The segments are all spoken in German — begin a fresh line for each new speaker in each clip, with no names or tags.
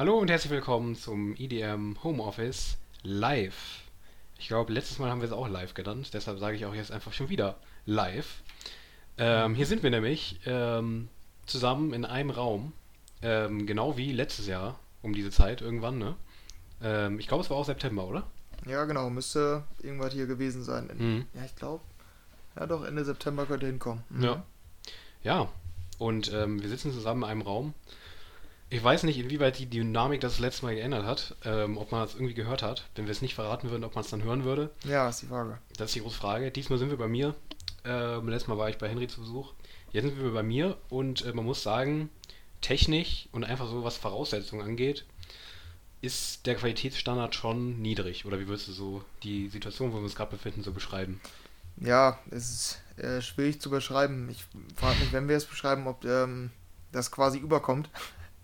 Hallo und herzlich willkommen zum EDM Homeoffice live. Ich glaube, letztes Mal haben wir es auch live genannt, deshalb sage ich auch jetzt einfach schon wieder live. Ähm, hier sind wir nämlich ähm, zusammen in einem Raum, ähm, genau wie letztes Jahr um diese Zeit irgendwann, ne? Ähm, ich glaube, es war auch September, oder?
Ja, genau, müsste irgendwas hier gewesen sein. In,
Mhm.
Ja, ich glaube. Ja, doch, Ende September könnte hinkommen. Mhm.
Ja. Ja, und ähm, wir sitzen zusammen in einem Raum. Ich weiß nicht, inwieweit die Dynamik das letzte Mal geändert hat, ähm, ob man es irgendwie gehört hat. Wenn wir es nicht verraten würden, ob man es dann hören würde.
Ja, ist die Frage.
Das ist die große Frage. Diesmal sind wir bei mir. Ähm, letztes Mal war ich bei Henry zu Besuch. Jetzt sind wir bei mir und äh, man muss sagen, technisch und einfach so, was Voraussetzungen angeht, ist der Qualitätsstandard schon niedrig. Oder wie würdest du so die Situation, wo wir uns gerade befinden, so beschreiben?
Ja, es ist äh, schwierig zu beschreiben. Ich frage mich, wenn wir es beschreiben, ob ähm, das quasi überkommt.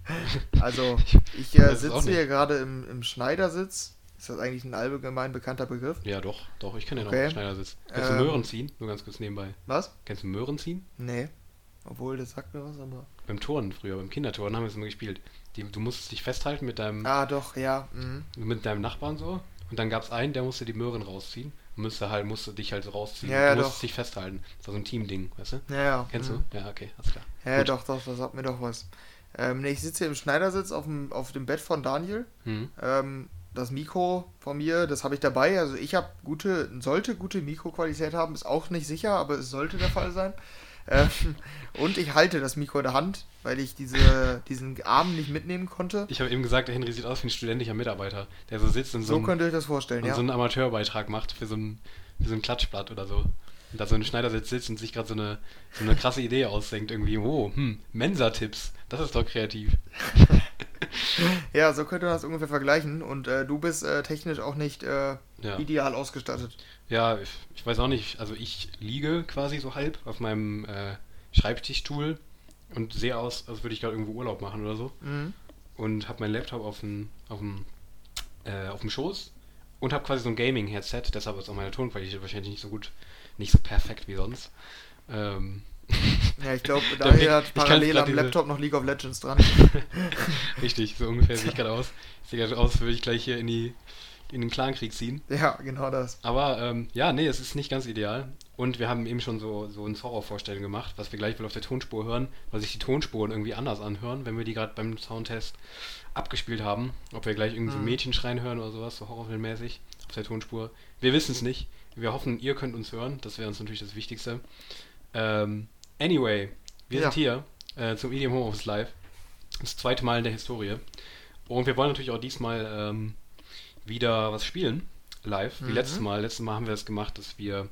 also, ich äh, sitze hier gerade im, im Schneidersitz. Ist das eigentlich ein allgemein bekannter Begriff?
Ja, doch, doch, ich kenne den
Okay.
auch, Schneidersitz. Kennst du
Ähm.
Möhren ziehen? Nur ganz kurz nebenbei.
Was?
Kennst du Möhren ziehen?
Nee. Obwohl, das sagt mir was, aber.
Beim Turnen früher, beim Kinderturnen haben wir es immer gespielt. Die, du musstest dich festhalten mit deinem,
Ah, doch, ja. Mhm.
mit deinem Nachbarn so. Und dann gab es einen, der musste die Möhren rausziehen. Und musste halt, musste dich halt so rausziehen.
Ja, ja,
du musstest
doch.
dich festhalten. Das war so ein Team-Ding, weißt du?
Ja, ja.
Kennst
mhm.
du? Ja, okay, alles klar.
Ja,
Gut.
doch, doch, das sagt mir doch was. Ähm, nee, ich sitze hier im Schneidersitz auf dem, auf dem Bett von Daniel.
Hm.
Ähm, das Mikro von mir, das habe ich dabei. Also ich habe gute, sollte gute Mikroqualität haben, ist auch nicht sicher, aber es sollte der Fall sein. Ähm, und ich halte das Mikro in der Hand, weil ich diese, diesen Arm nicht mitnehmen konnte.
Ich habe eben gesagt, der Henry sieht aus wie ein studentischer Mitarbeiter, der so sitzt und so,
So
ein,
könnt ihr euch das vorstellen,
und
ja.
so einen Amateurbeitrag macht für so ein, für so ein Klatschblatt oder so. Und da so ein Schneidersitz sitzt und sich gerade so eine, so eine krasse Idee ausdenkt, irgendwie, oh, hm, Mensa-Tipps, das ist doch kreativ.
Ja, so könnt ihr das ungefähr vergleichen. Und äh, du bist äh, technisch auch nicht äh,
Ja.
ideal ausgestattet.
Ja, ich, ich weiß auch nicht, also ich liege quasi so halb auf meinem äh, Schreibtischstuhl und sehe aus, als würde ich gerade irgendwo Urlaub machen oder so.
Mhm.
Und habe meinen Laptop auf dem, auf dem, äh, auf dem Schoß und habe quasi so ein Gaming-Headset, deshalb ist auch meine Tonqualität wahrscheinlich nicht so gut, nicht so perfekt wie sonst. Ähm,
Ja, ich glaube, Daniel hat parallel am
diese-
Laptop noch League of Legends dran.
richtig, so ungefähr sehe ich gerade aus. Ich sehe gerade aus, als würde ich gleich hier in, die, in den Clankrieg ziehen.
ja, genau das.
Aber ähm, ja, nee, es ist nicht ganz ideal. Und wir haben eben schon so, so uns Horrorvorstellungen gemacht, was wir gleich wohl auf der Tonspur hören, weil sich die Tonspuren irgendwie anders anhören, wenn wir die gerade beim Soundtest abgespielt haben. Ob wir gleich irgendwie so
Mhm.
Mädchen schreien hören oder sowas, so horrorfilmmäßig auf der Tonspur. Wir wissen es nicht. Wir hoffen, ihr könnt uns hören. Das wäre uns natürlich das Wichtigste. Ähm, anyway, wir
Ja.
sind hier äh, zum EDM Homeoffice Live. Das zweite Mal in der Historie. Und wir wollen natürlich auch diesmal ähm, wieder was spielen. Live, wie
Mhm.
letztes Mal. Letztes Mal haben wir es gemacht, dass wir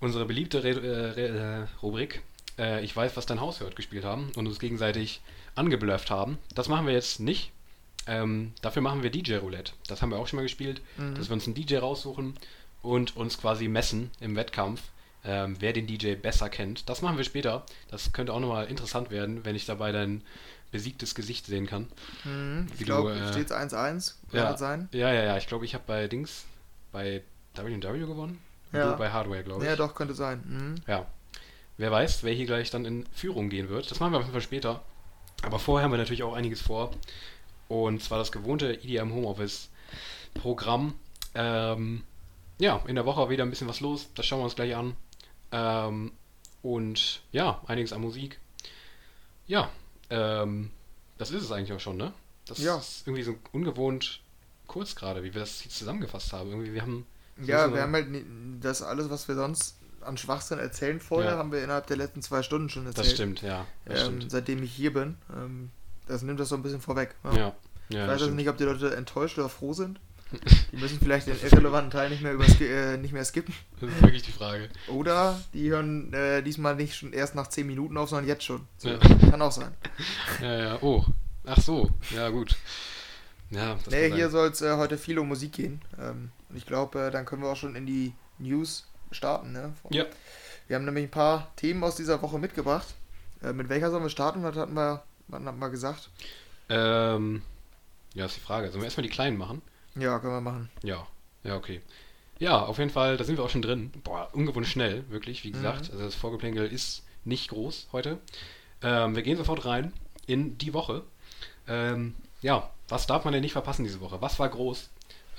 unsere beliebte Re äh, Re äh, Rubrik äh, Ich weiß, was dein Haus hört gespielt haben und uns gegenseitig angeblufft haben. Das machen wir jetzt nicht. Ähm, dafür machen wir DJ Roulette. Das haben wir auch schon mal gespielt,
Mhm.
dass wir uns einen DJ raussuchen und uns quasi messen im Wettkampf, ähm, wer den DJ besser kennt. Das machen wir später. Das könnte auch nochmal interessant werden, wenn ich dabei dein besiegtes Gesicht sehen kann. Wie
Ich glaube,
äh,
steht 1-1. Kann
ja.
das sein?
Ja, ja, ja. Ich glaube, ich habe bei Dings, bei W&W gewonnen.
Ja.
Du bei Hardware, glaube ich.
Ja, doch, könnte sein. Mhm.
Ja. Wer weiß, wer hier gleich dann in Führung gehen wird. Das machen wir auf jeden Fall später. Aber vorher haben wir natürlich auch einiges vor. Und zwar das gewohnte EDM Homeoffice Programm. Ähm, ja, in der Woche wieder ein bisschen was los. Das schauen wir uns gleich an. Ähm, und ja, einiges an Musik. Ja, ähm, das ist es eigentlich auch schon, ne? Das
Ja.
ist irgendwie so ungewohnt kurz gerade, wie wir das hier zusammengefasst haben. Irgendwie, wir haben.
Ja,
so
wir haben halt das alles, was wir sonst an Schwachsinn erzählen vorher,
Ja.
haben wir innerhalb der letzten zwei Stunden schon erzählt.
Das stimmt, ja. Das
Ähm,
stimmt.
seitdem ich hier bin. Ähm, das nimmt das so ein bisschen vorweg.
Ja, ja,
ich
das
weiß also nicht, ob die Leute enttäuscht oder froh sind. Die müssen vielleicht den irrelevanten Teil nicht mehr, übers, äh, nicht mehr skippen.
Das ist wirklich die Frage.
Oder die hören äh, diesmal nicht schon erst nach 10 Minuten auf, sondern jetzt schon. So,
Ja.
Kann auch sein.
Ja, ja, oh. Ach so, ja, gut. Ja,
Nee, hier soll es äh, heute viel um Musik gehen. Ähm, und ich glaube, äh, dann können wir auch schon in die News starten. Ne?
Ja.
Wir haben nämlich ein paar Themen aus dieser Woche mitgebracht. Äh, mit welcher sollen wir starten? Was hatten wir, was hatten wir gesagt?
Ähm, ja, ist die Frage. Sollen wir erstmal die kleinen machen?
Ja, können wir machen.
Ja, ja, okay. Ja, auf jeden Fall, da sind wir auch schon drin. Boah, ungewohnt schnell, wirklich, wie gesagt.
Mhm.
Also das Vorgeplänkel ist nicht groß heute. Ähm, wir gehen sofort rein in die Woche. Ähm, ja, was darf man denn nicht verpassen diese Woche? Was war groß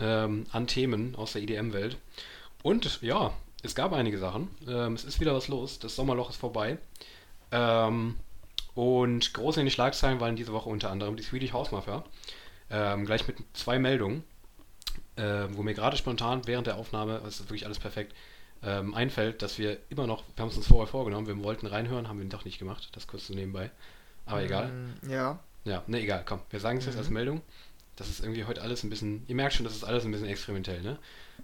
ähm, an Themen aus der EDM-Welt? Und ja, es gab einige Sachen. Ähm, es ist wieder was los. Das Sommerloch ist vorbei. Ähm, und groß in den Schlagzeilen waren diese Woche unter anderem die Swedish House Mafia. Ähm, gleich mit zwei Meldungen, äh, wo mir gerade spontan während der Aufnahme, es ist wirklich alles perfekt, ähm, einfällt, dass wir immer noch, wir haben es uns vorher vorgenommen, wir wollten reinhören, haben wir doch nicht gemacht, das kurz so nebenbei. Aber egal.
Mm, Ja.
Ja, ne, egal, komm, wir sagen es jetzt
Mhm.
als Meldung. Das ist irgendwie heute alles ein bisschen, ihr merkt schon, das ist alles ein bisschen experimentell, ne?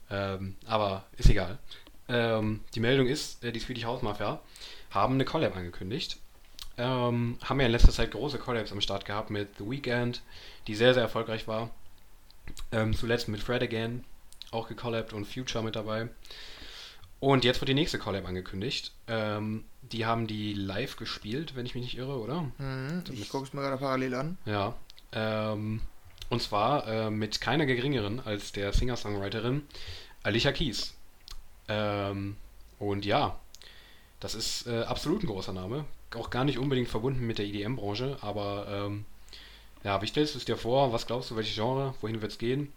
Ähm, aber ist egal. Ähm, die Meldung ist, äh, die Swedish House Mafia haben eine Collab angekündigt. Ähm, haben ja in letzter Zeit große Collabs am Start gehabt mit The Weeknd, die sehr, sehr erfolgreich war. Ähm, zuletzt mit Fred Again auch gecollabt und Future mit dabei. Und jetzt wird die nächste Collab angekündigt. Ähm, die haben die live gespielt, wenn ich mich nicht irre, oder?
Mhm. Ich gucke es mir gerade parallel an.
Ja. Ähm, und zwar äh, mit keiner geringeren als der Singer-Songwriterin Alicia Keys. Ähm, und ja, das ist äh, absolut ein großer Name. Auch gar nicht unbedingt verbunden mit der EDM-Branche, aber ähm, ja, wie stellst du es dir vor? Was glaubst du, welches Genre? Wohin wird es gehen?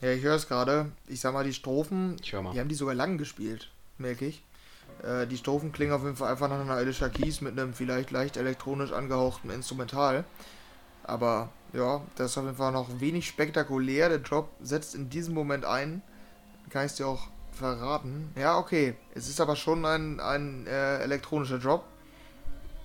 Ja, ich höre es gerade. Ich sag mal, die Strophen,
Ich höre mal.
die haben die sogar lang gespielt, merke ich. Äh, die Strophen klingen auf jeden Fall einfach nach einer Alicia Keys mit einem vielleicht leicht elektronisch angehauchten Instrumental. Aber ja, das ist auf jeden Fall noch wenig spektakulär. Der Drop setzt in diesem Moment ein. Kann ich es dir auch verraten. Ja, okay. Es ist aber schon ein, ein äh, elektronischer Drop.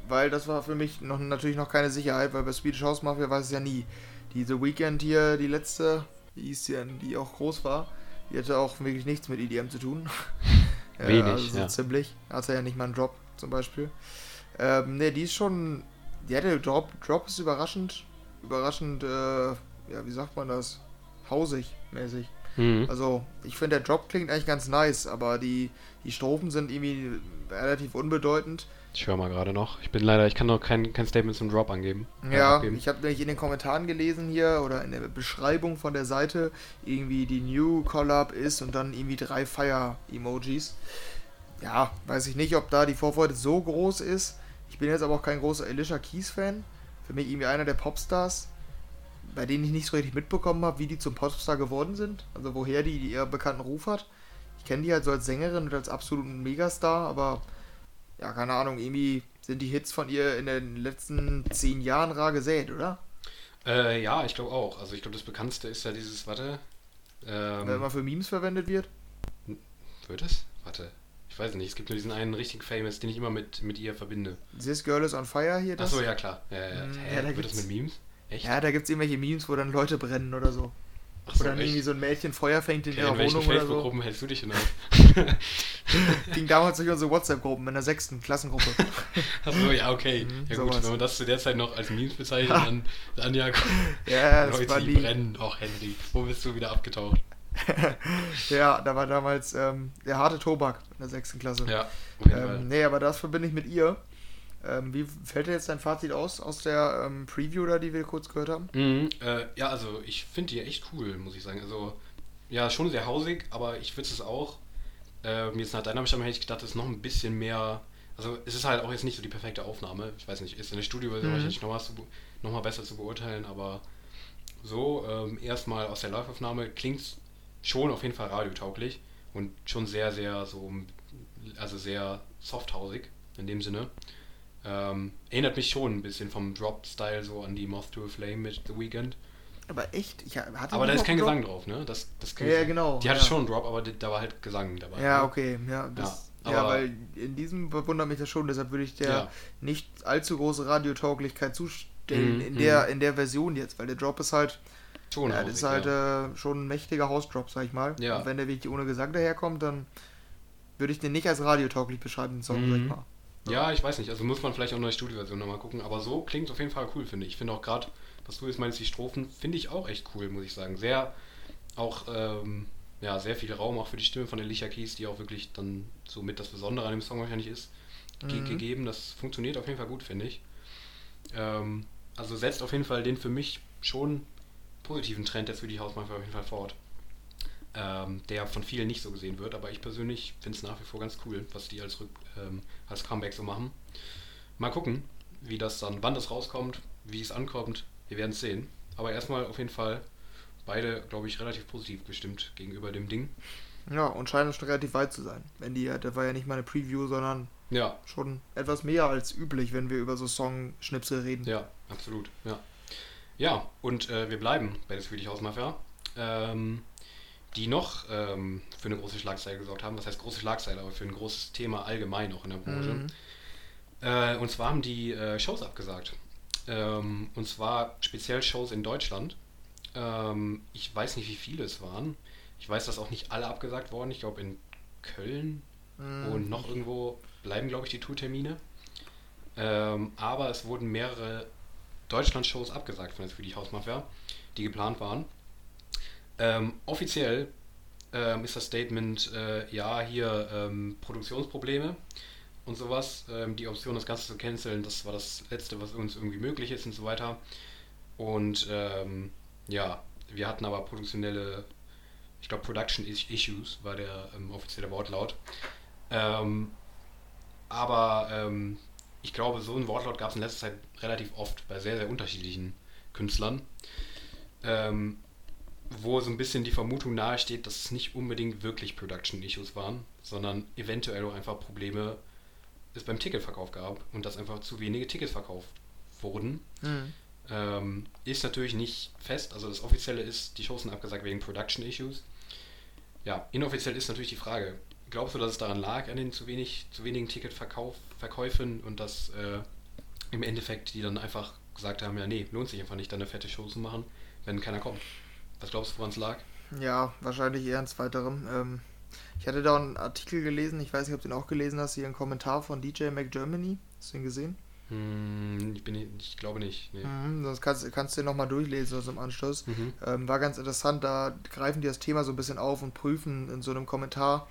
Weil das war für mich noch, natürlich noch keine Sicherheit, weil bei Swedish House Mafia weiß es ja nie. Diese Weekend hier, die letzte, die hieß ja, die auch groß war, die hatte auch wirklich nichts mit EDM zu tun. Äh,
Wenig,
also so
ja.
ziemlich. Hatte ja nicht mal einen Drop zum Beispiel. Ähm, ne, die ist schon. Ja, der Drop, Drop ist überraschend. Überraschend, äh, ja, wie sagt man das? Hausig mäßig.
Mhm.
Also, ich finde, der Drop klingt eigentlich ganz nice, aber die, die Strophen sind irgendwie relativ unbedeutend.
Ich höre mal gerade noch. Ich bin leider, ich kann noch kein, kein Statement zum Drop angeben. äh,
Ja,
abgeben.
ich habe nämlich in den Kommentaren gelesen hier oder in der Beschreibung von der Seite irgendwie die New Collab ist und dann irgendwie drei Fire-Emojis. Ja, weiß ich nicht, ob da die Vorfreude so groß ist. Ich bin jetzt aber auch kein großer Alicia Keys-Fan. Für mich irgendwie einer der Popstars, bei denen ich nicht so richtig mitbekommen habe, wie die zum Popstar geworden sind. Also woher die, die ihren bekannten Ruf hat. Ich kenne die halt so als Sängerin und als absoluten Megastar, aber ja, keine Ahnung, irgendwie sind die Hits von ihr in den letzten zehn Jahren rar gesät, oder?
Äh, ja, ich glaube auch. Also ich glaube, das bekannteste ist ja dieses, warte.
Wenn
Ähm,
immer für Memes verwendet wird.
wird es? Warte. Ich weiß nicht. Es gibt nur diesen einen richtig famous, den ich immer mit, mit ihr verbinde.
This Girl is on Fire hier, das?
Achso, ja klar. Ja, ja, ja.
Mm,
Hä,
ja, da
wird das mit Memes? Echt?
Ja, da gibt es irgendwelche Memes, wo dann Leute brennen oder so.
Achso,
Oder dann irgendwie so ein Mädchen Feuer fängt in
Okay,
ihrer
in
Wohnung oder so.
Facebook-Gruppen hältst du dich denn auf?
Ging damals durch unsere WhatsApp-Gruppen in der sechsten Klassengruppe.
Achso, ja, okay.
Mhm,
ja gut,
sowas.
wenn man das zu der Zeit noch als Memes bezeichnet, dann, dann ja,
ja, das
Leute,
war
die brennen. Och, Henry, wo bist du wieder abgetaucht?
Ja, da war damals ähm, der harte Tobak in der sechsten Klasse.
Ja, auf jeden Fall.
Ähm, nee, aber das verbinde ich mit ihr. Ähm, wie fällt dir jetzt dein Fazit aus, aus der ähm, Preview da, die wir kurz gehört haben?
Mhm, äh, ja, also ich finde die echt cool, muss ich sagen. Also, ja, schon sehr hausig, aber ich würde es auch. Äh, ist nach deiner Beschreibung hätte ich gedacht, es ist noch ein bisschen mehr. Also, es ist halt auch jetzt nicht so die perfekte Aufnahme. Ich weiß nicht, ist in der Studioversion
Mhm.
wahrscheinlich noch, mal zu, noch mal besser zu beurteilen, aber so, ähm, erstmal aus der Live-Aufnahme klingt schon auf jeden Fall radiotauglich und schon sehr, sehr so, also sehr softhausig in dem Sinne. Ähm, erinnert mich schon ein bisschen vom Drop-Style so an die Moth to a Flame mit The Weeknd.
Aber echt? Ich hatte
Aber da ist kein
noch
Gesang drauf, ne? Das, das
Ja, ja, genau.
Die hatte
ja.
schon einen Drop, aber die, da war halt Gesang dabei.
Ja,
ne?
okay, ja, das,
Ja,
ja, weil in diesem bewundert mich das schon, deshalb würde ich der
Ja.
nicht allzu große Radiotauglichkeit zustellen
Mhm,
in
mhm.
der in der Version jetzt, weil der Drop ist halt,
Schon
ja, das ist halt äh, schon ein mächtiger Hausdrop, sag ich mal.
Ja.
Und wenn der wirklich ohne Gesang daherkommt, dann würde ich den nicht als radiotauglich beschreiben, den Song, sag ich
Mhm.
mal.
Ja, ich weiß nicht. Also muss man vielleicht auch eine Studioversion nochmal gucken. Aber so klingt auf jeden Fall cool, finde ich. Ich finde auch gerade, was du jetzt meinst, die Strophen, finde ich auch echt cool, muss ich sagen. Sehr, auch, ähm, ja, sehr viel Raum auch für die Stimme von Alicia Keys, die auch wirklich dann so mit das Besondere an dem Song wahrscheinlich ist, ge
Mhm.
gegeben. Das funktioniert auf jeden Fall gut, finde ich. Ähm, also setzt auf jeden Fall den für mich schon positiven Trend der Swedish House Mafia auf jeden Fall fort. Ähm, der von vielen nicht so gesehen wird, aber ich persönlich finde es nach wie vor ganz cool, was die als, Rück, ähm, als Comeback so machen. Mal gucken, wie das dann, wann das rauskommt, wie es ankommt. Wir werden es sehen. aber erstmal auf jeden Fall beide, glaube ich, relativ positiv gestimmt gegenüber dem Ding.
Ja, und scheinen schon relativ weit zu sein. Wenn die, das war ja nicht mal eine Preview, sondern
Ja,
schon etwas mehr als üblich, wenn wir über so Song-Schnipsel reden.
ja, absolut, ja. Ja, und äh, wir bleiben bei der Swedish House Mafia, ähm, die noch ähm, für eine große Schlagzeile gesorgt haben. Was heißt große Schlagzeile, aber für ein großes Thema allgemein auch in der Branche.
Mhm.
Äh, und zwar haben die äh, Shows abgesagt. Ähm, und zwar speziell Shows in Deutschland. Ähm, ich weiß nicht, wie viele es waren. Ich weiß, dass auch nicht alle abgesagt wurden. Ich glaube, in Köln
Mhm.
und noch irgendwo bleiben, glaube ich, die Tourtermine. Ähm, aber es wurden mehrere Deutschland-Shows abgesagt von der Swedish House Mafia, die geplant waren. Ähm, offiziell ähm, ist das Statement, äh, ja, hier ähm, Produktionsprobleme und sowas. Ähm, die Option, das Ganze zu canceln, das war das Letzte, was uns irgendwie möglich ist und so weiter. Und ähm, ja, wir hatten aber produktionelle, ich glaube, Production Is- Issues war der ähm, offizielle Wortlaut. Aber ich glaube, so ein Wortlaut gab es in letzter Zeit relativ oft bei sehr, sehr unterschiedlichen Künstlern. Ähm, wo so ein bisschen die Vermutung nahesteht, dass es nicht unbedingt wirklich Production Issues waren, sondern eventuell auch einfach Probleme es beim Ticketverkauf gab und dass einfach zu wenige Tickets verkauft wurden.
Mhm.
Ähm, ist natürlich nicht fest, also das Offizielle ist, die Shows sind abgesagt wegen Production Issues. Ja, inoffiziell ist natürlich die Frage, glaubst du, dass es daran lag, an den zu, wenig, zu wenigen Ticketverkäufen und dass äh, im Endeffekt die dann einfach gesagt haben, ja nee, lohnt sich einfach nicht, da eine fette Show zu machen, wenn keiner kommt. Was glaubst du, woran es lag?
Ja, wahrscheinlich eher ein zweiterem. Ähm, ich hatte da einen Artikel gelesen, ich weiß nicht, ob du den auch gelesen hast, hier ein Kommentar von DJ Mac Germany. Hast du den gesehen?
Hm, ich, bin, ich glaube nicht. Nee.
Mhm, sonst kannst, kannst du den nochmal durchlesen also im Anschluss.
Mhm.
Ähm, war ganz interessant, da greifen die das Thema so ein bisschen auf und prüfen in so einem Kommentar,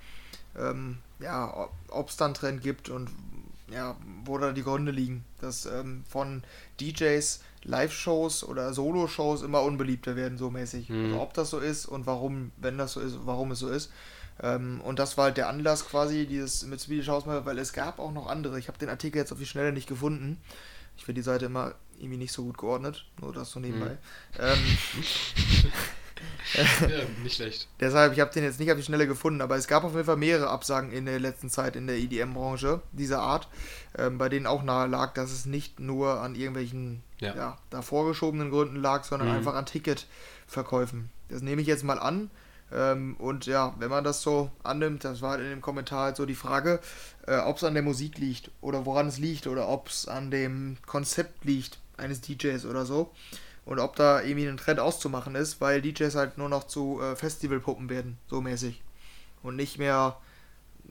ähm, ja, ob es da einen Trend gibt und ja, wo da die Gründe liegen. Dass ähm, von DJs Live-Shows oder Solo-Shows immer unbeliebter werden, so mäßig.
Mhm.
Also ob das so ist und warum, wenn das so ist, warum es so ist. Ähm, und das war halt der Anlass quasi, dieses mit Swedish Mafia, weil es gab auch noch andere. Ich habe den Artikel jetzt auf die Schnelle nicht gefunden. Ich finde die Seite immer irgendwie nicht so gut geordnet, nur das so nebenbei. Ähm,
ja, nicht schlecht.
Deshalb, ich habe den jetzt nicht auf die Schnelle gefunden, aber es gab auf jeden Fall mehrere Absagen in der letzten Zeit in der EDM-Branche dieser Art, ähm, bei denen auch nahe lag, dass es nicht nur an irgendwelchen
Ja.
ja. davor geschobenen Gründen lag, sondern
Mhm.
einfach an Ticketverkäufen. Das nehme ich jetzt mal an. Ähm, und ja, wenn man das so annimmt, das war halt in dem Kommentar halt so die Frage, äh, ob es an der Musik liegt oder woran es liegt oder ob es an dem Konzept liegt eines DJs oder so. Und ob da irgendwie ein Trend auszumachen ist, weil DJs halt nur noch zu äh, Festivalpuppen werden, so mäßig. Und nicht mehr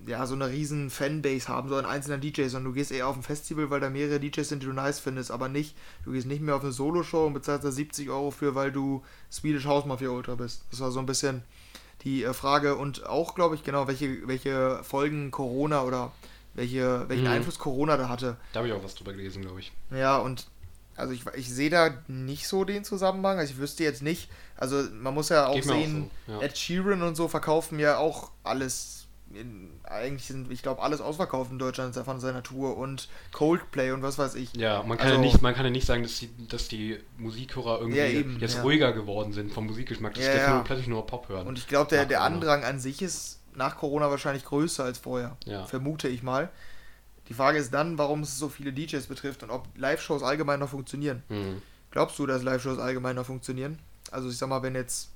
ja, so eine riesen Fanbase haben, so ein einzelner DJ, sondern du gehst eher auf ein Festival, weil da mehrere DJs sind, die du nice findest, aber nicht, du gehst nicht mehr auf eine Solo-Show und bezahlst da 70 Euro für, weil du Swedish House Mafia Ultra bist. Das war so ein bisschen die äh, Frage und auch, glaube ich, genau, welche, welche Folgen Corona oder welche, welchen
Mhm.
Einfluss Corona da hatte.
Da habe ich auch was drüber gelesen, glaube ich.
Ja, und also ich, ich sehe da nicht so den Zusammenhang. Also ich wüsste jetzt nicht, also man muss ja auch
Geht mir auch
sehen,
so, ja.
Ed Sheeran und so verkaufen ja auch alles. In, eigentlich sind, ich glaube, alles ausverkauft in Deutschland von seiner Tour und Coldplay und was weiß ich.
Ja, man kann,
Also-
ja nicht, man kann ja nicht sagen, dass die, dass die Musikhörer irgendwie
Ja, eben,
jetzt
ja.
ruhiger geworden sind vom Musikgeschmack, dass
Ja,
die
ja.
plötzlich nur Pop hören.
Und ich glaube, der, der. Andrang an sich ist nach Corona wahrscheinlich größer als vorher. Vermute ich mal. Die Frage ist dann, warum es so viele DJs betrifft und ob Live-Shows allgemein noch funktionieren.
Hm.
Glaubst du, dass Live-Shows allgemein noch funktionieren? Also ich sag mal, wenn jetzt,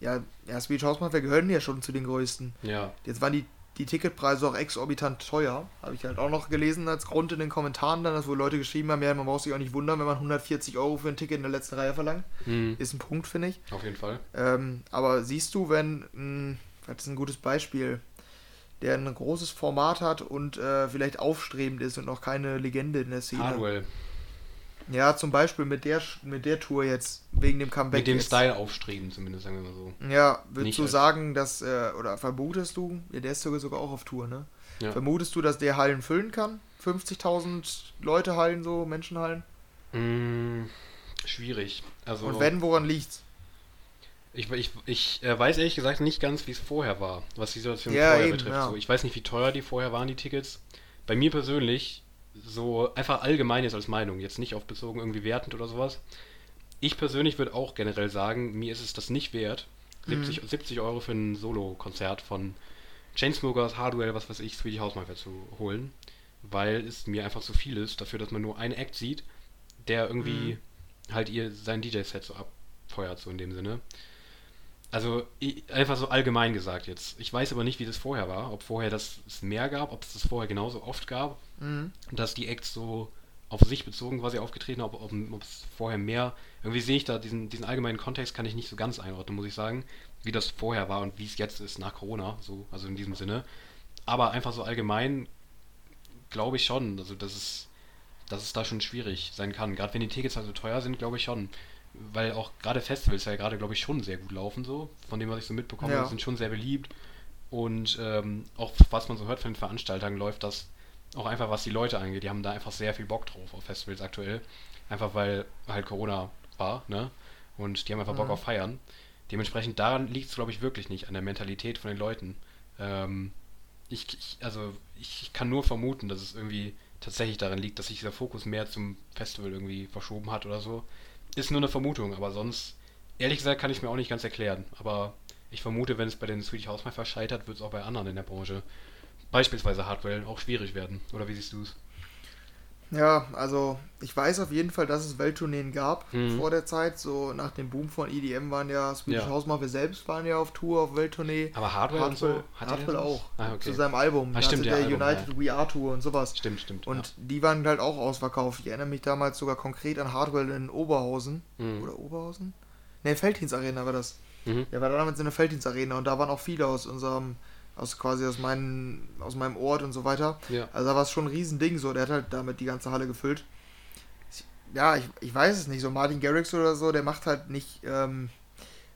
ja, ja Swedish House Mafia gehören ja schon zu den größten.
Ja,
Jetzt waren die, die Ticketpreise auch exorbitant teuer. Habe ich halt auch noch gelesen als Grund in den Kommentaren dann, dass wo Leute geschrieben haben, ja, man braucht sich auch nicht wundern, wenn man 140 Euro für ein Ticket in der letzten Reihe verlangt.
hm.
Ist ein Punkt, finde ich.
auf jeden Fall.
Ähm, aber siehst du, wenn, mh, das ist ein gutes Beispiel, der ein großes Format hat und äh, vielleicht aufstrebend ist und noch keine Legende in der Szene.
Hardwell.
Ja, zum Beispiel mit der, mit der Tour jetzt, wegen dem Comeback.
Mit dem
jetzt.
Style aufstreben, zumindest, sagen wir mal so.
Ja, würdest du sagen, dass, äh, oder vermutest du, ja, der ist sogar sogar auch auf Tour, ne?
Ja.
Vermutest du, dass der Hallen füllen kann? 50.000 Leute Hallen, so Menschenhallen?
Hm, schwierig. Also,
Und wenn, woran liegt's?
Ich, ich, ich äh, weiß ehrlich gesagt nicht ganz, wie es vorher war, was die Situation
Ja,
vorher
eben,
betrifft.
ja.
So, ich weiß nicht, wie teuer die vorher waren, die Tickets. Bei mir persönlich, so einfach allgemein jetzt als Meinung, jetzt nicht auf bezogen irgendwie wertend oder sowas. ich persönlich würde auch generell sagen, mir ist es das nicht wert, 70, 70 Euro für ein Solo-Konzert von Chainsmokers, Hardwell, was weiß ich, House Mafia zu holen, weil es mir einfach zu viel ist dafür, dass man nur einen Act sieht, der irgendwie halt ihr sein DJ-Set so abfeuert, so in dem Sinne. Also i- einfach so allgemein gesagt jetzt. Ich weiß aber nicht, wie das vorher war, ob vorher das es mehr gab, ob es das vorher genauso oft gab,
Mhm.
dass die Acts so auf sich bezogen quasi aufgetreten, ob, ob, ob es vorher mehr. Irgendwie sehe ich da diesen, diesen allgemeinen Kontext kann ich nicht so ganz einordnen, muss ich sagen, wie das vorher war und wie es jetzt ist nach Corona, so, also in diesem Sinne. Aber einfach so allgemein glaube ich schon, also dass es, dass es da schon schwierig sein kann. Gerade wenn die Tickets halt so teuer sind, glaube ich schon. Weil auch gerade Festivals ja gerade, glaube ich, schon sehr gut laufen, so, von dem, was ich so mitbekomme,
Ja.
sind schon sehr beliebt. Und ähm, auch was man so hört von den Veranstaltern, läuft das auch einfach, was die Leute angeht. Die haben da einfach sehr viel Bock drauf auf Festivals aktuell. Einfach weil halt Corona war, ne? Und die haben einfach Bock
Mhm.
auf Feiern. Dementsprechend daran liegt es, glaube ich, wirklich nicht an der Mentalität von den Leuten. Ähm, ich, ich, also ich kann nur vermuten, dass es irgendwie tatsächlich daran liegt, dass sich dieser Fokus mehr zum Festival irgendwie verschoben hat oder so. Ist nur eine Vermutung, aber sonst, ehrlich gesagt, kann ich mir auch nicht ganz erklären. Aber ich vermute, wenn es bei den Swedish House Mafia scheitert, wird es auch bei anderen in der Branche, beispielsweise Hardwell, auch schwierig werden. Oder wie siehst du es?
Ja, also ich weiß auf jeden Fall, dass es Welttourneen gab
Mhm.
vor der Zeit. So nach dem Boom von EDM waren ja Swedish
Ja.
House Mafia selbst waren ja auf Tour, auf Welttournee.
Aber Hardwell und so, hat
Hardwell auch.
Ah, okay.
Zu seinem Album.
Ah, stimmt, ja,
der
Album,
United We Are Tour und sowas.
Stimmt, stimmt.
Und die waren halt auch ausverkauft. Ich erinnere mich damals sogar konkret an Hardwell in Oberhausen.
ja. Mhm.
Oder Oberhausen? Ne, Felddienst Arena war das.
Mhm.
Der war damals in der Felddienst Arena und da waren auch viele aus unserem, aus quasi aus meinem, aus meinem Ort und so weiter.
Ja.
Also da war es schon ein Riesending so. Der hat halt damit die ganze Halle gefüllt. Ja, ich, ich weiß es nicht. So Martin Garrix oder so, der macht halt nicht. Ähm,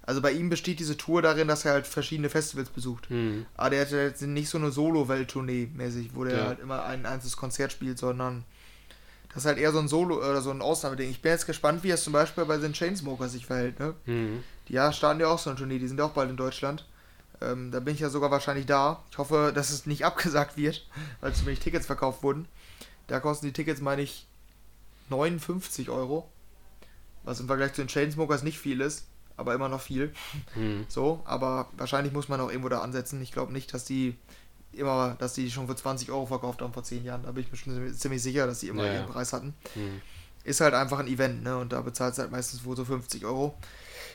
also bei ihm besteht diese Tour darin, dass er halt verschiedene Festivals besucht.
Mhm.
Aber der hat jetzt nicht so eine Solo-Welttournee mäßig, wo der
Ja.
halt immer ein einzelnes Konzert spielt, sondern das ist halt eher so ein Solo- oder so ein Ausnahmeding. Ich bin jetzt gespannt, wie es zum Beispiel bei den Chainsmokers sich verhält, ne?
Mhm.
Die ja, starten ja auch so eine Tournee, die sind ja auch bald in Deutschland. Ähm, da bin ich ja sogar wahrscheinlich da. Ich hoffe, dass es nicht abgesagt wird, weil zu wenig Tickets verkauft wurden. Da kosten die Tickets, meine ich, 59 Euro. Was im Vergleich zu den Chainsmokers nicht viel ist, aber immer noch viel.
Mhm.
So, aber wahrscheinlich muss man auch irgendwo da ansetzen. Ich glaube nicht, dass die immer, dass die schon für 20 Euro verkauft haben vor 10 Jahren. Da bin ich mir schon ziemlich sicher, dass die immer
Ja, ja.
ihren Preis hatten.
Mhm.
Ist halt einfach ein Event, ne? Und da bezahlt es halt meistens wohl so 50 Euro.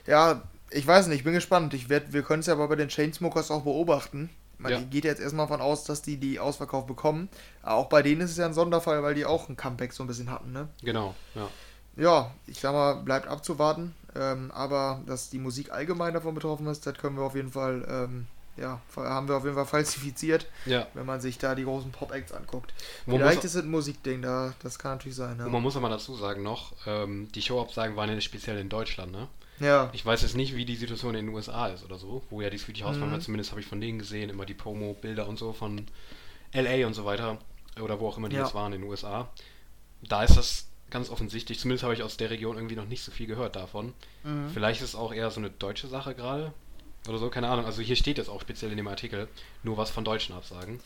Ja, ich weiß nicht, ich bin gespannt. Ich werd, wir können es ja aber bei den Chainsmokers auch beobachten. Man
Ja.
geht jetzt erstmal von aus, dass die die Ausverkauf bekommen. Aber auch bei denen ist es ja ein Sonderfall, weil die auch ein Comeback so ein bisschen hatten, ne?
Genau, ja.
Ja, ich sag mal, bleibt abzuwarten. Ähm, aber dass die Musik allgemein davon betroffen ist, das können wir auf jeden Fall, ähm, ja, haben wir auf jeden Fall falsifiziert,
Ja,
wenn man sich da die großen Pop-Acts anguckt.
Man
Vielleicht ist es ein Musikding, da, das kann natürlich sein.
und
Ja,
man muss aber dazu sagen noch, ähm, die Showabsagen waren ja speziell in Deutschland, ne?
Ja.
Ich weiß jetzt nicht, wie die Situation in den USA ist oder so, wo ja die Swedish House
Mhm.
Zumindest habe ich von denen gesehen, immer die Promo-Bilder und so von LA und so weiter, oder wo auch immer die
Ja.
jetzt waren in den USA. Da ist das ganz offensichtlich, zumindest habe ich aus der Region irgendwie noch nicht so viel gehört davon.
Mhm.
Vielleicht ist es auch eher so eine deutsche Sache gerade. Oder so, keine Ahnung. Also hier steht jetzt auch speziell in dem Artikel nur was von deutschen Absagen.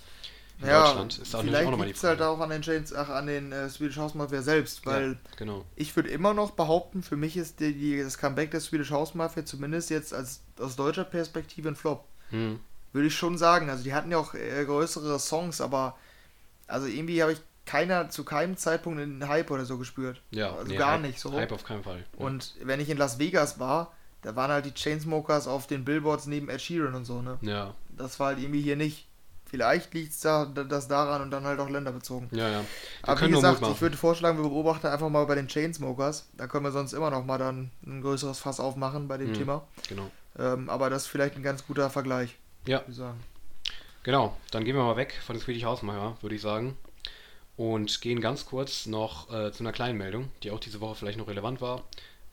In
Ja,
Deutschland ist
vielleicht
auch die
liegt es halt auch an den Chains, ach, an den äh, Swedish House Mafia selbst, weil
ja, genau.
ich würde immer noch behaupten, für mich ist die, die, das Comeback der Swedish House Mafia zumindest jetzt als aus deutscher Perspektive ein Flop.
Hm.
Würde ich schon sagen. Also die hatten ja auch äh, größere Songs, aber also irgendwie habe ich keiner zu keinem Zeitpunkt einen Hype oder so gespürt.
Ja,
Also
nee,
gar
Hype,
nicht so.
Hype auf keinen Fall. Ja.
Und wenn ich in Las Vegas war, da waren halt die Chainsmokers auf den Billboards neben Ed Sheeran und so, ne?
ja,
Das war halt irgendwie hier nicht. Vielleicht liegt es da, das daran und dann halt auch länderbezogen.
ja, ja. Wir
Aber wie gesagt, ich würde vorschlagen, wir beobachten einfach mal bei den Chainsmokers. Da können wir sonst immer noch mal dann ein größeres Fass aufmachen bei dem
Mhm.
Thema.
Genau.
Ähm, aber das ist vielleicht ein ganz guter Vergleich,
Ja, genau. Dann gehen wir mal weg von Swedish House Mafia, würde ich sagen. Und gehen ganz kurz noch äh, zu einer kleinen Meldung, die auch diese Woche vielleicht noch relevant war,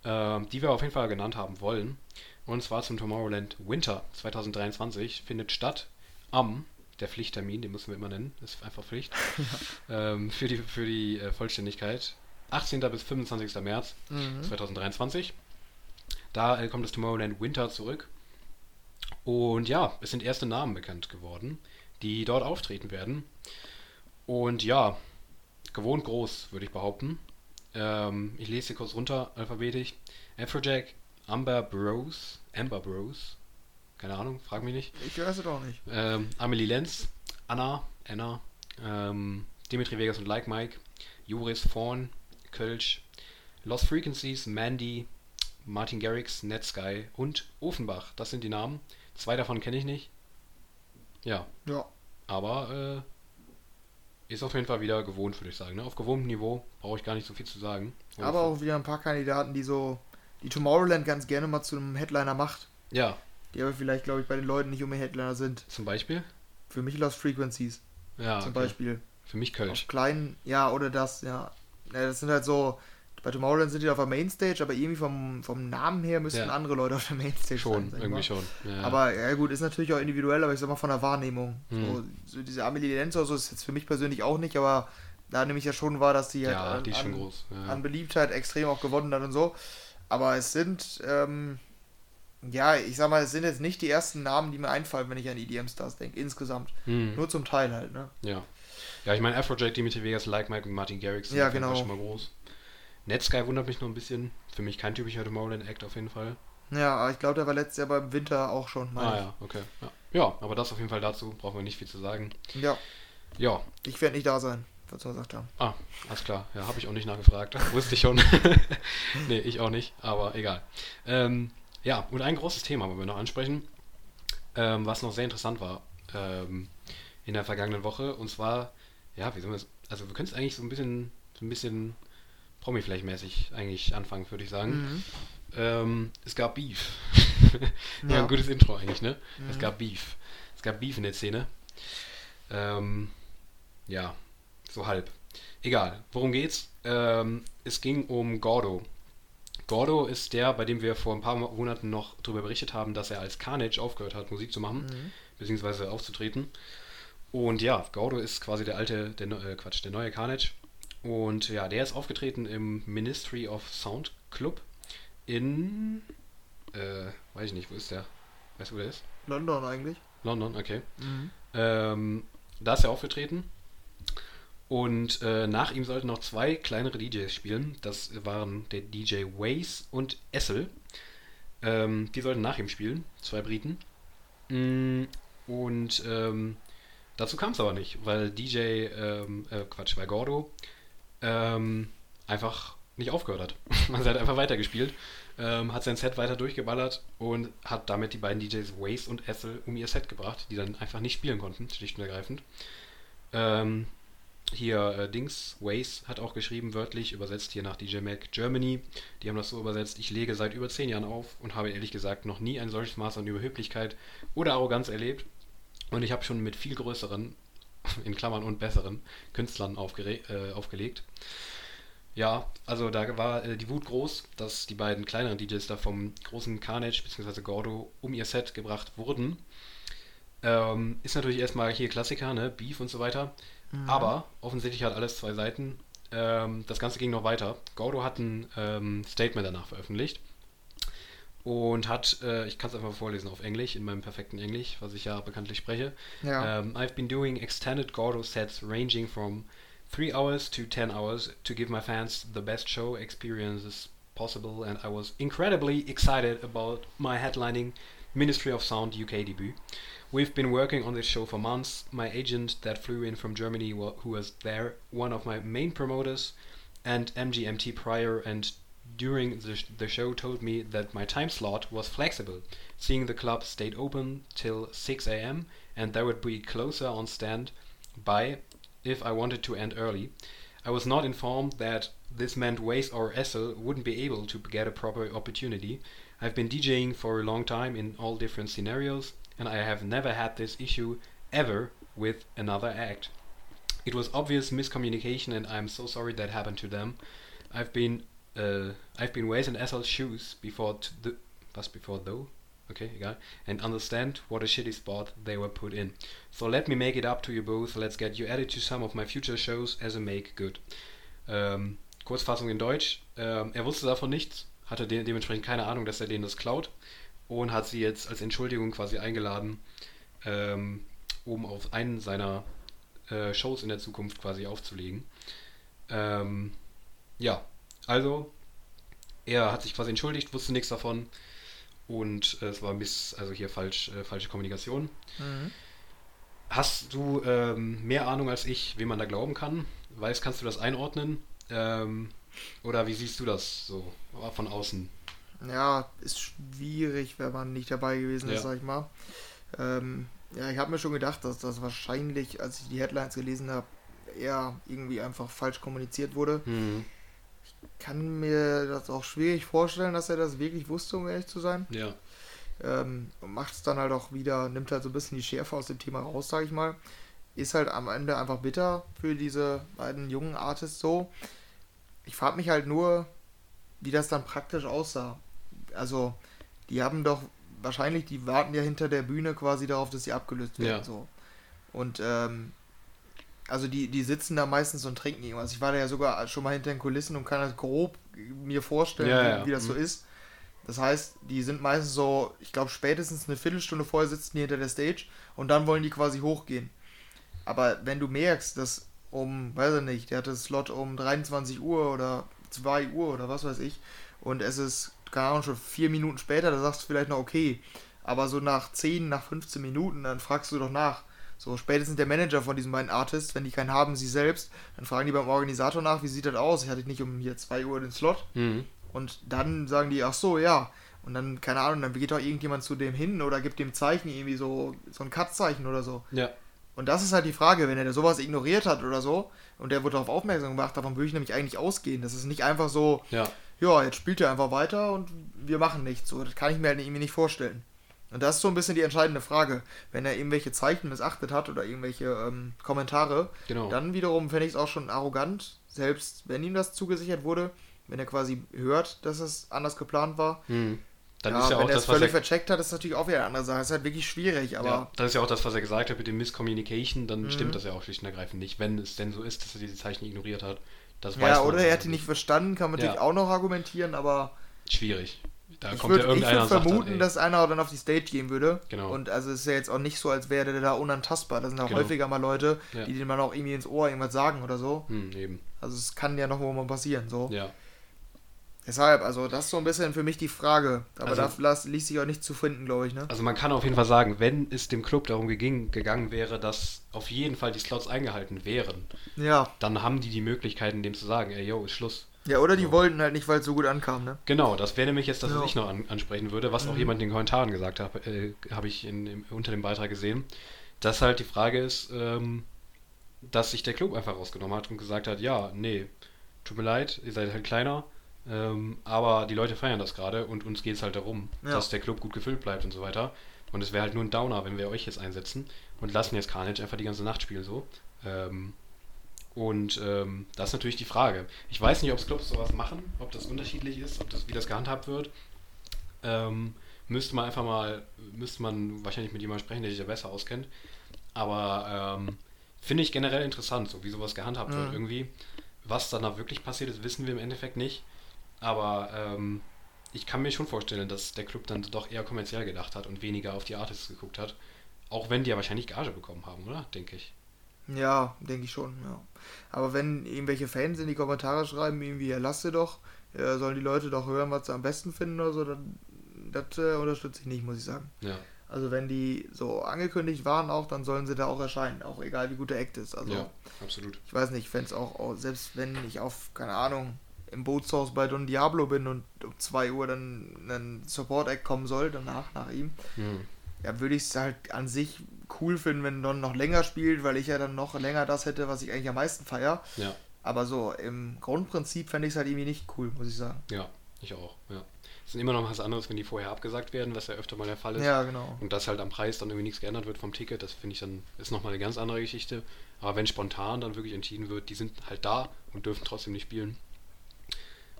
ähm, die wir auf jeden Fall genannt haben wollen. Und zwar zum Tomorrowland Winter 2023 findet statt am, der Pflichttermin, den müssen wir immer nennen, ist einfach Pflicht, ähm, für die, für die äh, Vollständigkeit, 18. bis 25. März
Mhm.
2023. Da äh, kommt das Tomorrowland Winter zurück. Und ja, es sind erste Namen bekannt geworden, die dort auftreten werden. Und ja, gewohnt groß, würde ich behaupten. Ähm, ich lese hier kurz runter, alphabetisch. Afrojack, Amber Bros, Amber Bros, keine Ahnung, frag mich nicht.
Ich weiß es auch nicht.
Ähm, Amelie Lenz, Anna, Anna, ähm, Dimitri Vegas und Like Mike, Joris Vorn, Kölsch, Lost Frequencies, Mandy, Martin Garrix, Netsky und Ofenbach. Das sind die Namen. Zwei davon kenne ich nicht. Ja,
Ja.
aber äh, ist auf jeden Fall wieder gewohnt, würde ich sagen. Ne? Auf gewohntem Niveau brauche ich gar nicht so viel zu sagen.
Aber auch wieder ein paar Kandidaten, die so, die Tomorrowland ganz gerne mal zu einem Headliner macht.
Ja,
Die aber vielleicht, glaube ich, bei den Leuten nicht unbedingt Headliner sind.
zum Beispiel.
Für mich Lost Frequencies
Ja,
zum
okay.
Beispiel.
Für mich Kölsch.
Auf kleinen, ja, oder das, ja. ja. Das sind halt so, bei Tomorrowland sind die auf der Mainstage, aber irgendwie vom, vom Namen her müssten
Ja.
andere Leute auf der Mainstage
Schon,
sein.
irgendwie
mal.
schon. Ja, ja.
Aber ja gut, ist natürlich auch individuell, aber ich sag mal von der Wahrnehmung.
Hm.
So, so diese Amelie Lenz oder so ist jetzt für mich persönlich auch nicht, aber da nehme ich ja schon wahr, dass die halt
ja,
an,
die schon
an, an Beliebtheit extrem auch gewonnen hat und so. Aber es sind, ähm, ja, ich sag mal, es sind jetzt nicht die ersten Namen, die mir einfallen, wenn ich an EDM-Stars denke, insgesamt.
Hm.
Nur zum Teil halt, ne?
Ja. Ja, ich meine, Afrojack, Dimitri Vegas, Like Mike und Martin Garrix sind
Ja, genau.
schon mal groß. Netsky wundert mich noch ein bisschen. Für mich kein typischer Tomorrowland-Act auf jeden Fall.
Ja, aber ich glaube, der war letztes Jahr beim Winter auch schon. meine
Ah ja, okay. Ja. ja, aber das auf jeden Fall dazu. Brauchen wir nicht viel zu sagen.
ja,
Ja,
ich werde nicht da sein, was wir gesagt haben.
ah, alles klar. Ja, habe ich auch nicht nachgefragt. Wusste ich schon. nee, ich auch nicht, aber egal. Ähm, ja, und ein großes Thema wollen wir noch ansprechen, ähm, was noch sehr interessant war ähm, in der vergangenen Woche. Und zwar, ja, wie soll man es, also wir können es eigentlich so ein bisschen, so ein bisschen Promi-Flash-mäßig eigentlich anfangen, würde ich sagen.
Mhm.
Ähm, es gab Beef. ja, ein gutes Intro eigentlich, ne? Es
Mhm.
gab Beef. Es gab Beef in der Szene. Ähm, ja, so halb. Egal, worum geht's? Ähm, es ging um Gordo. Gordo ist der, bei dem wir vor ein paar Monaten noch darüber berichtet haben, dass er als Carnage aufgehört hat, Musik zu machen,
Mhm.
beziehungsweise aufzutreten. Und ja, Gordo ist quasi der alte, der äh, Quatsch, der neue Carnage. Und ja, der ist aufgetreten im Ministry of Sound Club in, äh, weiß ich nicht, wo ist der? Weißt du, wo der ist?
London eigentlich.
London, okay.
Mhm.
Ähm, da ist er aufgetreten. Und äh, nach ihm sollten noch zwei kleinere DJs spielen. Das waren der DJ Waze und Essel. Ähm, die sollten nach ihm spielen, zwei Briten. Mm, und ähm, dazu kam es aber nicht, weil DJ, ähm, äh, Quatsch, weil Gordo ähm, einfach nicht aufgehört hat. Er hat einfach weitergespielt, ähm, hat sein Set weiter durchgeballert und hat damit die beiden DJs Waze und Essel um ihr Set gebracht, die dann einfach nicht spielen konnten, schlicht und ergreifend. Ähm, hier äh, Dings, Waze hat auch geschrieben, wörtlich übersetzt hier nach DJ Mac Germany. Die haben das so übersetzt, ich lege seit über zehn Jahren auf und habe ehrlich gesagt noch nie ein solches Maß an Überheblichkeit oder Arroganz erlebt. Und ich habe schon mit viel größeren, in Klammern und besseren, Künstlern aufgere äh, aufgelegt. Ja, also da war äh, die Wut groß, dass die beiden kleineren DJs da vom großen Carnage bzw. Gordo um ihr Set gebracht wurden. Ähm, ist natürlich erstmal hier Klassiker, ne? Beef und so weiter.
Mhm.
Aber offensichtlich hat alles zwei Seiten. Ähm, das Ganze ging noch weiter. Gordo hat ein ähm, Statement danach veröffentlicht und hat, äh, ich kann es einfach mal vorlesen auf Englisch, in meinem perfekten Englisch, was ich ja bekanntlich spreche.
Ja.
Um, I've been doing extended Gordo sets ranging from 3 hours to 10 hours to give my fans the best show experiences possible, and I was incredibly excited about my headlining Ministry of Sound UK debut. We've been working on this show for months. My agent that flew in from Germany, who was there, one of my main promoters, and MGMT prior and during the, sh- the show told me that my time slot was flexible, seeing the club stayed open till 6 a.m. and there would be closer on stand by if I wanted to end early. I was not informed that this meant Waze or Essel wouldn't be able to get a proper opportunity. I've been DJing for a long time in all different scenarios, and I have never had this issue ever with another act. It was obvious miscommunication, and I'm so sorry that happened to them. I've been uh, I've been and Essel's shoes before t- the was before though. Okay, egal. And understand what a shitty spot they were put in. So let me make it up to you both. Let's get you added to some of my future shows as a make good. Ähm, Kurzfassung in Deutsch. Ähm, er wusste davon nichts, hatte de dementsprechend keine Ahnung, dass er denen das klaut und hat sie jetzt als Entschuldigung quasi eingeladen, ähm, um auf einen seiner äh, Shows in der Zukunft quasi aufzulegen. Ähm, ja, Also, er hat sich quasi entschuldigt, wusste nichts davon und äh, es war bisschen, also hier falsch, äh, falsche Kommunikation.
Mhm.
Hast du ähm, mehr Ahnung als ich, wem man da glauben kann? Weißt, kannst du das einordnen? Ähm, oder wie siehst du das so von außen?
Ja, ist schwierig, wenn man nicht dabei gewesen ist,
Ja.
sag ich mal. Ähm, ja, ich habe mir schon gedacht, dass das wahrscheinlich, als ich die Headlines gelesen habe, eher irgendwie einfach falsch kommuniziert wurde.
Hm,
Kann mir das auch schwierig vorstellen, dass er das wirklich wusste, um ehrlich zu sein.
ja.
Ähm, Macht es dann halt auch wieder, nimmt halt so ein bisschen die Schärfe aus dem Thema raus, sag ich mal. Ist halt am Ende einfach bitter für diese beiden jungen Artists so. Ich frage mich halt nur, wie das dann praktisch aussah. Also, die haben doch wahrscheinlich, die warten ja hinter der Bühne quasi darauf, dass sie abgelöst werden.
Ja.
So. Und ähm, also die, die sitzen da meistens und trinken irgendwas. Ich war da ja sogar schon mal hinter den Kulissen und kann das grob mir vorstellen,
Ja,
wie,
ja.
wie das so
Mhm.
ist. Das heißt, die sind meistens so, ich glaube, spätestens eine Viertelstunde vorher sitzen die hinter der Stage und dann wollen die quasi hochgehen. Aber wenn du merkst, dass um, weiß ich nicht, der hatte Slot um 23 Uhr oder 2 Uhr oder was weiß ich und es ist, keine Ahnung, schon vier Minuten später, da sagst du vielleicht noch okay. Aber so nach 10, nach 15 Minuten, dann fragst du doch nach. So, spätestens der Manager von diesen beiden Artists, wenn die keinen haben, sie selbst, dann fragen die beim Organisator nach, wie sieht das aus? Ich hatte nicht um hier 2 Uhr den Slot.
Hm,
Und dann sagen die, ach so, ja. Und dann, keine Ahnung, dann geht doch irgendjemand zu dem hin oder gibt dem Zeichen irgendwie so, so ein Cut-Zeichen oder so.
ja.
Und das ist halt die Frage, wenn er sowas ignoriert hat oder so und der wurde darauf aufmerksam gemacht, davon würde ich nämlich eigentlich ausgehen. Das ist nicht einfach so,
Ja.
Ja, jetzt spielt er einfach weiter und wir machen nichts. So, das kann ich mir halt irgendwie nicht vorstellen. Und das ist so ein bisschen die entscheidende Frage. Wenn er irgendwelche Zeichen missachtet hat oder irgendwelche ähm, Kommentare,
Genau.
dann wiederum fände ich es auch schon arrogant, selbst wenn ihm das zugesichert wurde, wenn er quasi hört, dass es anders geplant war.
Hm. Dann
ja,
ist ja
wenn
auch
er
das,
völlig
er,
vercheckt hat, ist natürlich auch wieder eine andere Sache. Ist halt wirklich schwierig, aber
ja, das ist ja auch das, was er gesagt hat mit dem Misscommunication, dann
Mhm.
stimmt das ja auch schlicht und ergreifend nicht, wenn es denn so ist, dass er diese Zeichen ignoriert hat. Das
ja,
man
oder er hat ihn nicht verstanden, kann man
Ja.
natürlich auch noch argumentieren, aber
Schwierig. Da
ich
kommt ja
würde
irgendeiner
würd vermuten,
dann,
dass einer dann auf die Stage gehen würde.
Genau.
Und also es ist ja jetzt auch nicht so, als wäre der da unantastbar. Da sind auch
Genau.
häufiger mal Leute,
Ja.
die dem dann auch irgendwie ins Ohr irgendwas sagen oder so.
hm, eben.
Also es kann ja noch mal passieren. So.
Ja.
Deshalb, also das ist so ein bisschen für mich die Frage. Aber
Also-
da las- ließ sich auch nicht zu finden, glaube ich, ne?
Also man kann auf jeden Fall sagen, wenn es dem Club darum geging, gegangen wäre, dass auf jeden Fall die Slots eingehalten wären,
Ja.
dann haben die die Möglichkeiten, dem zu sagen, ey, yo, ist Schluss.
Ja, oder die
So.
wollten halt nicht, weil es so gut ankam, ne?
Genau, das wäre nämlich jetzt das, was
Ja.
ich noch an, ansprechen würde, was auch
Mhm.
jemand in den Kommentaren gesagt hat, äh, habe ich in, im, unter dem Beitrag gesehen, dass halt die Frage ist, ähm, dass sich der Club einfach rausgenommen hat und gesagt hat, ja, nee, tut mir leid, ihr seid halt kleiner, ähm, aber die Leute feiern das gerade und uns geht es halt darum,
Ja.
dass der Club gut gefüllt bleibt und so weiter. Und es wäre halt nur ein Downer, wenn wir euch jetzt einsetzen und lassen jetzt Carnage einfach die ganze Nacht spielen so. Ähm, und ähm, das ist natürlich die Frage. Ich weiß nicht, ob es Clubs sowas machen, ob das unterschiedlich ist, ob das, wie das gehandhabt wird. Ähm, müsste man einfach mal, müsste man wahrscheinlich mit jemandem sprechen, der sich da besser auskennt. Aber ähm, finde ich generell interessant, so wie sowas gehandhabt wird
Mhm.
irgendwie. Was dann da wirklich passiert ist, wissen wir im Endeffekt nicht. Aber ähm, ich kann mir schon vorstellen, dass der Club dann doch eher kommerziell gedacht hat und weniger auf die Artists geguckt hat. Auch wenn die ja wahrscheinlich Gage bekommen haben, oder? Denke ich.
Ja, denke ich schon, ja. Aber wenn irgendwelche Fans in die Kommentare schreiben, irgendwie, ja, lasse doch, äh, sollen die Leute doch hören, was sie am besten finden oder so, dann das äh, unterstütze ich nicht, muss ich sagen.
Ja.
Also wenn die so angekündigt waren auch, dann sollen sie da auch erscheinen, auch egal wie gut der Act ist. Also
ja, absolut.
ich weiß nicht, wenn es auch, auch, selbst wenn ich auf, keine Ahnung, im Bootshaus bei Don Diablo bin und um 2 Uhr dann ein Support-Act kommen soll, danach, nach ihm,
Mhm.
ja, würde ich es halt an sich cool finden, wenn Don noch länger spielt, weil ich ja dann noch länger das hätte, was ich eigentlich am meisten feier.
Ja,
Aber so im Grundprinzip fände ich es halt irgendwie nicht cool, muss ich sagen.
ja, ich auch. Ja. Es ist immer noch was anderes, wenn die vorher abgesagt werden, was ja öfter mal der Fall ist.
Ja, genau.
Und dass halt am Preis dann irgendwie nichts geändert wird vom Ticket, das finde ich dann, ist nochmal eine ganz andere Geschichte. Aber wenn spontan dann wirklich entschieden wird, die sind halt da und dürfen trotzdem nicht spielen.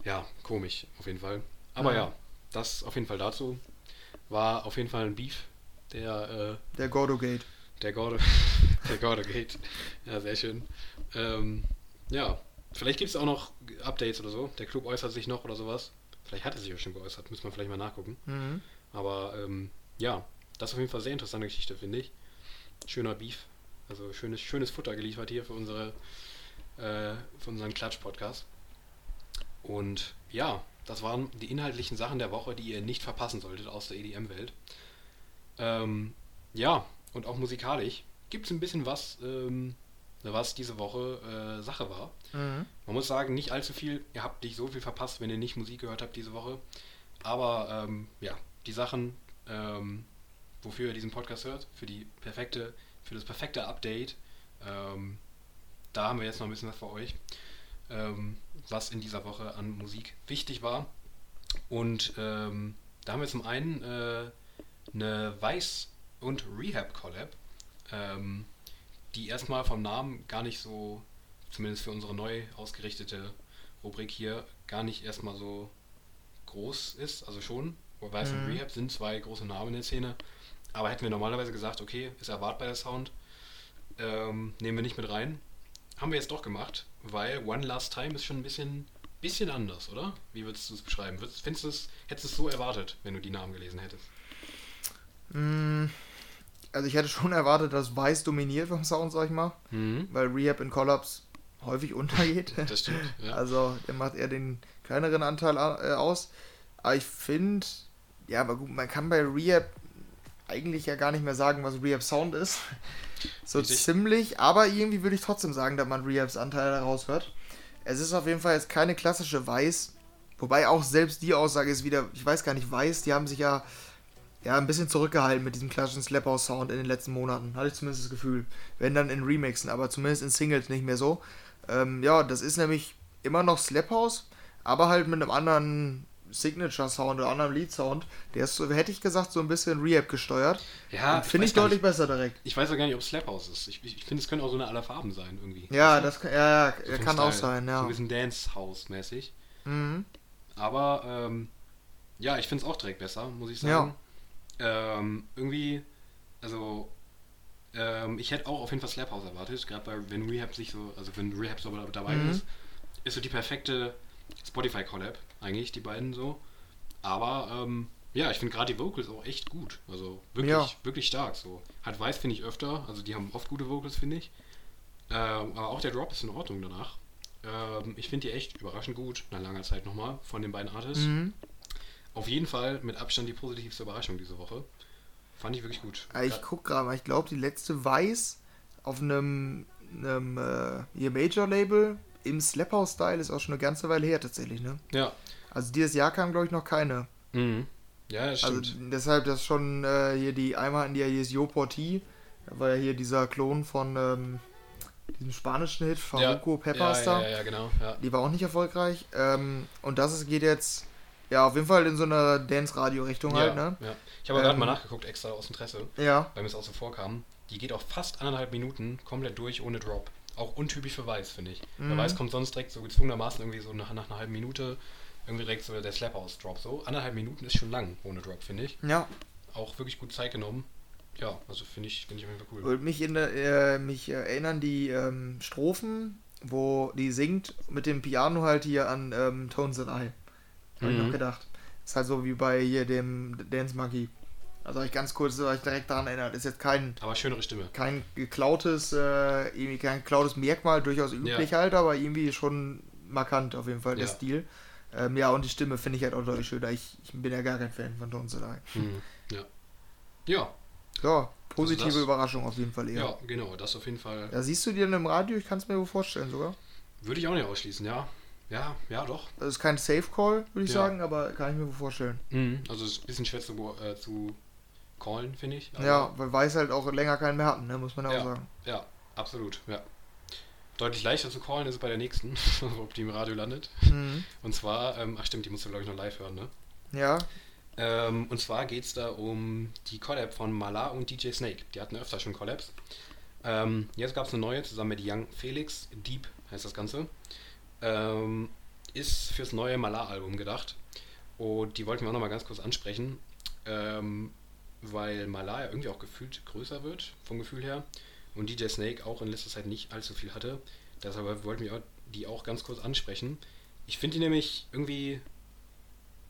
Ja, komisch, auf jeden Fall. Aber
Mhm.
ja, das auf jeden Fall dazu. War auf jeden Fall ein Beef, der, äh,
Der Gordo Gate.
der Gordo, der Gordo geht. Ja, sehr schön. Ähm, ja, vielleicht gibt es auch noch Updates oder so. Der Club äußert sich noch oder sowas. Vielleicht hat er sich auch schon geäußert, müssen wir vielleicht mal nachgucken.
Mhm.
Aber ähm, ja, das ist auf jeden Fall sehr interessante Geschichte, finde ich. Schöner Beef. Also schönes, schönes Futter geliefert hier für unsere äh, für unseren Klatsch-Podcast. Und ja, das waren die inhaltlichen Sachen der Woche, die ihr nicht verpassen solltet aus der EDM-Welt. Ähm, ja, und auch musikalisch gibt es ein bisschen was, ähm, was diese Woche äh, Sache war.
Mhm.
Man muss sagen, nicht allzu viel. Ihr habt nicht so viel verpasst, wenn ihr nicht Musik gehört habt diese Woche. Aber ähm, ja, die Sachen, ähm, wofür ihr diesen Podcast hört, für die perfekte, für das perfekte Update, ähm, da haben wir jetzt noch ein bisschen was für euch, ähm, was in dieser Woche an Musik wichtig war. Und ähm, da haben wir zum einen äh, eine Weiß- und Rehab-Collab, ähm, die erstmal vom Namen gar nicht so, zumindest für unsere neu ausgerichtete Rubrik hier, gar nicht erstmal so groß ist. Also schon, Weiß
Mhm.
und Rehab sind zwei große Namen in der Szene. Aber hätten wir normalerweise gesagt, okay, ist erwartbar der Sound, ähm, nehmen wir nicht mit rein. Haben wir jetzt doch gemacht, weil One Last Time ist schon ein bisschen, bisschen anders, oder? Wie würdest du es beschreiben? Würdest, findest du es, hättest du es so erwartet, wenn du die Namen gelesen hättest?
Mm, Also ich hätte schon erwartet, dass Weiß dominiert vom Sound, sag ich mal,
Mhm.
weil Rehab in Collabs häufig untergeht.
Das stimmt, ja.
Also der macht eher den kleineren Anteil äh, aus. Aber ich finde, ja, aber gut, man kann bei Rehab eigentlich ja gar nicht mehr sagen, was Rehab Sound ist. So
Richtig.
ziemlich, aber irgendwie würde ich trotzdem sagen, dass man Rehabs Anteil daraus hört. Es ist auf jeden Fall jetzt keine klassische Weiß, wobei auch selbst die Aussage ist wieder, ich weiß gar nicht, Weiß, die haben sich ja, ja ein bisschen zurückgehalten mit diesem klassischen Slap House Sound in den letzten Monaten, hatte ich zumindest das Gefühl. Wenn dann in Remixen, aber zumindest in Singles nicht mehr so. Ähm, ja, das ist nämlich immer noch Slap House, aber halt mit einem anderen Signature Sound oder anderen Lead Sound. Der ist, so, hätte ich gesagt, so ein bisschen Rehab gesteuert.
Ja,
Finde ich deutlich
nicht-
besser direkt.
Ich weiß ja gar nicht, ob es Slap House ist. Ich, ich, ich finde, es können auch so eine aller Farben sein, irgendwie.
Ja, das kann, ja, ja,
So
kann auch sein,
So
ja.
ein bisschen Dance House-mäßig.
Mhm.
Aber ähm, ja, ich finde es auch direkt besser, muss ich sagen. Ähm, irgendwie, also ähm, ich hätte auch auf jeden Fall Slap House erwartet, gerade bei wenn Rehab sich so, also wenn Rehab so dabei
Mhm.
ist, ist so die perfekte Spotify Collab eigentlich die beiden so. Aber ähm, ja, ich finde gerade die Vocals auch echt gut, also wirklich
Ja.
wirklich stark so. Hat Weiß finde ich öfter, also die haben oft gute Vocals finde ich. Ähm, aber auch der Drop ist in Ordnung danach. Ähm, ich finde die echt überraschend gut, nach langer Zeit nochmal, von den beiden Artists.
Mhm.
Auf jeden Fall mit Abstand die positivste Überraschung diese Woche. Fand ich wirklich gut.
Ich guck gerade mal, ich glaube, die letzte Weiß auf einem, einem äh, hier Major-Label im Slap House-Style ist auch schon eine ganze Weile her tatsächlich, ne?
Ja.
Also dieses Jahr kam, glaube ich, noch keine.
Mhm. Ja, das
Also
stimmt.
deshalb das schon äh, hier die einmal hatten die hier ist Yo Porti, da war ja hier dieser Klon von ähm, diesem spanischen Hit Faruco
ja,
Pepperstar.
ja, ja, ja, genau. Ja.
Die war auch nicht erfolgreich. Ähm, und das ist, geht jetzt ja auf jeden Fall in so eine Dance-Radio-Richtung halt,
ja,
ne?
ja. Ich habe gerade
Ähm,
mal nachgeguckt, extra aus Interesse,
Ja.
weil mir es auch so vorkam. Die geht auch fast anderthalb Minuten komplett durch ohne Drop. Auch untypisch für Weiß, finde ich. Bei
Mhm.
Weiß kommt sonst direkt so gezwungenermaßen irgendwie so nach, nach einer halben Minute irgendwie direkt so der Slap-House-Drop. So anderthalb Minuten ist schon lang ohne Drop, finde ich.
Ja.
Auch wirklich gut Zeit genommen. Ja, also finde ich, finde ich auf jeden Fall cool.
Und mich, in, der- äh, mich erinnern die ähm, Strophen, wo die singt mit dem Piano halt hier an ähm, Tones and I. Hab ich
Mhm.
noch gedacht. Ist halt so wie bei hier dem Dance Monkey. Also hab ich ganz kurz war ich direkt daran erinnert. Ist jetzt kein,
Aber schönere Stimme.
kein geklautes, äh, irgendwie kein geklautes Merkmal, durchaus üblich halt, aber irgendwie schon markant auf jeden Fall der
Ja.
Stil. Ähm, ja, und die Stimme finde ich halt auch deutlich schöner. Ich, ich bin ja gar kein Fan von Tones and I.
Mhm. Ja. Ja,
Ja, positive
Also das-
Überraschung auf jeden Fall eher.
ja, genau, das auf jeden Fall.
Ja, siehst du die dann im Radio? Ich kann es mir wohl vorstellen sogar.
Würde ich auch nicht ausschließen, ja. Ja, ja, doch.
Das ist kein Safe Call, würde ich
Ja.
sagen, aber kann ich mir wohl vorstellen.
Also es ist ein bisschen schwer zu, äh, zu callen, finde ich. aber-
ja, weil Weiß halt auch länger keinen mehr hatten, ne, muss man ja, auch
Ja.
sagen.
Ja, absolut, ja. Deutlich leichter zu callen ist es bei der nächsten, ob die im Radio landet.
Mhm.
Und zwar, ähm, ach stimmt, die musst du glaube ich noch live hören, ne?
Ja,
Ähm, und zwar geht es da um die Collab von Mala und DJ Snake. Die hatten öfter schon Collabs. Ähm, jetzt gab es eine neue zusammen mit Young Felix. Deep heißt das Ganze. Ähm, ist fürs neue Mala-Album gedacht. Und die wollten wir auch nochmal ganz kurz ansprechen. Ähm, weil Mala ja irgendwie auch gefühlt größer wird, vom Gefühl her. Und DJ Snake auch in letzter Zeit nicht allzu viel hatte. Deshalb wollten wir die auch ganz kurz ansprechen. Ich finde die nämlich irgendwie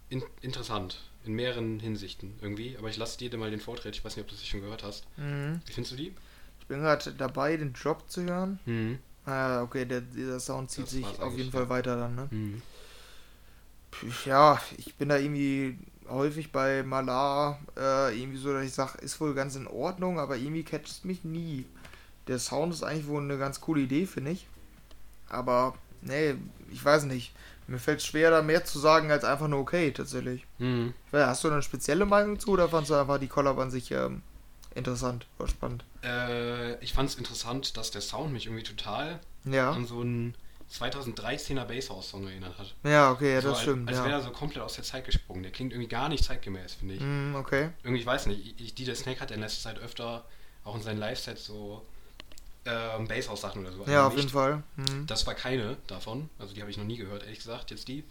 in, interessant. In mehreren Hinsichten irgendwie. Aber ich lasse dir mal den Vortritt. Ich weiß nicht, ob du das schon gehört hast.
mhm.
Wie findest du die?
ich bin gerade dabei, den Drop zu hören.
Mhm.
Ah, okay, der, dieser Sound zieht
Das
sich auf jeden Fall
ja.
weiter dann, ne?
Mhm.
Ja, ich bin da irgendwie häufig bei Malar äh, irgendwie so, dass ich sage, ist wohl ganz in Ordnung, aber irgendwie catcht es mich nie. Der Sound ist eigentlich wohl eine ganz coole Idee, finde ich. Aber, nee, ich weiß nicht. Mir fällt es schwer, da mehr zu sagen als einfach nur okay, tatsächlich.
Mhm.
Hast du eine spezielle Meinung zu oder fandest du einfach die Collab an sich ähm, interessant oder spannend?
Äh, ich fand es interessant, dass der Sound mich irgendwie total
Ja.
an so einen 2013er Basshouse-Song erinnert hat.
Ja, okay, ja,
so,
das
als,
stimmt.
Als wäre
ja.
er so komplett aus der Zeit gesprungen. Der klingt irgendwie gar nicht zeitgemäß, finde ich.
Mm, okay.
Irgendwie, ich weiß nicht, ich, DJ Snake hat in letzter Zeit öfter auch in seinen Live-Sets so ähm, Basshouse-Sachen oder so.
Ja, auf jeden Fall. Mhm.
Das war keine davon. Also die habe ich noch nie gehört, ehrlich gesagt, jetzt die.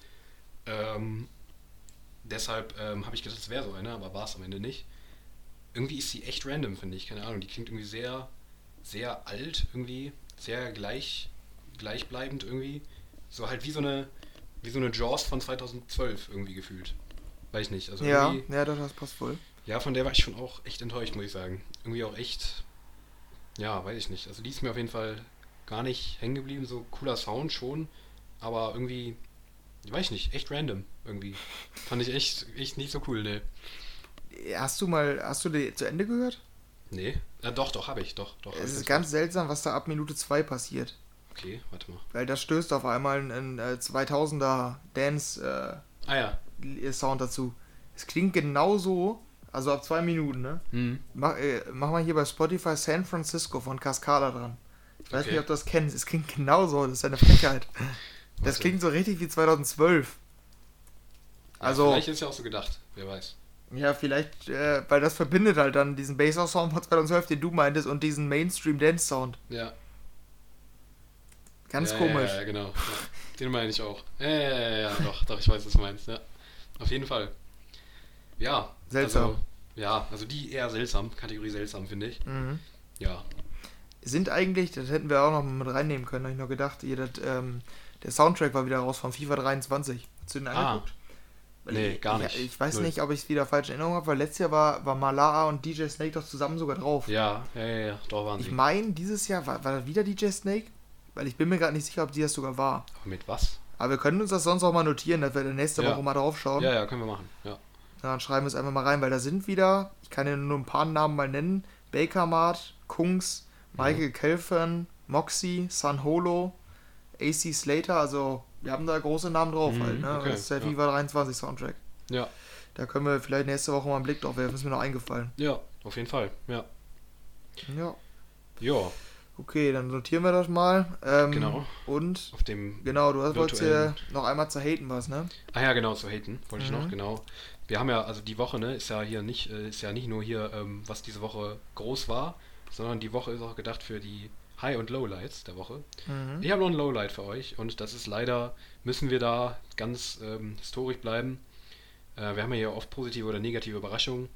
Ähm, deshalb ähm, habe ich gedacht, es wäre so eine, aber war es am Ende nicht. Irgendwie ist sie echt random, finde ich. Keine Ahnung. Die klingt irgendwie sehr, sehr alt, irgendwie. Sehr gleich, gleichbleibend irgendwie. So halt wie so eine, wie so eine Jaws von 2012 irgendwie gefühlt. Weiß ich nicht. Also
Ja, ja, doch, das passt wohl.
ja, von der war ich schon auch echt enttäuscht, muss ich sagen. Irgendwie auch echt, ja, weiß ich nicht. Also die ist mir auf jeden Fall gar nicht hängen geblieben. So cooler Sound schon, aber irgendwie, ich weiß nicht, echt random irgendwie. Fand ich echt, echt nicht so cool, ne.
Hast du mal, hast du die zu Ende gehört?
Nee, ja, doch, doch, habe ich, doch, doch.
Es ist
ganz-
ganz seltsam, was da ab Minute 2 passiert.
Okay, warte mal.
Weil da stößt auf einmal ein, ein äh, 2000er Dance-Sound
Ah ja.
dazu. Es klingt genau so, also ab zwei Minuten, ne?
Hm.
Mach, äh, mach mal hier bei Spotify San Francisco von Cascada dran. Ich weiß
Okay.
nicht, ob du das kennst. Es klingt genau so, das ist eine Frechheit. Das
Warte.
klingt so richtig wie 2012.
Ja,
Also,
vielleicht ist ja auch so gedacht, wer weiß.
ja, vielleicht, äh, weil das verbindet halt dann diesen Bass-Sound von 2012, den du meintest, und diesen Mainstream-Dance-Sound.
Ja.
Ganz
ja,
komisch.
Ja, ja, genau. Ja. Den meine ich auch. Ja, ja, ja, doch, doch, ich weiß, was du meinst. Ja. Auf jeden Fall. Ja.
Seltsam.
Also, ja, also die eher seltsam, Kategorie seltsam, finde ich.
Mhm.
Ja.
Sind eigentlich, das hätten wir auch noch mit reinnehmen können, habe ich noch gedacht, ihr, das, ähm, der Soundtrack war wieder raus von FIFA 23. Hast du den
Ah.
angeguckt? Weil
Nee,
ich,
gar
ich-
nicht.
Ich, weiß
Null.
nicht, ob ich es wieder falsch in Erinnerung habe, weil letztes Jahr war, war Malaa und DJ Snake doch zusammen sogar drauf.
Ja, ja, ja, ja, doch waren
Ich meine, dieses Jahr war, war das wieder DJ Snake? Weil ich bin mir gerade nicht sicher, ob die das sogar war.
Aber mit was?
Aber wir können uns das sonst auch mal notieren, dass wir dann nächste
Ja.
Woche mal drauf schauen.
Ja, ja, können wir machen. Ja.
Dann schreiben wir es einfach mal rein, weil da sind wieder, ich kann ja nur ein paar Namen mal nennen, Baker Mart, Kungs, Michael Kelfern, Moxie, San Holo, AC Slater, also wir haben da große Namen drauf
Mhm,
halt, ne?
okay,
das ist der
ja.
FIFA 23 Soundtrack.
Ja,
Da können wir vielleicht nächste Woche mal einen Blick drauf werfen, ist mir noch eingefallen.
ja, auf jeden Fall. Ja.
Ja,
Ja,
okay, dann notieren wir das mal. Ähm,
Genau.
Und,
auf dem.
genau, du hast- wolltest ja
Virtuellen.
noch einmal zu haten was, ne?
Ah ja, genau, zu haten, wollte ich
Mhm.
noch, genau. Wir haben ja, also die Woche, ne, ist ja hier nicht, äh, ist ja nicht nur hier, ähm, was diese Woche groß war, sondern die Woche ist auch gedacht für die High- und Lowlights der Woche.
Mhm.
Ich habe noch ein Lowlight für euch und das ist leider, müssen wir da ganz ähm, historisch bleiben. Äh, wir haben ja hier oft positive oder negative Überraschungen.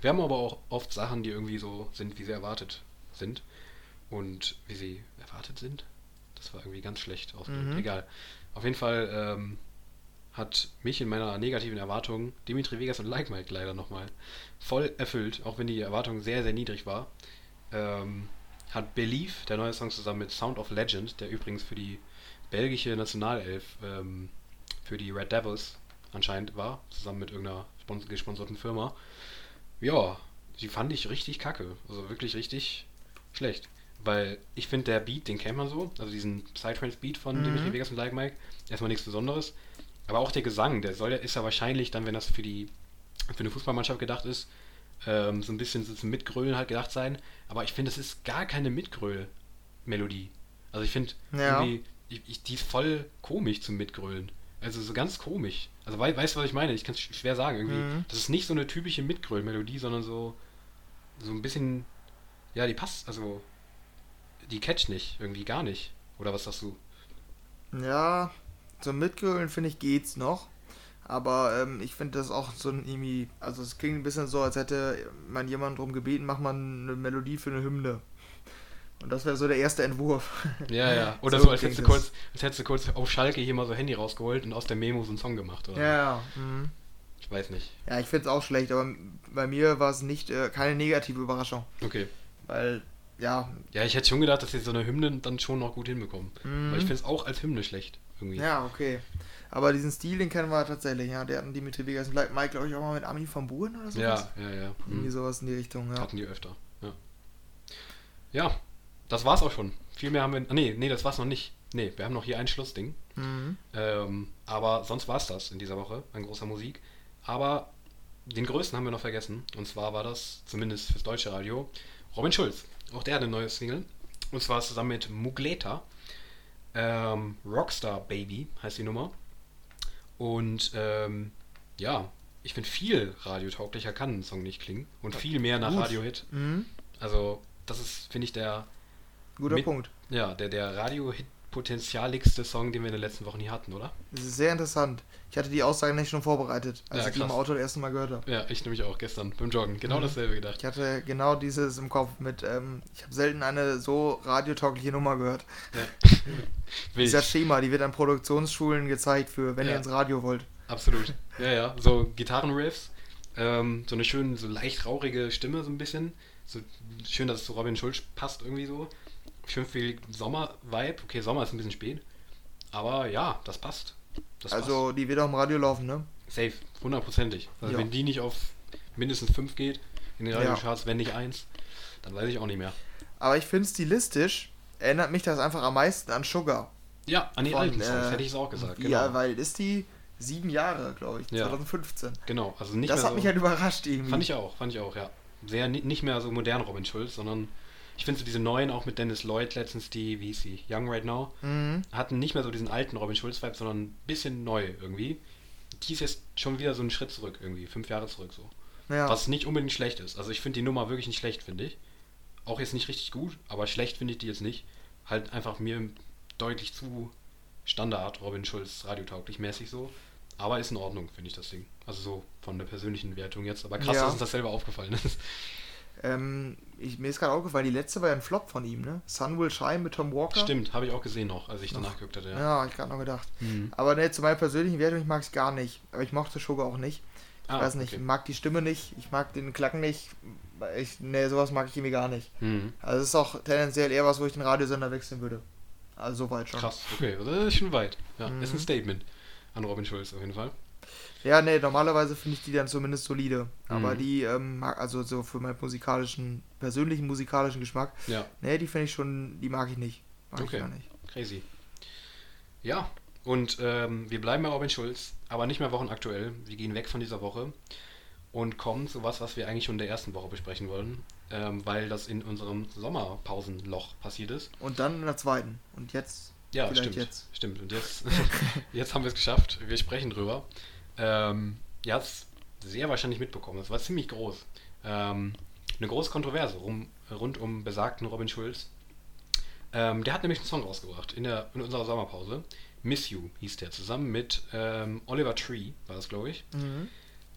Wir haben aber auch oft Sachen, die irgendwie so sind, wie sie erwartet sind. Und wie sie erwartet sind. Das war irgendwie ganz schlecht ausgedrückt.
Mhm.
Egal. Auf jeden Fall ähm, hat mich in meiner negativen Erwartung Dimitri Vegas und Like Mike leider nochmal voll erfüllt, auch wenn die Erwartung sehr, sehr niedrig war. Ähm, hat Believe, der neue Song zusammen mit Sound of Legend, der übrigens für die belgische Nationalelf, ähm, für die Red Devils anscheinend war, zusammen mit irgendeiner spons gesponserten Firma. Ja, die fand ich richtig kacke. Also wirklich richtig schlecht. Weil ich finde, der Beat, den kennt man so, also diesen Psytrance-Beat von
Mhm.
Dimitri Vegas und Like Mike, erstmal nichts Besonderes. Aber auch der Gesang, der soll ja, ist ja wahrscheinlich dann, wenn das für die für eine Fußballmannschaft gedacht ist, ähm, so ein bisschen so zum Mitgrölen halt gedacht sein. Aber ich finde, es ist gar keine Mitgröl-Melodie. Also ich finde,
Ja.
irgendwie, ich, ich, die ist voll komisch zum Mitgrölen. Also so ganz komisch. Also wei weißt du, was ich meine? Ich kann es schwer sagen. Irgendwie,
Mhm.
das ist nicht so eine typische Mitgröl-Melodie, sondern so, so ein bisschen, ja, die passt, also die catcht nicht, irgendwie gar nicht. Oder was sagst du?
Ja, zum Mitgrölen finde ich geht's noch. Aber ähm, ich finde das auch so ein irgendwie, also es klingt ein bisschen so, als hätte man jemanden darum gebeten, mach mal eine Melodie für eine Hymne. Und das wäre so der erste Entwurf.
Ja, ja. Oder
So
so, als, hättest du kurz, als hättest du kurz auf Schalke hier mal so Handy rausgeholt und aus der Memo so einen Song gemacht, oder?
Ja, ja. Mhm.
Ich weiß nicht.
Ja, ich finde es auch schlecht, aber bei mir war es nicht äh, keine negative Überraschung.
Okay.
Weil, ja,
Ja, ich hätte schon gedacht, dass sie so eine Hymne dann schon noch gut hinbekommen.
Mhm.
Aber ich finde es auch als Hymne schlecht. Irgendwie.
ja, okay. Aber diesen Stil, den kennen wir tatsächlich, ja. Der hatten Dimitri Vegas und Mike, glaube ich, auch mal mit Armin von Buren oder sowas.
Ja, ja, ja.
Irgendwie
Mhm.
sowas in die Richtung, ja.
Hatten die öfter. Ja. ja, das war's auch schon. Viel mehr haben wir. Nee, nee, das war's noch nicht. Nee, wir haben noch hier ein Schlussding.
Mhm.
Ähm, aber sonst war's das in dieser Woche an großer Musik. Aber den größten haben wir noch vergessen. Und zwar war das, zumindest fürs deutsche Radio, Robin Schulz. Auch der hat eine neue Single. Und zwar zusammen mit Mugleta. Ähm, Rockstar Baby heißt die Nummer. Und ähm, ja, ich finde viel radiotauglicher kann ein Song nicht klingen. Und viel mehr nach
Gut.
Radiohit.
Mhm.
Also, das ist, finde ich, der,
Guter
Mit-
Punkt.
ja, der, der Radio-Hit-potenzialigste Song, den wir in den letzten Wochen hier hatten, oder?
Das ist sehr interessant. Ich hatte die Aussage nicht schon vorbereitet, als
Ja,
ich die im. Auto das erste Mal gehört habe.
Ja, ich nämlich auch gestern beim Joggen. Genau
Mhm.
dasselbe gedacht.
Ich hatte genau dieses im Kopf mit, ähm, ich habe selten eine so radiotaugliche Nummer gehört.
Wild.
Dieser Schema, die wird an Produktionsschulen gezeigt für, wenn
Ja.
ihr ins Radio wollt.
Absolut. Ja, ja. So Gitarrenriffs, ähm, so eine schön, so leicht rauchige Stimme, so ein bisschen. So schön, dass es zu Robin Schulz passt irgendwie so. Schön viel Sommer-Vibe. Okay, Sommer ist ein bisschen spät. Aber ja, das passt. Das
also die wird auch im Radio laufen, ne?
passt. safe, hundertprozentig. Also
Ja.
wenn die nicht auf mindestens 5 geht in den
Ja.
Radiocharts, wenn nicht 1, dann weiß ich auch nicht mehr.
Aber ich finde stilistisch erinnert mich das einfach am meisten an Sugar.
Ja, an die
Von,
alten Songs
äh,
hätte ich es auch gesagt.
Ja,
Genau.
weil ist die sieben Jahre, glaube ich,
Ja.
2015.
genau. Also nicht
das hat
so,
mich halt überrascht irgendwie.
Fand ich auch, fand ich auch, ja. Sehr ni- nicht mehr so modern Robin Schulz, sondern ich finde so diese neuen, auch mit Dennis Lloyd letztens, die, wie hieß sie, Young Right Now,
Mhm.
hatten nicht mehr so diesen alten Robin Schulz-Vibe, sondern ein bisschen neu irgendwie. Die ist jetzt schon wieder so einen Schritt zurück irgendwie, fünf Jahre zurück so.
Ja.
Was nicht unbedingt schlecht ist. Also ich finde die Nummer wirklich nicht schlecht, finde ich. Auch jetzt nicht richtig gut, aber schlecht finde ich die jetzt nicht. Halt einfach mir deutlich zu Standard Robin Schulz radiotauglich mäßig so. Aber ist in Ordnung, finde ich das Ding. Also so von der persönlichen Wertung jetzt. Aber krass,
Ja.
dass uns das selber aufgefallen ist.
Ähm, ich, mir ist gerade aufgefallen, die letzte war ja ein Flop von ihm, ne? Sun Will Shine mit Tom Walker.
Stimmt, habe ich auch gesehen noch, als ich danach geguckt hatte.
Ja,
Ja.
hab ich gerade noch gedacht.
Mhm.
Aber ne, zu meiner persönlichen Wertung, ich mag es gar nicht. Aber ich mochte Sugar auch nicht. Ich
Ah,
weiß nicht,
okay.
ich mag die Stimme nicht, ich mag den Klacken nicht. Ich, ne, sowas mag ich irgendwie gar nicht.
Mhm.
Also es ist auch tendenziell eher was, wo ich den Radiosender wechseln würde. Also so weit schon.
Krass, okay, das ist schon weit. Ja,
Mhm.
ist ein Statement an Robin Schulz auf jeden Fall.
Ja, nee, normalerweise finde ich die dann zumindest solide. Aber
Mhm.
die, ähm, mag- also so für meinen musikalischen, persönlichen musikalischen Geschmack,
Ja,
nee, die finde ich schon, die mag ich nicht. Mag
Okay.
ich gar nicht.
crazy. Ja, und ähm, wir bleiben bei Robin Schulz, aber nicht mehr wochenaktuell. Wir gehen weg von dieser Woche und kommen zu was, was wir eigentlich schon in der ersten Woche besprechen wollen, ähm, weil das in unserem Sommerpausenloch passiert ist.
Und dann in der zweiten. Und jetzt,
Ja,
Vielleicht
stimmt.
jetzt.
Stimmt. Und jetzt, jetzt haben wir es geschafft. Wir sprechen drüber. Ähm, ihr habt es sehr wahrscheinlich mitbekommen. Es war ziemlich groß. Ähm, eine große Kontroverse rum, rund um besagten Robin Schulz. Ähm, der hat nämlich einen Song rausgebracht in, der, in unserer Sommerpause. Miss You hieß der, zusammen mit ähm, Oliver Tree, war das, glaube ich.
mhm.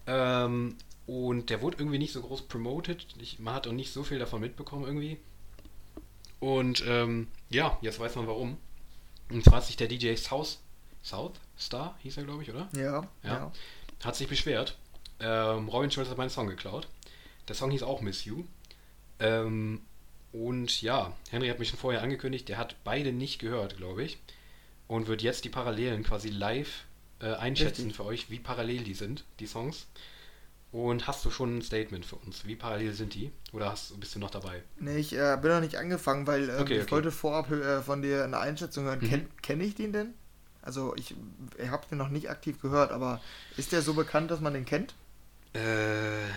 Ähm, und der wurde irgendwie nicht so groß promoted. Ich, man hat auch nicht so viel davon mitbekommen irgendwie. Und ähm, ja, jetzt weiß man warum. Und zwar hat sich der DJ South, South Star, hieß er glaube ich, oder?
ja,
Ja.
ja.
Hat sich beschwert. Ähm, Robin Schulz hat meinen Song geklaut. Der Song hieß auch Miss You. Ähm, und ja, Henry hat mich schon vorher angekündigt, der hat beide nicht gehört, glaube ich. Und wird jetzt die Parallelen quasi live äh, einschätzen
Richtig.
für euch, wie parallel die sind, die Songs. Und hast du schon ein Statement für uns? Wie parallel sind die? Oder hast, bist du noch dabei?
Nee, ich äh, bin noch nicht angefangen, weil ähm,
Okay,
ich
okay.
wollte vorab äh, von dir eine Einschätzung hören.
Mhm.
Kenn, Kenne ich den denn? Also ich, ich habe den noch nicht aktiv gehört, aber ist der so bekannt, dass man den kennt?
Äh,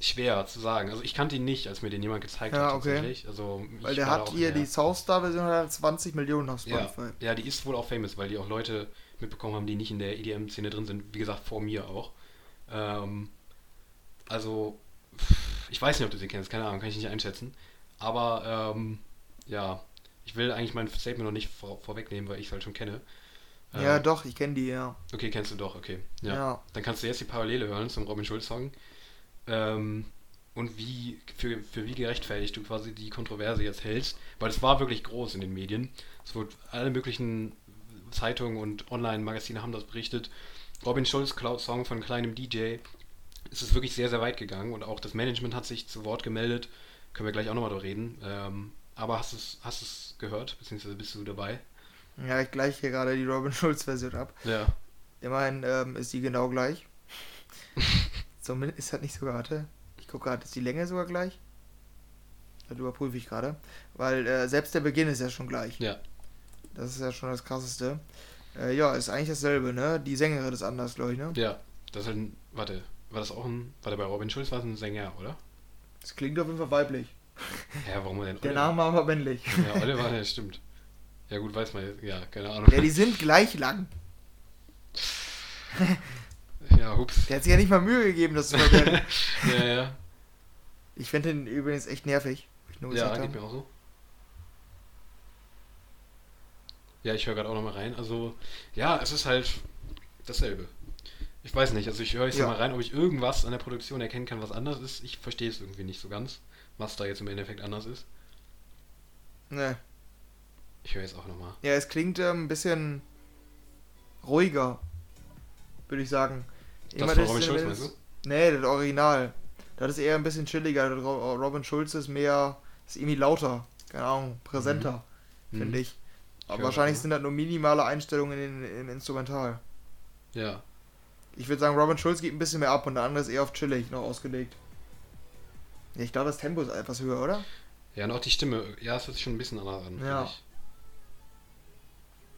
schwer zu sagen. Also ich kannte ihn nicht, als mir den jemand gezeigt
Ja,
hat
okay.
tatsächlich. Also
Weil der hat hier die Southstar-Version hat 20 Millionen auf
Ja,
Spotify.
ja, die ist wohl auch famous, weil die auch Leute mitbekommen haben, die nicht in der EDM-Szene drin sind. Wie gesagt, vor mir auch. Ähm, also, ich weiß nicht, ob du sie kennst, keine Ahnung, kann ich nicht einschätzen. Aber, ähm, ja, ich will eigentlich mein Statement noch nicht vor, vorwegnehmen, weil ich es halt schon kenne.
Ja,
Ähm,
doch, ich kenne die, ja.
Okay, kennst du doch, okay. Ja.
Ja.
Dann kannst du jetzt die Parallele hören zum Robin Schulz-Song. Ähm, und wie, für, für wie gerechtfertigt du quasi die Kontroverse jetzt hältst. Weil es war wirklich groß in den Medien. Es wurde, alle möglichen Zeitungen und Online-Magazine haben das berichtet. Robin Schulz klaut Song von kleinem DJ. Es ist wirklich sehr, sehr weit gegangen und auch das Management hat sich zu Wort gemeldet. Können wir gleich auch nochmal darüber reden. Ähm, aber hast du es hast gehört, beziehungsweise bist du dabei?
Ja, ich gleiche hier gerade die Robin Schulz-Version ab.
Ja.
Immerhin ähm, ist die genau gleich. Zumindest ist das nicht sogar, warte. Ich gucke gerade, ist die Länge sogar gleich? Das überprüfe ich gerade. Weil äh, selbst der Beginn ist ja schon gleich.
Ja.
Das ist ja schon das krasseste. Äh, ja, ist eigentlich dasselbe, ne? Die Sängerin ist anders, glaube ich, ne?
Ja. Das ist halt ein, warte, war das auch ein, warte, bei Robin Schulz war es ein Sänger, oder?
Das klingt auf jeden Fall weiblich.
Ja, warum denn?
Der? Name aber männlich.
Ja, Oliver, ja, stimmt. Ja, gut, weiß man jetzt. Ja, keine Ahnung.
Ja, die sind gleich lang.
Ja, hups.
Der hat sich ja nicht mal Mühe gegeben, das zu verkennen.
ja, ja.
Ich finde den übrigens echt nervig. wie Ich nur
Ja, geht mir auch so. Ja, ich höre gerade auch nochmal rein. Also, ja, es ist halt dasselbe. Ich weiß nicht, also ich höre jetzt
Ja.
mal rein, ob ich irgendwas an der Produktion erkennen kann, was anders ist. Ich verstehe es irgendwie nicht so ganz, was da jetzt im Endeffekt anders ist.
Ne.
Ich höre jetzt auch nochmal.
Ja, es klingt ähm, ein bisschen ruhiger, würde ich sagen.
Das von Robin Schulz, meinst du?
Nee, das Original. Das ist eher ein bisschen chilliger. Robin Schulz ist mehr, ist irgendwie lauter. Keine Ahnung, präsenter,
Mhm.
finde ich. Aber wahrscheinlich
das,
sind das nur minimale Einstellungen in, im Instrumental.
Ja.
Ich würde sagen, Robin Schulz geht ein bisschen mehr ab und der andere ist eher auf chillig noch ausgelegt. Ja, ich glaube, das Tempo ist etwas höher, oder?
Ja, und auch die Stimme. Ja, es hört sich schon ein bisschen anders an.
Ja.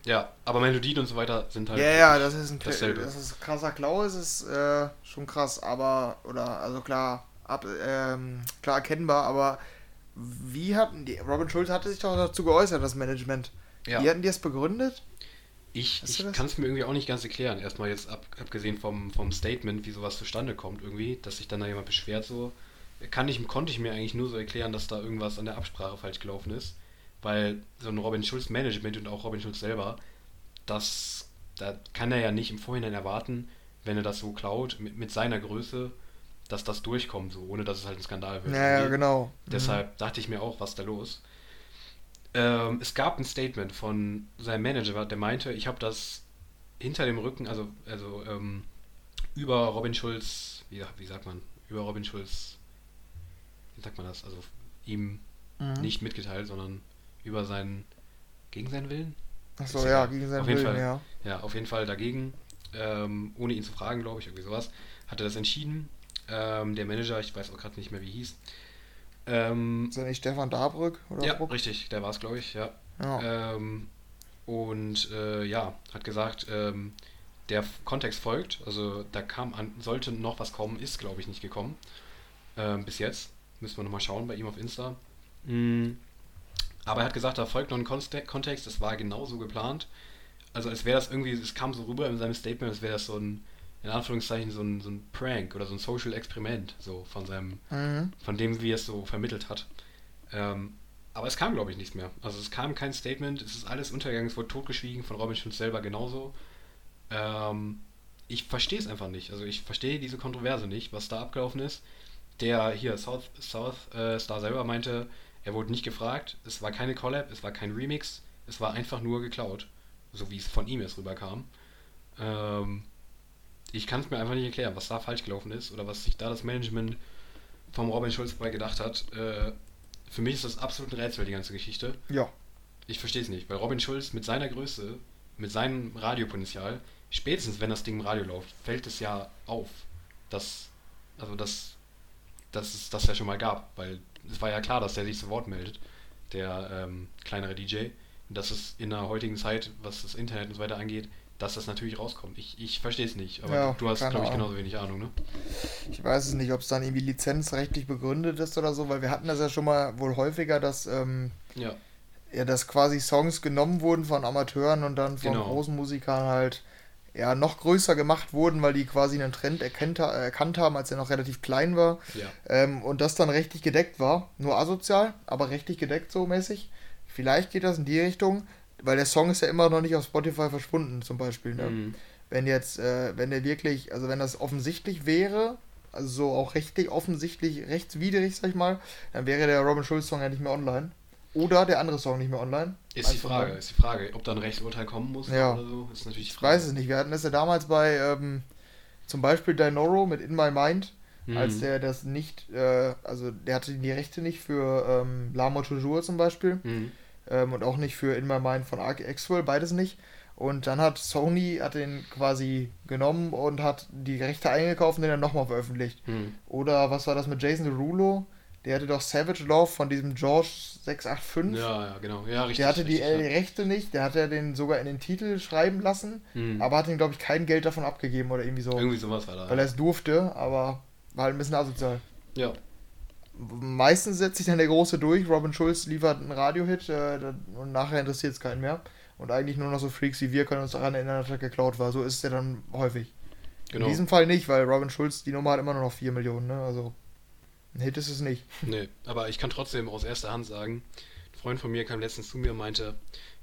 Ja, aber Melodien und so weiter sind halt.
Ja, ja, das ist ein
dasselbe.
das ist krasser Klau, ist es äh, schon krass, aber oder also klar ab, ähm, klar erkennbar, aber wie hatten die Robin Schulz hatte sich doch dazu geäußert, das Management.
Ja.
Wie hatten die es begründet?
Ich, ich kann es mir irgendwie auch nicht ganz erklären. Erstmal jetzt ab, abgesehen vom, vom Statement, wie sowas zustande kommt irgendwie, dass sich dann da jemand beschwert so. Kann ich, konnte ich mir eigentlich nur so erklären, dass da irgendwas an der Absprache falsch gelaufen ist. Weil so ein Robin Schulz Management und auch Robin Schulz selber, das, da kann er ja nicht im Vorhinein erwarten, wenn er das so klaut, mit, mit seiner Größe, dass das durchkommt, so, ohne dass es halt ein Skandal wird.
Ja, ja, genau.
Deshalb dachte ich mir auch, was ist da los? Ähm, es gab ein Statement von seinem Manager, der meinte, ich habe das hinter dem Rücken, also, also ähm, über Robin Schulz, wie, wie sagt man, über Robin Schulz, wie sagt man das, also ihm
Mhm.
nicht mitgeteilt, sondern über seinen, gegen seinen Willen?
Achso, ja,
egal.
gegen seinen
Auf jeden
Willen,
Fall.
ja.
Ja, auf jeden Fall dagegen, ähm, ohne ihn zu fragen, glaube ich, irgendwie sowas, hat er das entschieden. Ähm, der Manager, ich weiß auch gerade nicht mehr, wie hieß. Ähm,
Ist das nicht Stefan Dabrück oder
ja,
Bruck?
richtig, der war es, glaube ich, ja.
Ja.
Ähm, und äh, ja, hat gesagt, ähm, der Kontext folgt, also da kam an, sollte noch was kommen, ist glaube ich nicht gekommen. Ähm, bis jetzt. Müssen wir nochmal schauen bei ihm auf Insta. Mm, aber er hat gesagt, da folgt noch ein Kontext, das war genauso geplant. Also als wäre das irgendwie, es kam so rüber in seinem Statement, als wäre das so ein, in Anführungszeichen, so ein, so ein Prank oder so ein Social Experiment, so von seinem
Mhm.
von dem, wie er es so vermittelt hat. Ähm, aber es kam, glaube ich, nichts mehr. Also es kam kein Statement, es ist alles untergegangen, es wurde totgeschwiegen, von Robin Schulz selber genauso. Ähm, ich verstehe es einfach nicht. Also ich verstehe diese Kontroverse nicht, was da abgelaufen ist. Der hier, South, South äh, Star selber meinte, er wurde nicht gefragt, es war keine Collab, es war kein Remix, es war einfach nur geklaut. So wie es von ihm jetzt rüberkam. Ähm, ich kann es mir einfach nicht erklären, was da falsch gelaufen ist oder was sich da das Management vom Robin Schulz bei gedacht hat. Äh, für mich ist das absolut ein Rätsel, die ganze Geschichte.
Ja.
Ich verstehe es nicht, weil Robin Schulz mit seiner Größe, mit seinem Radiopotenzial, spätestens wenn das Ding im Radio läuft, fällt es ja auf, dass, also dass, dass es das ja schon mal gab, weil es war ja klar, dass der sich zu Wort meldet, der ähm, kleinere DJ, und dass es in der heutigen Zeit, was das Internet und so weiter angeht, dass das natürlich rauskommt. Ich, ich verstehe es nicht, aber
Ja,
du hast, glaube ich, genauso wenig Ahnung, ne?
Ich weiß es nicht, ob es dann irgendwie lizenzrechtlich begründet ist oder so, weil wir hatten das ja schon mal wohl häufiger, dass ähm,
Ja,
ja, dass quasi Songs genommen wurden von Amateuren und dann von
Genau.
großen Musikern halt ja noch größer gemacht wurden, weil die quasi einen Trend erkennt, erkannt haben, als er noch relativ klein war.
ja.
Ähm, und das dann rechtlich gedeckt war. Nur asozial, aber rechtlich gedeckt so mäßig. Vielleicht geht das in die Richtung, weil der Song ist ja immer noch nicht auf Spotify verschwunden, zum Beispiel. Ne?
Mhm.
Wenn jetzt, äh, wenn der wirklich, also wenn das offensichtlich wäre, also so auch rechtlich offensichtlich rechtswidrig, sag ich mal, dann wäre der Robin Schulz Song ja nicht mehr online. Oder der andere Song nicht mehr online.
Ist die Frage,
mal.
ist die Frage, ob da ein Rechtsurteil kommen muss
Ja.
oder so, ist natürlich die
Ich
Frage.
weiß es nicht. Wir hatten das ja damals bei ähm, zum Beispiel Dinoro mit In My Mind,
Mhm.
als der das nicht, äh, also der hatte die Rechte nicht für ähm, La Mort Toujours zum Beispiel
Mhm.
Ähm, und auch nicht für In My Mind von Arc Axwell, beides nicht. Und dann hat Sony hat den quasi genommen und hat die Rechte eingekauft und den dann nochmal veröffentlicht.
Hm.
Oder was war das mit Jason Derulo? Der hatte doch Savage Love von diesem George 685.
Ja, ja, genau. Ja, richtig.
der hatte die
richtig,
äh, Rechte nicht, der hat ja den sogar in den Titel schreiben lassen,
ja. Hm.
aber hat ihm, glaube ich, kein Geld davon abgegeben oder irgendwie so.
Irgendwie sowas war da.
Weil er es durfte, aber war halt ein bisschen asozial.
ja,
Meistens setzt sich dann der Große durch, Robin Schulz liefert einen Radiohit äh, und nachher interessiert es keinen mehr. Und eigentlich nur noch so Freaks wie wir können uns daran erinnern, dass er geklaut war. So ist es ja dann häufig.
genau.
In diesem Fall nicht, weil Robin Schulz, die Nummer hat immer nur noch 4 Millionen, ne? Also ein Hit ist es nicht.
Nee, aber ich kann trotzdem aus erster Hand sagen, ein Freund von mir kam letztens zu mir und meinte,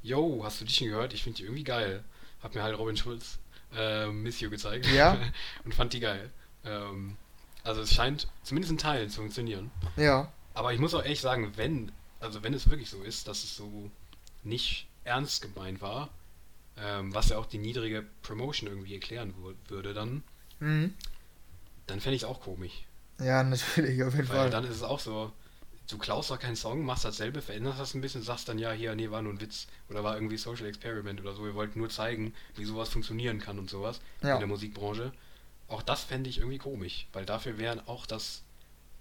Yo, hast du die schon gehört? Ich finde die irgendwie geil. Hab mir halt Robin Schulz äh, Miss You gezeigt.
Ja.
und fand die geil. Ähm, also es scheint zumindest in Teilen zu funktionieren.
Ja,
Aber ich muss auch ehrlich sagen, wenn, also wenn es wirklich so ist, dass es so nicht ernst gemeint war, ähm, was ja auch die niedrige Promotion irgendwie erklären würde, dann,
mhm.
dann fände ich es auch komisch.
ja, natürlich, auf jeden
Weil
Fall.
dann ist es auch so, du klaust doch keinen Song, machst dasselbe, veränderst das ein bisschen, sagst dann ja, hier, nee, war nur ein Witz oder war irgendwie Social Experiment oder so. Wir wollten nur zeigen, wie sowas funktionieren kann und sowas
Ja.
in der Musikbranche. Auch das fände ich irgendwie komisch, weil dafür wären auch das,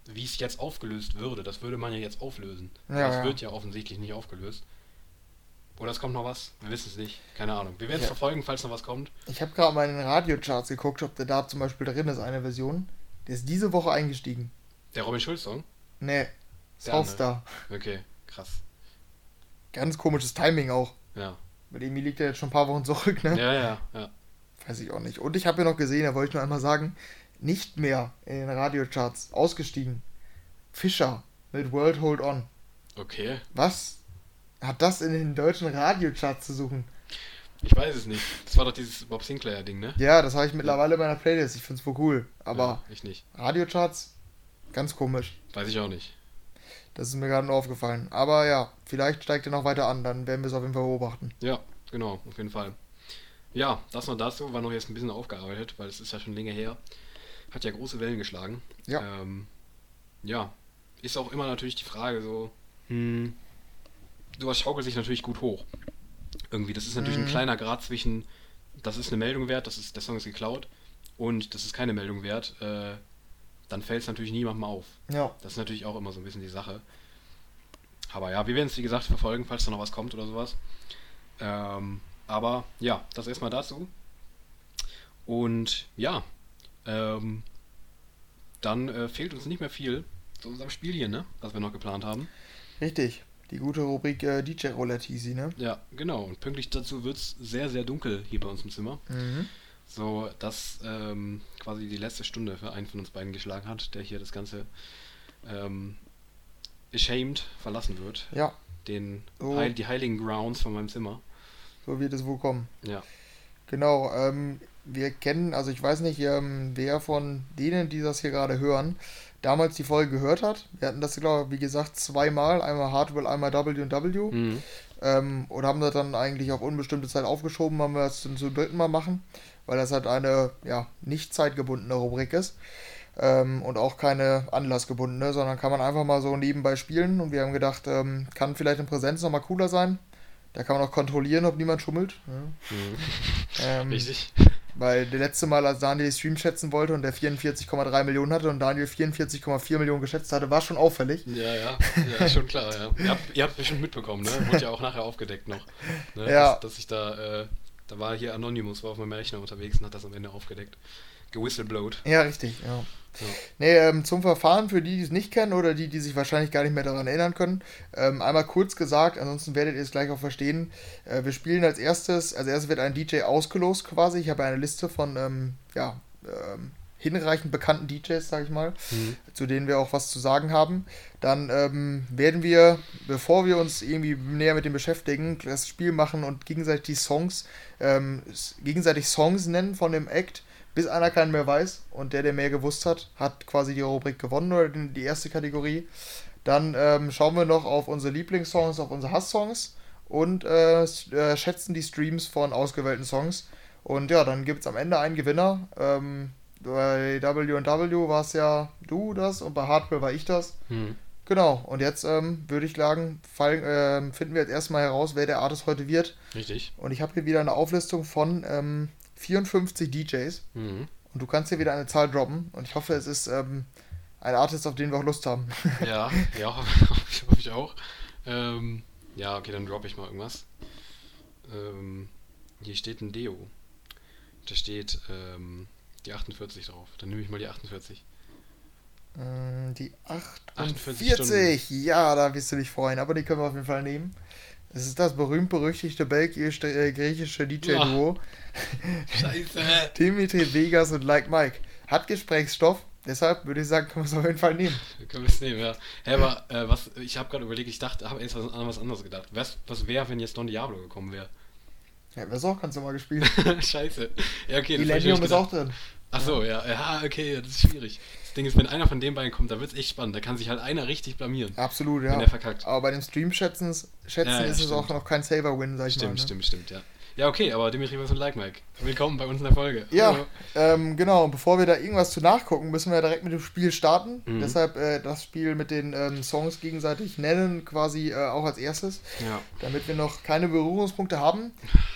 wie es jetzt aufgelöst würde, das würde man ja jetzt auflösen.
Ja,
das
ja.
wird ja offensichtlich nicht aufgelöst. Oder es kommt noch was? Wir wissen es nicht. Keine Ahnung. Wir werden es
Ja.
verfolgen, falls noch was kommt.
Ich habe gerade mal in den Radiocharts geguckt, ob der da zum Beispiel drin ist, eine Version. Der ist diese Woche eingestiegen.
Der Robin Schulz-Song?
Nee. Southstar.
Okay, krass.
Ganz komisches Timing auch.
Ja.
Bei dem liegt er jetzt schon ein paar Wochen zurück, ne?
Ja, ja, ja.
Weiß ich auch nicht. Und ich habe ja noch gesehen, da wollte ich nur einmal sagen, nicht mehr in den Radiocharts ausgestiegen. Fischer mit World Hold On.
Okay.
Was hat das in den deutschen Radiocharts zu suchen?
Ich weiß es nicht. Das war doch dieses Bob Sinclair-Ding, ne?
Ja, das habe ich mittlerweile in meiner Playlist. Ich finde es voll cool. Aber
Ja, ich nicht.
Radiocharts, ganz komisch.
Weiß ich auch nicht.
Das ist mir gerade nur aufgefallen. Aber ja, vielleicht steigt er noch weiter an. Dann werden wir es auf jeden Fall beobachten.
Ja, genau, auf jeden Fall. Ja, das noch dazu, war noch jetzt ein bisschen aufgearbeitet, weil es ist ja schon länger her. Hat ja große Wellen geschlagen.
Ja.
Ähm, ja, ist auch immer natürlich die Frage so, hm, sowas schaukelt sich natürlich gut hoch. Irgendwie, das ist natürlich
Mhm.
ein kleiner Grad zwischen, das ist eine Meldung wert, das ist, der Song ist geklaut, und das ist keine Meldung wert, äh, dann fällt es natürlich niemandem auf.
Ja,
Das ist natürlich auch immer so ein bisschen die Sache. Aber ja, wir werden es wie gesagt verfolgen, falls da noch was kommt oder sowas. Ähm, aber ja, das erstmal dazu. Und ja, ähm, dann äh, fehlt uns nicht mehr viel zu unserem Spiel hier, ne? Was wir noch geplant haben.
richtig. Die gute Rubrik äh, DJ Roulette easy, ne?
Ja, genau. Und pünktlich dazu wird es sehr, sehr dunkel hier bei uns im Zimmer.
Mhm.
So, dass ähm, quasi die letzte Stunde für einen von uns beiden geschlagen hat, der hier das Ganze ähm, ashamed verlassen wird.
Ja,
Den
Oh.
Heil, die heiligen Grounds von meinem Zimmer.
So wird es wohl kommen.
Ja.
Genau, ähm, wir kennen, also ich weiß nicht, ähm, wer von denen, die das hier gerade hören, damals die Folge gehört hat. Wir hatten das, glaube ich, wie gesagt, zweimal, einmal Hardwell, einmal W&W.
Mhm.
Ähm, und haben das dann eigentlich auf unbestimmte Zeit aufgeschoben, haben wir es zum, zum dritten Mal machen, weil das halt eine, ja, nicht zeitgebundene Rubrik ist. Ähm, und auch keine anlassgebundene, sondern kann man einfach mal so nebenbei spielen. Und wir haben gedacht, ähm, kann vielleicht in Präsenz nochmal cooler sein. Da kann man auch kontrollieren, ob niemand schummelt. Ja.
Mhm.
Ähm,
Richtig.
weil der letzte Mal, als Daniel die Stream schätzen wollte und der 44,3 Millionen hatte und Daniel 44,4 Millionen geschätzt hatte, war schon auffällig.
Ja, ja, ja, schon klar, ja. Ihr habt, ihr habt bestimmt mitbekommen, ne? Wurde ja auch nachher aufgedeckt noch. Ne?
Ja.
Dass, dass ich da, äh, da war hier Anonymous, war auf meinem Rechner unterwegs und hat das am Ende aufgedeckt. Gewhistleblowt.
Ja, richtig, ja.
Ja.
Nee, ähm, zum Verfahren für die, die es nicht kennen oder die, die sich wahrscheinlich gar nicht mehr daran erinnern können. Ähm, einmal kurz gesagt, ansonsten werdet ihr es gleich auch verstehen. Äh, wir spielen als erstes, als erstes wird ein DJ ausgelost quasi. Ich habe eine Liste von, ähm, ja, ähm, hinreichend bekannten DJs, sag ich mal,
Mhm.
zu denen wir auch was zu sagen haben. Dann ähm, werden wir, bevor wir uns irgendwie näher mit dem beschäftigen, das Spiel machen und gegenseitig die Songs, ähm, gegenseitig Songs nennen von dem Act, bis einer keinen mehr weiß. Und der, der mehr gewusst hat, hat quasi die Rubrik gewonnen oder die erste Kategorie. Dann ähm, schauen wir noch auf unsere Lieblingssongs, auf unsere Hasssongs und äh, äh, schätzen die Streams von ausgewählten Songs. Und ja, dann gibt es am Ende einen Gewinner. Ähm, bei W&W war es ja du das und bei Hardware war ich das.
Mhm.
Genau, und jetzt ähm, würde ich sagen, fallen, ähm, finden wir jetzt erstmal heraus, wer der Artist heute wird.
Richtig.
Und ich habe hier wieder eine Auflistung von ähm, 54 DJs.
Mhm.
Und du kannst hier wieder eine Zahl droppen. Und ich hoffe, es ist ähm, ein Artist, auf den wir auch Lust haben.
Ja, ja, hoffe ich, auch. Ähm, ja, okay, dann droppe ich mal irgendwas. Ähm, hier steht ein Deo. Da steht ähm, die 48 drauf. Dann nehme ich mal die 48.
Mm, Die
48
48. Ja, da wirst du dich freuen. Aber die können wir auf jeden Fall nehmen. Es ist das berühmt-berüchtigte belgisch-griechische DJ-Duo
Scheiße!
Dimitri Vegas und Like Mike. Hat Gesprächsstoff. Deshalb würde ich sagen, können wir es auf jeden Fall nehmen.
Können wir es nehmen, ja. Hä, aber äh, was, ich habe gerade überlegt, ich dachte, habe erst was, an was anderes gedacht. Was, was wäre, wenn jetzt Don Diablo gekommen wäre?
Ja, das auch ganz normal gespielt.
Scheiße. Ja, okay,
Millennium ist auch drin.
Ach so, ja, ja, okay, das ist schwierig. Das Ding ist, wenn einer von den beiden kommt, da wird es echt spannend. Da kann sich halt einer richtig blamieren.
Absolut,
Wenn
ja.
der verkackt.
Aber bei dem Stream-Schätzen schätzen
Ja, ja,
ist es
stimmt.
auch noch kein Saver-Win, sag ich
Stimmt,
mal. Ne?
stimmt, stimmt, ja. Ja, okay, aber Dimitri was und Like Mike. Willkommen bei uns in der Folge.
Ja, ähm, genau. Und bevor wir da irgendwas zu nachgucken, müssen wir direkt mit dem Spiel starten.
Mhm.
Deshalb äh, das Spiel mit den ähm, Songs gegenseitig nennen, quasi äh, auch als erstes,
Ja.
damit wir noch keine Berührungspunkte haben.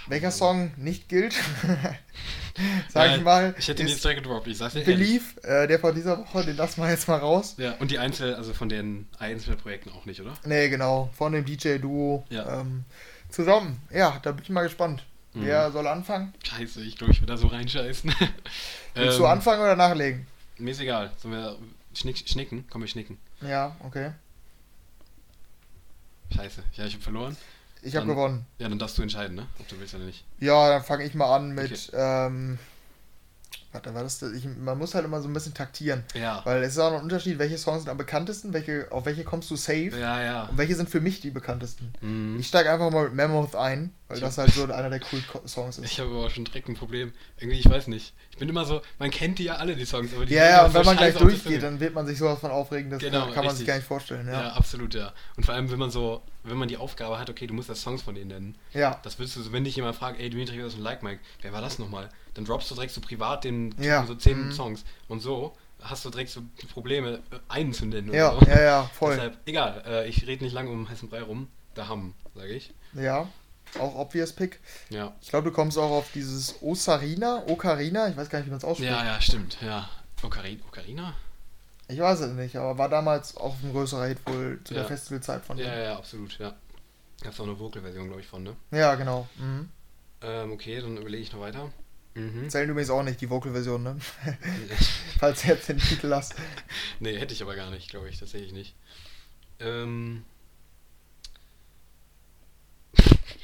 Welcher Song nicht gilt, sag
Ja,
ich mal,
Ich hätte ihn jetzt direkt gedroppt, ich sag's dir.
Believe, äh, der von dieser Woche, den lassen wir jetzt mal raus.
Ja, und die Einzel, also von den Einzelprojekten auch nicht, oder?
Nee, genau, von dem DJ-Duo
Ja.
ähm, zusammen. Ja, da bin ich mal gespannt.
Mhm.
Wer soll anfangen?
Scheiße, ich glaube, ich will da so reinscheißen.
Willst
Ähm,
du anfangen oder nachlegen?
Mir ist egal. Sollen wir schnick, schnicken? Komm, wir schnicken.
Ja, okay.
Scheiße. Ja, ich habe verloren.
Ich habe gewonnen.
Ja, dann darfst du entscheiden, ne? Ob du willst oder nicht.
Ja, dann fange ich mal an mit.
Okay.
Ähm, warte, war das? das- Ich, man muss halt immer so ein bisschen taktieren.
Ja.
Weil es ist auch noch ein Unterschied, welche Songs sind am bekanntesten, welche, auf welche kommst du safe
Ja, ja.
und welche sind für mich die bekanntesten.
Mhm.
Ich steige einfach mal mit Mammoth ein, weil das halt so einer der coolen Songs ist.
Ich habe aber schon direkt ein Problem. Irgendwie, ich weiß nicht. Ich bin immer so, man kennt die ja alle, die Songs, aber die
Ja, ja, und wenn man gleich durchgeht, dann wird man sich sowas von aufregen, das
Genau,
kann, kann man
richtig.
sich gar nicht vorstellen,
Ja.
ja.
absolut, ja. Und vor allem, wenn man so, wenn man die Aufgabe hat, okay, du musst das Songs von denen nennen.
Ja,
Das willst du, so, wenn dich jemand fragt, ey, Dimitri, was ist ein Like Mike? Wer war das nochmal? Dann droppst du direkt so privat den
Ja.
so zehn
Mhm.
Songs. Und so hast du direkt so Probleme, einen zu nennen
ja,
so.
ja, ja, voll.
Deshalb, egal, äh, ich rede nicht lange um heißen Brei rum. Da haben, sage ich.
Ja, auch obvious Pick.
Ja.
Ich glaube, du kommst auch auf dieses Osarina, Ocarina, ich weiß gar nicht, wie man es ausspricht.
Ja, ja, stimmt, ja. Ocarina? Ocarina?
Ich weiß es nicht, aber war damals auch ein größerer Hit wohl zu der
Ja.
Festivalzeit von
Ja, ja, ja, absolut, ja. Gab's auch eine Vocal-Version, glaube ich, von, ne?
Ja, genau. Mhm.
Ähm, okay, dann überlege ich noch weiter. Mhm.
Zählen übrigens auch nicht die Vocal-Version, ne? Falls du jetzt den Titel hast.
nee, hätte ich aber gar nicht, glaube ich, tatsächlich nicht. Ähm.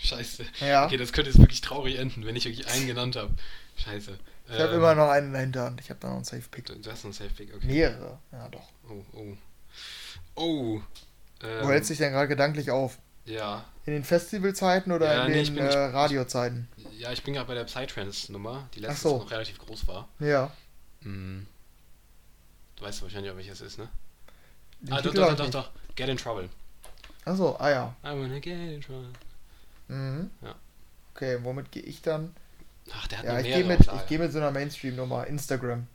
Scheiße.
Ja.
Okay, das könnte jetzt wirklich traurig enden, wenn ich wirklich einen genannt habe. Scheiße.
Ich habe
Ähm,
immer noch einen in der Hinterhand. Ich habe da noch einen Safe-Pick.
Du, du hast einen Safe-Pick, okay.
Mehrere. Ja, doch.
Oh, oh. Oh. Ähm,
Wo hältst du dich denn gerade gedanklich auf?
Ja.
In den Festivalzeiten oder
Ja,
in
nee,
den
bin-
äh, Radiozeiten?
Ja, ich bin gerade bei der Psytrance-Nummer, die
Ach
letztens
so.
noch relativ groß war.
Ja.
Hm. Du weißt wahrscheinlich auch, welches ist, ne?
Den
ah, doch,
Titel
doch, doch, doch, doch. Get in Trouble.
Achso, ah ja.
I wanna get in trouble.
Mhm.
Ja.
Okay, womit gehe ich dann?
Ach, der hat
Ja, ich gehe mit, ich geh mit so einer Mainstream-Nummer. Instagram.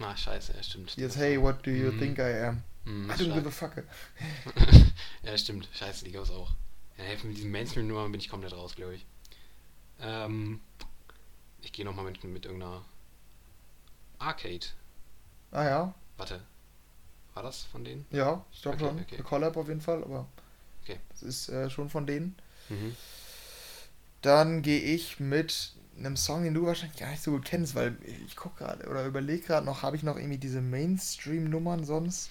Ah, scheiße, ja, stimmt.
Jetzt,
Das
hey, what do you
Mhm.
think I am?
Mhm,
I don't give a fuck.
ja, stimmt. Scheiße, die gab's auch. Ja, hey, mit diesen Mainstream-Nummern bin ich komplett raus, glaube ich. Ähm, ich gehe nochmal mit, mit irgendeiner Arcade.
Ah ja,
Warte. War das von denen?
ja, ich glaube
Okay,
schon.
okay.
Eine Collab auf jeden Fall, aber
Okay.
das ist äh, schon von denen.
Mhm.
Dann gehe ich mit einem Song, den du wahrscheinlich gar nicht so gut kennst, weil ich gucke gerade oder überlege gerade noch, habe ich noch irgendwie diese Mainstream-Nummern sonst?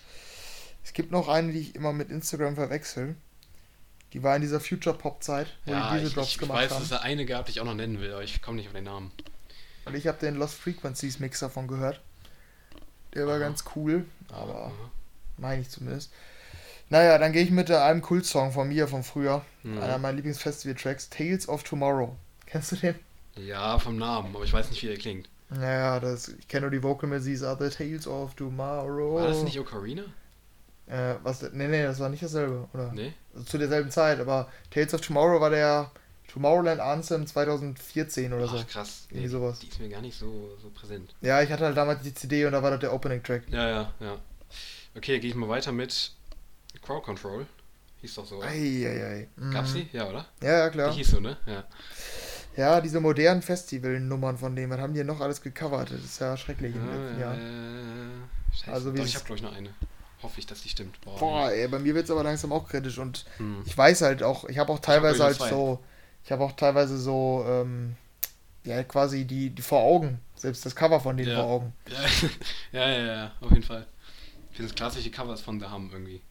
Es gibt noch eine, die ich immer mit Instagram verwechsel. Die war in dieser Future-Pop-Zeit, wo
Ja,
die diese
ich,
Drops
ich
gemacht
weiß,
haben.
dass es da eine gab, die ich auch noch nennen will, aber ich komme nicht auf den Namen.
Und ich habe den Lost Frequencies Mix davon gehört. Der war
Aha.
ganz cool, aber
Aha.
meine ich zumindest. Naja, dann gehe ich mit äh, einem Kultsong von mir von früher.
Mhm.
Einer meiner Lieblingsfestival-Tracks, Tales of Tomorrow. Kennst du den?
Ja, vom Namen, aber ich weiß nicht, wie der klingt.
Naja, das, ich kenne nur die Vocal Melodies, are the Tales of Tomorrow.
War das nicht Ocarina?
Äh, was, nee, nee, das war nicht dasselbe, oder?
Nee?
Also zu derselben Zeit, aber Tales of Tomorrow war der Tomorrowland Anthem 2014 oder so.
Ach, krass.
Irgendwie sowas.
Die ist mir gar nicht so, so präsent.
Ja, ich hatte halt damals die CD und da war das der Opening-Track.
Ja, ja, ja. Okay, gehe ich mal weiter mit Crowd Control. Hieß doch so.
Eieiei.
Gab's
Mhm.
die? Ja, oder?
Ja, ja, klar.
Die hieß so, ne? Ja.
Ja, diese modernen Festivalnummern von denen, was haben die noch alles gecovert? Das ist ja schrecklich im letzten Jahr.
Äh, scheiße.
Also,
Doch, ich habe, glaube ich, noch eine. Hoffe ich, dass die stimmt. Boah.
Boah, ey, bei mir wird es aber langsam auch kritisch und
Hm.
ich weiß halt auch, ich habe auch teilweise
glaub
halt so, ich habe auch teilweise so, ähm, ja, quasi die, die vor Augen, selbst das Cover von denen
Ja.
vor Augen.
Ja, ja, ja, ja, auf jeden Fall. Ich finde das klassische Covers von The Hum irgendwie.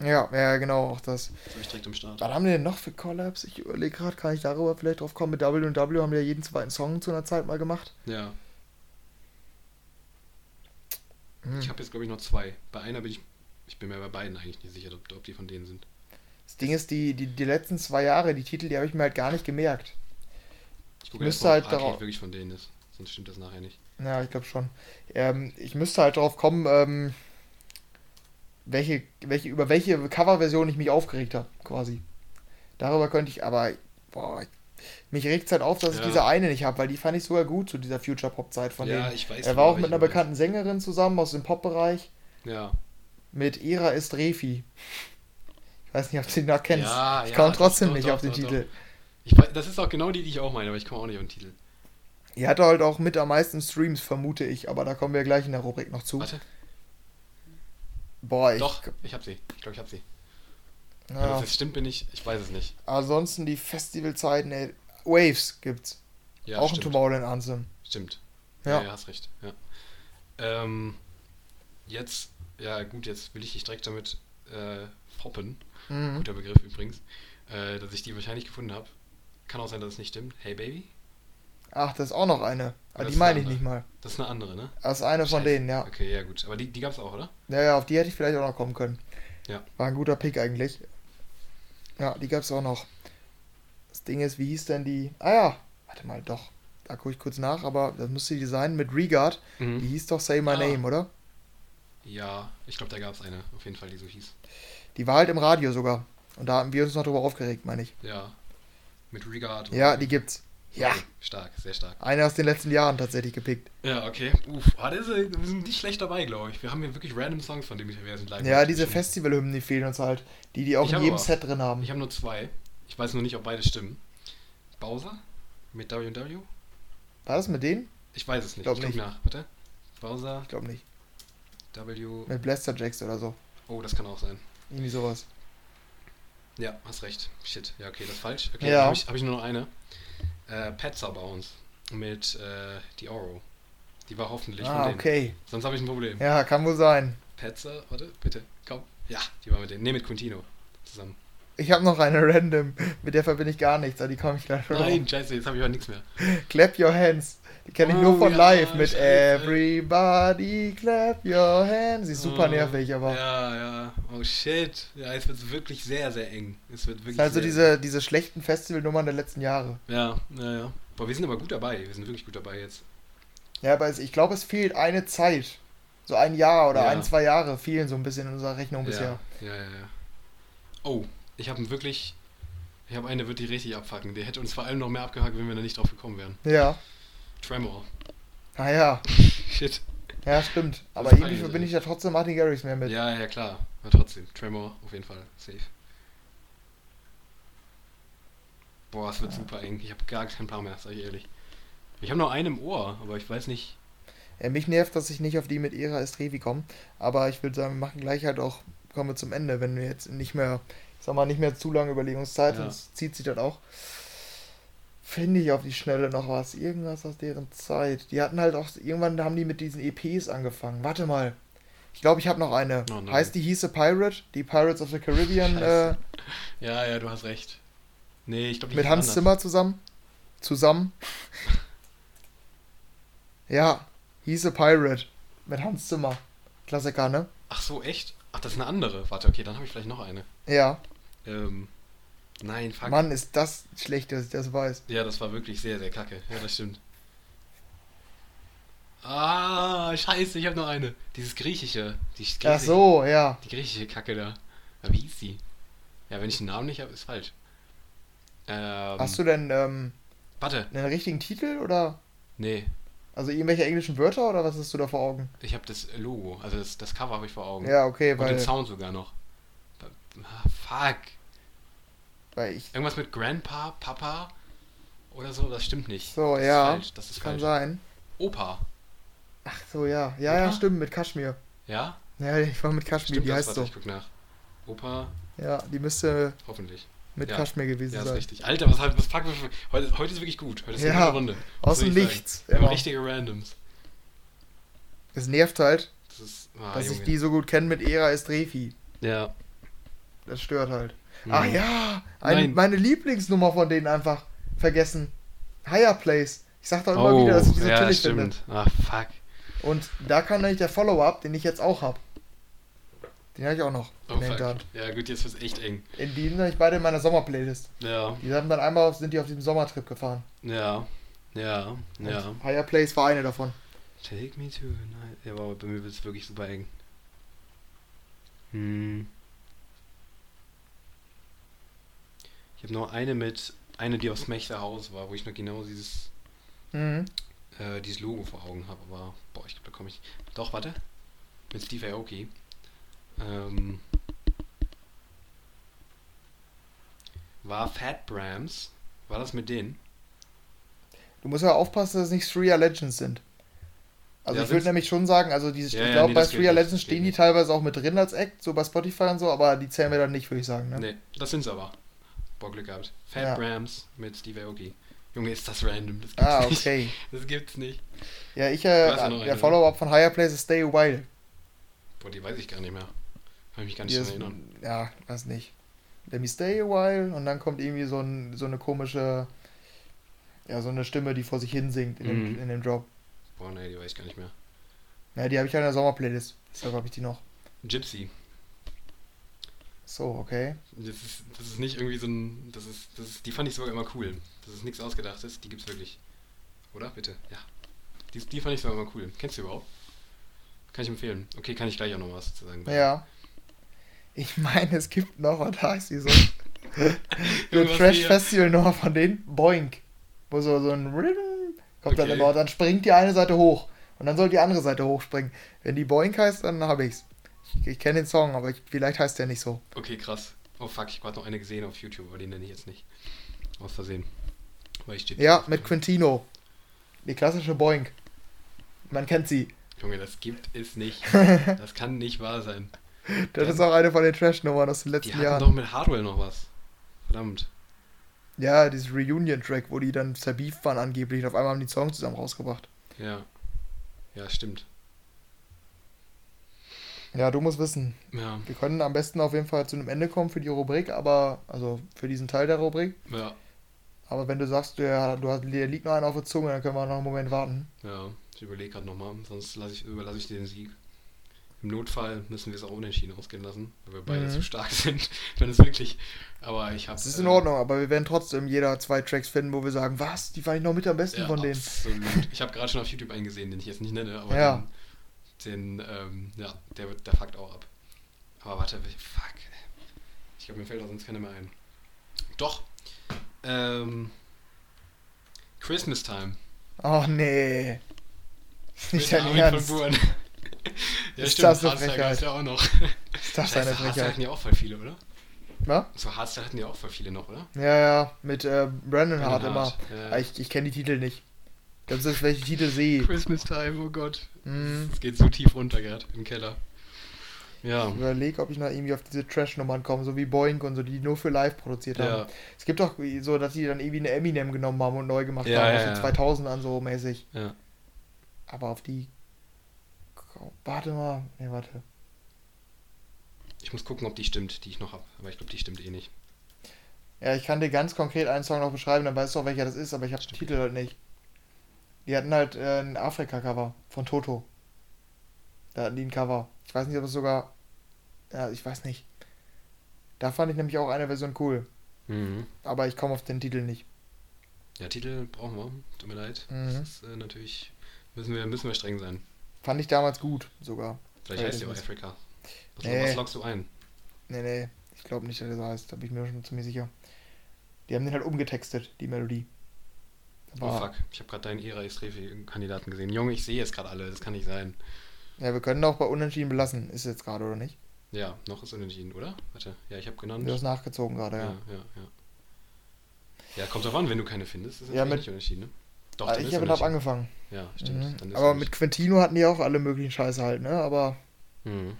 Ja, ja, genau, auch das.
Das habe ich direkt am Start.
Was haben die denn noch für Collabs? Ich überlege gerade, kann ich darüber vielleicht drauf kommen? Mit W&W haben wir ja jeden zweiten Song zu einer Zeit mal gemacht.
Ja.
Hm.
Ich habe jetzt, glaube ich, noch zwei. Bei einer bin ich. Ich bin mir bei beiden eigentlich nicht sicher, ob, ob die von denen sind.
Das Ding ist, die, die, die letzten zwei Jahre, die Titel, die habe ich mir halt gar nicht gemerkt.
Ich gucke
Müsste
erst mal, ob
halt darauf-
wirklich von denen ist. Sonst stimmt das nachher nicht.
Ja, ich glaube schon. Ähm, ich müsste halt drauf kommen, ähm, welche, welche, über welche Coverversion ich mich aufgeregt habe, quasi. Darüber könnte ich, aber, boah, mich regt es halt auf, dass ich
Ja.
diese eine nicht habe, weil die fand ich sogar gut zu dieser Future-Pop-Zeit von
ja,
denen.
ich weiß
Er war auch mit einer bekannten Sängerin zusammen aus dem Pop-Bereich,
Ja.
mit Ira Estrefi. Ich weiß nicht, ob du die noch kennst.
Ja,
ich komme trotzdem
doch,
nicht
doch,
auf den
doch,
Titel.
Ich das ist auch genau die, die ich auch meine, aber ich komme auch nicht auf den Titel.
Die hatte halt auch mit am meisten Streams, vermute ich, aber da kommen wir gleich in der Rubrik noch zu.
Warte.
Boah, ich.
Doch, ich habe sie. Ich glaube, ich habe sie. Ja.
Ja.
Das jetzt stimmt bin ich, ich weiß es nicht.
Ansonsten die Festivalzeiten, ey, Waves gibt's.
Ja,
auch ein
stimmt.
Tomorrowland Anthem.
Stimmt.
Ja.
Ja, ja, hast recht. Ja. Ähm, jetzt, ja gut, jetzt will ich dich direkt damit äh, foppen.
Mhm.
Guter Begriff übrigens. Äh, dass ich die wahrscheinlich gefunden habe. Kann auch sein, dass es nicht stimmt. Hey Baby?
Ach, das ist auch noch eine. Aber die meine
eine
ich nicht mal.
Das ist eine andere, ne?
Das ist eine von denen, ja.
Okay, ja gut. Aber die, die gab es auch, oder?
Ja, ja, auf die hätte ich vielleicht auch noch kommen können.
Ja.
War ein guter Pick eigentlich. Ja, die gab's auch noch. Das Ding ist, wie hieß denn die? Ah ja, warte mal, doch. Da gucke ich kurz nach, aber das müsste die sein mit Regard. Die
Mhm.
hieß doch Say My
Ah.
Name, oder?
Ja, ich glaube, da gab es eine, auf jeden Fall, die so hieß.
Die war halt im Radio sogar. Und da haben wir uns noch drüber aufgeregt, meine ich.
Ja. Mit Regard.
Ja, die gibt's. Ja,
Stark, sehr stark.
eine aus den letzten Jahren tatsächlich gepickt.
Ja, okay. Uff, ah, das ist, wir sind nicht schlecht dabei, glaube ich. Wir haben hier wirklich random Songs, von denen wir sind live.
Ja, diese. Festivalhymnen, die fehlen uns halt. Die, die auch
Ich
in jedem
aber-
Set drin haben.
Ich habe nur zwei. Ich weiß nur nicht, ob beide stimmen. Bowser mit W&W?
War das mit denen?
Ich weiß es nicht.
Glaub
ich guck
nicht.
nach. Warte. Bowser,
Ich glaube nicht.
W.
Mit Blaster Jacks oder so.
Oh, das kann auch sein.
Irgendwie sowas.
Ja, hast recht. Shit. Ja, okay, das ist falsch. Okay,
Ja.
habe ich, hab ich nur noch eine. Äh, Petzer Bounce mit äh, die Oro. Die war hoffentlich von
Ah,
denen.
okay.
Sonst habe ich ein Problem.
Ja, kann wohl sein.
Petzer, warte, bitte, komm. Ja, die war mit denen. Ne, mit Quintino zusammen.
Ich habe noch eine random. Mit der verbinde ich gar nichts, aber die komme ich gleich schon
Nein, scheiße, jetzt habe ich aber nichts mehr.
Clap Your Hands. Die kenne ich
Oh,
nur von
ja,
live mit. Everybody Clap Your Hands. Sie ist super
Oh,
nervig, aber.
Ja, ja. Oh shit. Ja, es wird wirklich sehr, sehr eng. Es wird wirklich.
Also diese, diese schlechten Festivalnummern der letzten Jahre.
Ja, ja, ja. Boah, wir sind aber gut dabei. Wir sind wirklich gut dabei jetzt.
Ja, aber es, ich glaube, es fehlt eine Zeit. So ein Jahr oder
Ja.
ein, zwei Jahre fehlen so ein bisschen in unserer Rechnung bisher.
Ja, ja, ja. Oh, ich habe wirklich. Ich habe eine, wird die richtig abfacken. Der hätte uns vor allem noch mehr abgehakt, wenn wir da nicht drauf gekommen wären.
Ja.
Tremor.
Ah ja.
Shit.
Ja, stimmt. Aber irgendwie verbinde ich ja trotzdem Martin Garrix mehr mit.
Ja, ja, klar. Aber trotzdem. Tremor, auf jeden Fall. Safe. Boah, es wird super eng. Ich habe gar keinen Plan mehr, sag ich ehrlich. Ich habe nur einen im Ohr, aber ich weiß nicht.
Ja, mich nervt, dass ich nicht auf die mit Era Estrevi komme. Aber ich würde sagen, wir machen gleich halt auch, kommen wir zum Ende, wenn wir jetzt nicht mehr, ich sag mal, nicht mehr zu lange Überlegungszeit,
Ja.
sonst zieht sich das auch. Finde ich auf die Schnelle noch was. Irgendwas aus deren Zeit. Die hatten halt auch, irgendwann haben die mit diesen EPs angefangen. Warte mal. Ich glaube, ich habe noch eine.
Oh
heißt die hieße Pirate? Die Pirates of the Caribbean äh.
Ja, ja, du hast recht. Nee, ich glaube
mit Hans Zimmer zusammen? Zusammen? ja, hieße Pirate. Mit Hans Zimmer. Klassiker, ne?
Ach so, echt? Ach, das ist eine andere. Warte, okay, dann habe ich vielleicht noch eine.
Ja.
Ähm, nein, fuck.
Mann, ist das schlecht, dass ich das weiß.
Ja, das war wirklich sehr, sehr kacke. Ja, das stimmt. Ah, scheiße, ich habe noch eine. Dieses griechische. Die griechische,
Ach so, ja.
Die griechische Kacke da. Ja, wie hieß die? Ja, wenn ich den Namen nicht habe, ist falsch. Ähm,
Hast du denn ähm,
Warte,
einen richtigen Titel oder?
nee.
Also irgendwelche englischen Wörter oder was hast du da vor Augen?
Ich habe das Logo, also das, das Cover habe ich vor Augen.
Ja, okay,
Und den
weil.
Sound sogar noch. Ah, fuck.
Weil ich.
Irgendwas mit Grandpa, Papa oder so, das stimmt nicht.
So,
das
ja.
Ist. Das ist
Kann
falsch.
sein.
Opa.
Ach so, ja. Ja, ja,
Oder?
stimmt, mit Kaschmir.
Ja?
Ja, ich war mit Kaschmir,
Stimmt
die heißt so.
ich guck nach. Opa,
Ja, die müsste
hoffentlich.
mit
Ja.
Kaschmir gewesen
Ja, ist
sein.
richtig. Alter, was, was packen wir für... Heute, heute ist wirklich gut. Heute ist eine
Ja,
gute Runde.
aus
soll
dem? Nichts, immer.
richtige Randoms.
Es nervt halt,
Das ist... Ah,
dass
Junge.
ich die so gut kenne mit Era Estrefi.
Ja.
Das stört halt.
Mhm.
Ah ja, ein,
Nein.
meine Lieblingsnummer von denen einfach vergessen. Higher Place. Ich sag doch immer wieder, dass ich die so
Oh, ja,
chillig
stimmt.
finde.
Ach, fuck.
Und da kam nämlich der Follow-up, den ich jetzt auch habe. Den habe ich auch noch
Oh. Ja, gut, jetzt wird's echt eng.
In die sind nämlich beide in meiner Sommerplaylist.
Ja,
Die haben dann einmal sind die auf diesem Sommertrip gefahren.
ja, ja,
Und
ja.
Higher Place war eine davon.
Take me to night. Ja, aber bei mir wird es wirklich super eng. Hm. Ich habe noch eine mit, eine, die aus Mechterhaus war, wo ich noch genau dieses,
Mhm.
äh, dieses Logo vor Augen habe, aber boah, ich bekomme ich. Doch, warte. Mit Steve Aoki. Ähm. War Fat Brams. War das mit denen?
Du musst ja aufpassen, dass es nicht Three Legends sind. Also
Ja,
ich würde nämlich schon sagen, also diese,
Ja,
ich
ja,
glaube
nee,
bei Three Legends stehen die
nicht.
teilweise auch mit drin als Act, so bei Spotify und so, aber die zählen wir dann nicht, würde ich sagen. Ne?
Nee, das sind's aber. Boah, Glück gehabt. Fat
Ja.
Brams mit Steve Aoki. Junge, ist das random. Das gibt's
Ah,
nicht.
okay.
Das gibt's nicht.
Ja, ich,
ja
äh, der? Follow-up von Higher Place ist Stay a While.
Boah, die weiß ich gar nicht mehr. Kann ich mich gar nicht dran erinnern.
ja, weiß nicht. Let me stay a while und dann kommt irgendwie so, ein, so eine komische, ja, so eine Stimme, die vor sich hin singt in, dem,
Mhm.
in dem Drop.
Boah, nee, die weiß ich gar nicht mehr.
Ja, die habe ich ja in der Sommerplaylist. Deshalb habe ich die noch.
Gypsy.
So, okay.
Das ist, das ist nicht irgendwie so ein. Das ist, das ist, die fand ich sogar immer cool. Das ist nichts Ausgedachtes, die gibt's wirklich. Oder? Bitte? Ja. Die, die fand ich sogar immer cool. Kennst du überhaupt? Kann ich empfehlen. Okay, kann ich gleich auch noch was zu sagen.
Ja. Ich meine, es gibt noch, was heißt die so? eine
Irgendwas
Trash-Festival-Nummer von denen, Boink. Wo so, so ein kommt dann
Okay.
immer, und dann springt die eine Seite hoch. Und dann soll die andere Seite hochspringen. Wenn die Boink heißt, dann habe ich's. Ich, ich kenne den Song, aber ich, vielleicht heißt der nicht so.
Okay, krass. Oh fuck, ich habe gerade noch eine gesehen auf YouTube, aber die nenne ich jetzt nicht. Aus Versehen. Weil ich
Ja, mit. Quintino. Die klassische Boink. Man kennt sie.
Junge, das gibt es nicht. Das kann nicht wahr sein.
Das ist auch eine von den Trash-Nummern aus den
Die
letzten
hatten
Jahren.
doch mit Hardwell noch was. Verdammt.
Ja, dieses Reunion-Track, wo die dann zerbeeft waren angeblich. Und auf einmal haben die den Song zusammen rausgebracht.
Ja. Ja, stimmt.
Ja, du musst wissen.
Ja.
Wir können am besten auf jeden Fall zu einem Ende kommen für die Rubrik, aber, also für diesen Teil der Rubrik.
Ja.
Aber wenn du sagst, der, du hast, dir liegt noch einer auf der Zunge, dann können wir noch einen Moment warten.
Ja. Ich überlege gerade nochmal, sonst ich, überlasse ich dir den Sieg. Im Notfall müssen wir es auch unentschieden ausgehen lassen, weil wir beide
Mhm.
zu stark sind. Wenn es wirklich. Aber ich habe.
Das ist in Ordnung, aber wir werden trotzdem jeder zwei Tracks finden, wo wir sagen, was, die fand ich noch mit am besten
Ja,
von denen.
absolut. Ich habe gerade schon auf YouTube einen gesehen, den ich jetzt nicht nenne, aber
Ja.
den, den ähm, ja, der, der fuckt auch ab. Aber warte, fuck. Ich glaube, mir fällt da sonst keiner mehr ein. Doch. Ähm, Christmas Time.
Oh nee. Nicht
Mit
dein
Armin
Ernst.
von Buuren. ja,
Ist
stimmt,
das eine
Hardstyle
Frechheit?
ist ja auch noch.
Ist das eine
Hardstyle
Frechheit?
hatten ja auch voll viele, oder?
Was?
So Hardstyle hatten ja auch voll viele noch, oder?
Ja, ja, mit äh, Brandon Hart immer.
Hart, ja.
Aber Ich, ich kenne die Titel nicht. Glaube, das ist, welche Titel sehe.
Christmas Time, oh Gott.
Hm.
Es geht so tief runter, Gerd, im Keller. Ja.
Ich überlege, ob ich noch irgendwie auf diese Trash-Nummern komme, so wie Boink und so, die nur für live produziert haben.
Ja,
Es gibt doch so, dass die dann irgendwie eine Eminem genommen haben und neu gemacht
Ja,
haben,
ja,
aus
ja.
den 2000ern so mäßig.
ja.
Aber auf die. Warte mal. Nee, warte.
Ich muss gucken, ob die stimmt, die ich noch habe. Aber ich glaube, die stimmt eh nicht.
Ja, ich kann dir ganz konkret einen Song noch beschreiben, dann weißt du auch, welcher das ist, aber ich habe den Titel halt nicht. Die hatten halt äh, ein Afrika-Cover von Toto. Da hatten die ein Cover. Ich weiß nicht, ob es sogar. Ja, ich weiß nicht. Da fand ich nämlich auch eine Version cool.
Mhm.
Aber ich komme auf den Titel nicht.
Ja, Titel brauchen wir. Tut mir leid.
Mhm.
Das ist äh, natürlich. Müssen wir, müssen wir streng sein.
Fand ich damals gut sogar.
Vielleicht heißt die auch
das
Afrika. Was,
Nee.
was lockst du ein?
Nee, nee. Ich glaube nicht, dass er so heißt. Da bin ich mir schon ziemlich sicher. Die haben den halt umgetextet, die Melodie.
Oh
Aber,
fuck, ich habe gerade deinen Era Estrefi-Kandidaten gesehen. Junge, ich sehe jetzt gerade alle, das kann nicht sein.
Ja, wir können auch bei Unentschieden belassen. Ist jetzt gerade, oder nicht?
Ja, noch ist unentschieden, oder? Warte, ja, ich habe genannt.
Du hast nachgezogen gerade,
ja,
ja.
ja, ja. Ja, kommt drauf an, wenn du keine findest, ist
Ja, mit-
nicht unentschieden, ne? Doch, dann
ich habe
unentschieden.
angefangen.
Ja, stimmt.
Mhm. Aber mit Quintino hatten die auch alle möglichen Scheiße halt, ne? Aber
Mhm.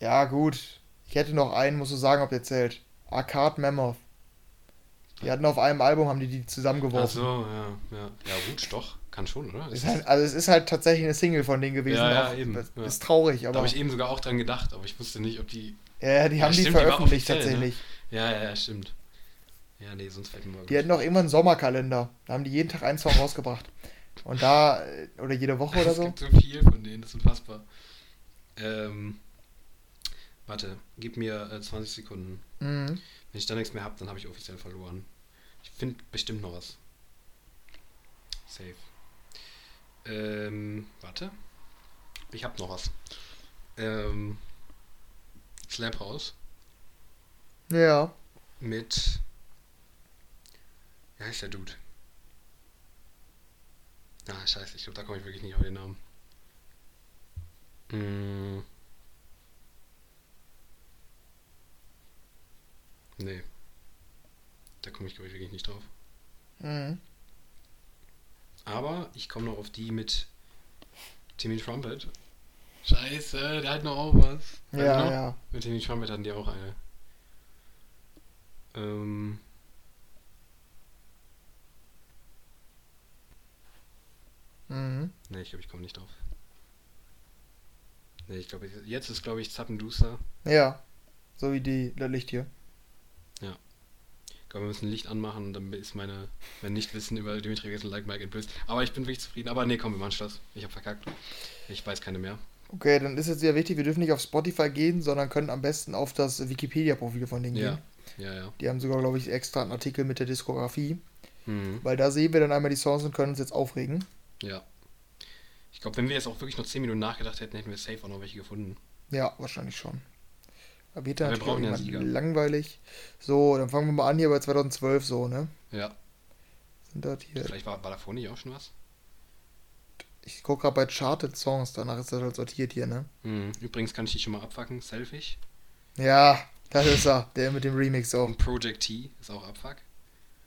ja, gut. Ich hätte noch einen, musst du sagen, ob der zählt. Arcade Mammoth. Die hatten auf einem Album, haben die die
Ach
zusammengeworfen.
so, ja, ja. Ja, gut, doch. Kann schon, oder?
Ist halt, also es ist halt tatsächlich eine Single von denen gewesen.
Ja, ja, eben,
Das
ja.
Ist traurig,
da
aber.
habe ich eben sogar auch dran gedacht, aber ich wusste nicht, ob die.
ja, die
Ja,
haben die
stimmt, die
veröffentlicht
offiziell, ne?
tatsächlich.
Ja, ja, ja, stimmt. Ja, nee, sonst fällt mir mal.
Die hatten auch immer einen Sommerkalender. Da haben die jeden Tag einen Song rausgebracht. Und da, äh, oder jede Woche oder
es
so.
gibt so viel von denen, das ist unfassbar. Ähm, warte, gib mir äh, 20 Sekunden.
Mhm.
Wenn ich da nichts mehr habe, dann habe ich offiziell verloren. Ich finde bestimmt noch was. Safe. Ähm, warte. Ich habe noch was. Ähm, Slap House
Ja.
mit. Wie heißt der Dude? Ah, scheiße, ich glaube, da komme ich wirklich nicht auf den Namen. Mm. Nee. Da komme ich, glaube ich, wirklich nicht drauf.
Mhm.
Aber ich komme noch auf die mit Timmy Trumpet. Scheiße, der hat noch auch was.
Ja, ja.
Mit Timmy Trumpet hatten die auch eine. Ähm.
Mhm.
Ne, ich glaube, ich komme nicht drauf. Ne, ich glaube, jetzt ist, glaube ich, Zappenduster.
Ja. So wie die, das Licht hier.
Ich glaube, wir müssen Licht anmachen, dann ist meine, mein Nichtwissen über Dimitri Vegas und Like Mike entblößt. Aber ich bin wirklich zufrieden. Aber nee, komm, wir machen Schluss. Ich habe verkackt. Ich weiß keine mehr.
Okay, dann ist jetzt sehr wichtig, wir dürfen nicht auf Spotify gehen, sondern können am besten auf das Wikipedia-Profil von denen
Ja.
gehen.
Ja, ja.
Die haben sogar, glaube ich, extra einen Artikel mit der Diskografie.
Mhm.
Weil da sehen wir dann einmal die Songs und können uns jetzt aufregen.
Ja. Ich glaube, wenn wir jetzt auch wirklich noch 10 Minuten nachgedacht hätten, hätten wir safe auch noch welche gefunden.
Ja, wahrscheinlich schon.
Brauchen ja einen
irgendwann
Sieger.
langweilig. So, dann fangen wir mal an hier bei 2012 so, ne?
Ja.
Sind das hier.
Vielleicht war, war davor nicht auch schon was?
Ich gucke gerade bei Charted Songs, danach ist das halt sortiert hier, ne?
Mhm. Übrigens kann ich dich schon mal abfacken. Selfish.
Ja, das ist er, der mit dem Remix auch.
Und Project T ist auch Abfuck.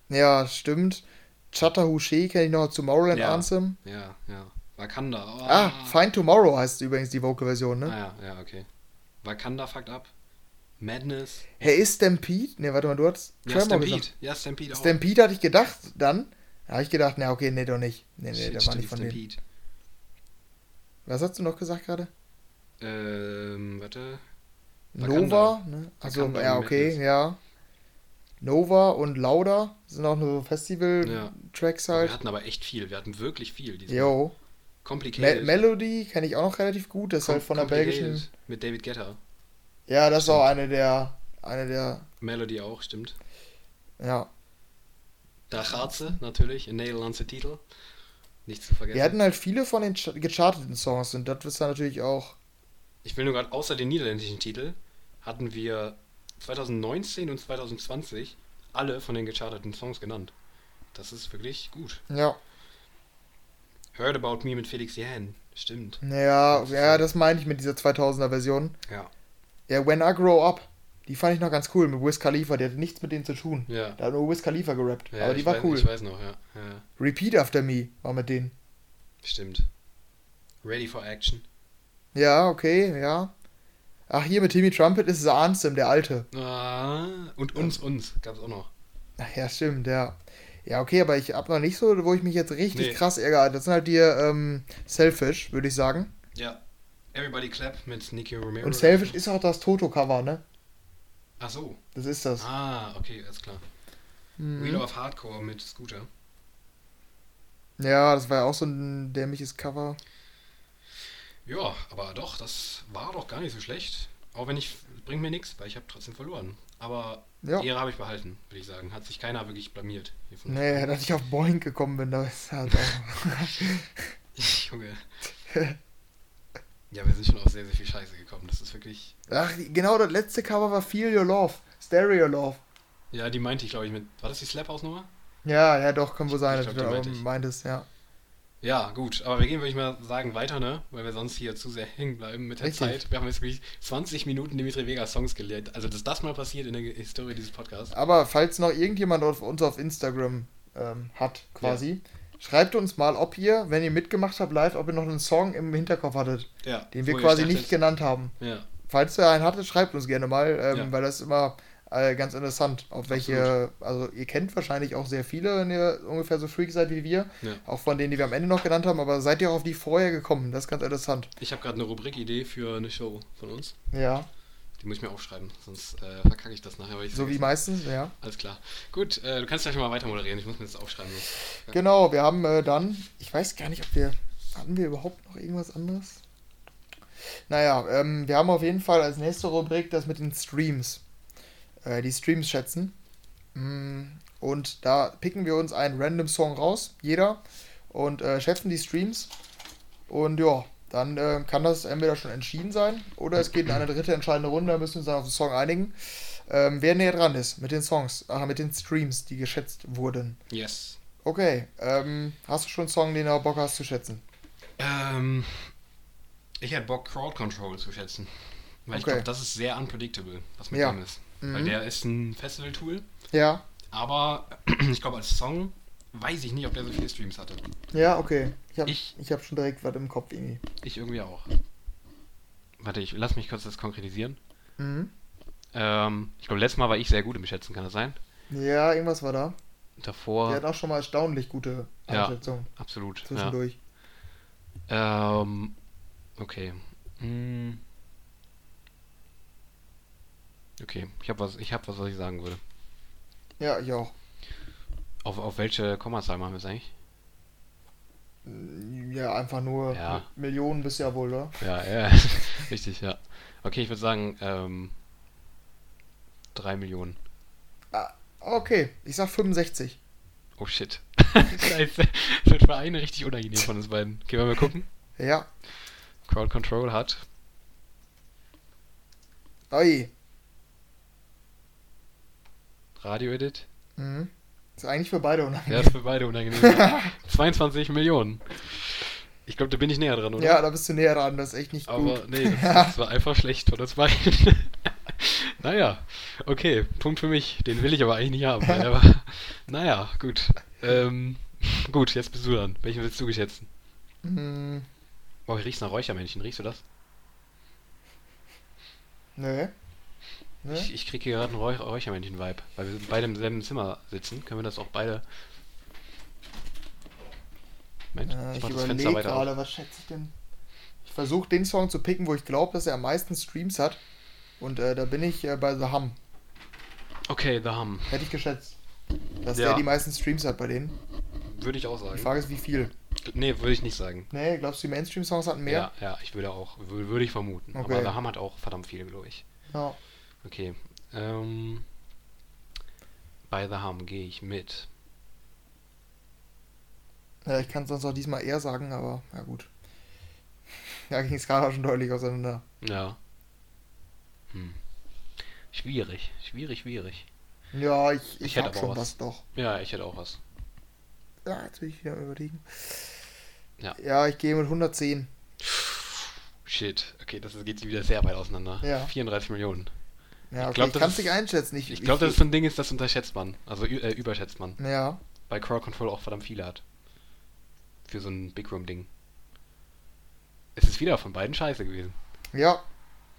Ja, stimmt. Chattahoochee kenne ich noch, Tomorrowland
Ja.
Anthem.
Ja, ja. Wakanda. Oh.
Ah, Find Tomorrow heißt übrigens die Vocal-Version, ne?
Ah, ja, ja, okay. Wakanda fucked up. Madness.
Hey, ist Stampede? Ne, warte mal, du hast
Ja,
Tremor
Stampede.
gesagt.
Ja, Stampede auch.
Stampede hatte ich gedacht, dann. Da habe ich gedacht, na okay, nee, doch nicht. Nee, nee,
Shit,
der war nicht von denen.
Stampede.
Was hast du noch gesagt gerade?
Ähm, warte.
Nova, ne? Also, ja, okay,
Madness.
ja. Nova und Lauda sind auch nur so
Ja.
Festival-Tracks
Wir
halt.
hatten aber echt viel. Wir hatten wirklich viel.
Jo. Me
Complicated.
Melody kenne ich auch noch relativ gut. Das ist halt von der belgischen.
Mit David Guetta.
Ja, das ist auch eine der. Eine der.
Melody auch, stimmt.
Ja.
Da Ratze, natürlich. In Nederlandse Titel. Nicht zu vergessen.
Wir hatten halt viele von den ch- gecharteten Songs und das ist dann natürlich auch.
Ich will nur gerade, außer den niederländischen Titel, hatten wir 2019 und 2020 alle von den gecharteten Songs genannt. Das ist wirklich gut.
Ja.
Heard About Me mit Felix Jähn. Stimmt.
Ja, ja, das meine ich mit dieser 2000er Version.
Ja.
Ja, When I Grow Up. Die fand ich noch ganz cool mit Wiz Khalifa. Die hatte nichts mit denen zu tun.
Ja.
Da hat nur Wiz Khalifa gerappt.
ja
aber die war
weiß,
cool.
Ich weiß noch, ja. ja.
Repeat After Me war mit denen.
Stimmt. Ready for Action.
Ja, okay, ja. Ach, hier mit Timmy Trumpet ist es Ansem, der alte.
Ah, und uns, uns gab es auch noch.
Ach ja, stimmt, ja. Ja, okay, aber ich hab noch nicht so, wo ich mich jetzt richtig
Nee.
krass ärgere. Das sind halt die ähm, Selfish, würde ich sagen.
Ja. Everybody Clap mit Nicky Romero.
Und Selfish ist auch das Toto-Cover, ne?
Ach so.
Das ist das.
Ah, okay, alles klar.
Mhm.
Wheel of Hardcore mit Scooter.
Ja, das war ja auch so ein dämliches Cover.
Ja, aber doch, das war doch gar nicht so schlecht. Auch wenn ich, bringt mir nichts, weil ich habe trotzdem verloren. Aber
Ja.
die Ehre habe ich behalten, würde ich sagen. Hat sich keiner wirklich blamiert. hiervon.
Nee, dass ich auf Boeing gekommen bin, da ist halt auch.
Junge. ja, wir sind schon auf sehr, sehr viel Scheiße gekommen. Das ist wirklich.
Ach, genau, das letzte Cover war Feel Your Love. Stereo Love.
Ja, die meinte ich, glaube ich, mit. War das die Slap-Hausnummer?
Ja, ja, doch, kann wohl sein,
Ich
dass
glaub,
du
meinte
meintest, ja.
Ja, gut, aber wir gehen, würde ich mal sagen, weiter, ne? Weil wir sonst hier zu sehr hängen bleiben mit der
Richtig.
Zeit. Wir haben jetzt wirklich 20 Minuten Dimitri Vegas Songs gelernt. Also, dass das mal passiert in der Historie dieses Podcasts.
Aber falls noch irgendjemand auf uns auf Instagram ähm, hat, quasi, schreibt uns mal, ob ihr, wenn ihr mitgemacht habt live, ob ihr noch einen Song im Hinterkopf hattet,
Ja.
den wir quasi nicht genannt haben.
Ja,
Falls ihr einen hattet, schreibt uns gerne mal, ähm,
Ja.
weil das ist immer äh, ganz interessant, auf welche, also ihr kennt wahrscheinlich auch sehr viele, wenn ihr ungefähr so freak seid wie wir,
ja.
auch von denen, die wir am Ende noch genannt haben, aber seid ihr auch auf die vorher gekommen? Das ist ganz interessant.
Ich habe gerade eine Rubrik-Idee für eine Show von uns.
Ja,
Die muss ich mir aufschreiben, sonst äh, verkacke ich das nachher.
So wie meistens, ja.
Alles klar. Gut, äh, du kannst gleich mal weiter moderieren. Ich muss mir das aufschreiben. Ja.
Genau, wir haben äh, dann, ich weiß gar nicht, ob wir, hatten wir überhaupt noch irgendwas anderes? Naja, ähm, wir haben auf jeden Fall als nächste Rubrik das mit den Streams. Äh, die Streams schätzen. Mm, Und da picken wir uns einen random Song raus, jeder, und äh, schätzen die Streams. Und ja, dann äh, kann das entweder schon entschieden sein oder es geht in eine dritte entscheidende Runde, da müssen wir uns dann auf den Song einigen. Ähm, wer näher dran ist mit den Songs, äh, mit den Streams, die geschätzt wurden.
Yes.
Okay, ähm, hast du schon einen Song, den du Bock hast zu schätzen?
Ähm, ich hätte Bock, Crowd Control zu schätzen. Weil ich
Okay.
glaube, das ist sehr unpredictable, was mit
Ja.
dem ist. Weil
Mhm.
der ist ein Festival-Tool,
Ja,
aber ich glaube, als Song weiß ich nicht, ob der so viele Streams hatte.
ja, okay. Ich habe
Ich-
ich hab schon direkt was im Kopf irgendwie.
Ich irgendwie auch. Warte, ich lass mich kurz das konkretisieren.
Mhm.
Ähm, ich glaube, letztes Mal war ich sehr gut im Schätzen, kann das sein?
Ja, irgendwas war da.
Davor,
Der hat auch schon mal erstaunlich gute
Ja.
Einschätzungen
absolut. Ja.
zwischendurch.
Ähm, okay. Hm. Okay, ich habe was, ich habe was, was ich sagen würde.
Ja. ich auch.
Auf, auf welche Kommazahl machen wir es eigentlich?
Ja, einfach nur
Ja.
Millionen bist ja wohl, oder?
Ja, ja, richtig, ja. Okay, ich würde sagen, ähm, 3 Millionen.
Okay, ich sag 65.
Oh shit. Scheiße. Das wird für eine richtig unangenehm von uns beiden. Okay, wollen wir gucken?
Ja.
Crowd Control hat.
Oi.
Radio Edit.
Mhm. Ist eigentlich für beide
Ja,
unangenehm.
ist für beide unangenehm. 22 Millionen. Ich glaube, da bin ich näher dran, oder?
Ja, da bist du näher dran, das ist echt nicht
Aber
gut.
nee, das, das war einfach schlecht von uns beiden. naja, okay, Punkt für mich. Den will ich aber eigentlich nicht haben. weil war- naja, gut. Ähm, gut, jetzt bist du dran. Welchen willst du geschätzen?
Mhm.
Boah, ich riech's nach Räuchermännchen. Riechst du das?
Nö. Nö.
Ich, ich krieg hier gerade einen Räuch Räuchermännchen-Vibe. Weil wir beide im selben Zimmer sitzen, können wir das auch beide. Moment,
Äh,
ich
ich
mach das Fenster
überlege
weiter auf.
gerade, was schätze ich denn? Ich versuche den Song zu picken, wo ich glaube, dass er am meisten Streams hat. Und äh, da bin ich äh, bei The Hum.
Okay, The Hum.
Hätte ich geschätzt. Dass
Ja.
der die meisten Streams hat bei denen.
Würde ich auch
Die
sagen.
Frage ist, wie viel.
Nee, würde ich nicht sagen.
Nee, glaubst du, die Mainstream-Songs hatten mehr?
Ja, ja, ich würde auch, wür- würde ich vermuten.
Okay.
Aber The Hum hat auch verdammt viel, glaube ich.
Ja.
Okay. Ähm, bei The Hum gehe ich mit.
Ja, ich kann es sonst auch diesmal eher sagen, aber ja gut. Ja, ging es gerade schon deutlich auseinander.
Ja. Hm. Schwierig, schwierig, schwierig.
Ja, ich, ich,
Ich hätte
schon
was.
was doch.
Ja, ich hätte auch was.
Ja, jetzt will ich wieder überlegen.
Ja.
Ja, ich gehe mit 110.
Shit, okay, das geht wieder sehr weit auseinander.
Ja.
34 Millionen.
Ja, okay,
glaub,
ich kann es nicht einschätzen. Ich,
Ich glaube, das ist so ein Ding ist, das unterschätzt man. Also äh, überschätzt man.
Ja,
Weil Crowd Control auch verdammt viele hat. Für so ein Big Room Ding. Es ist wieder von beiden scheiße gewesen.
ja,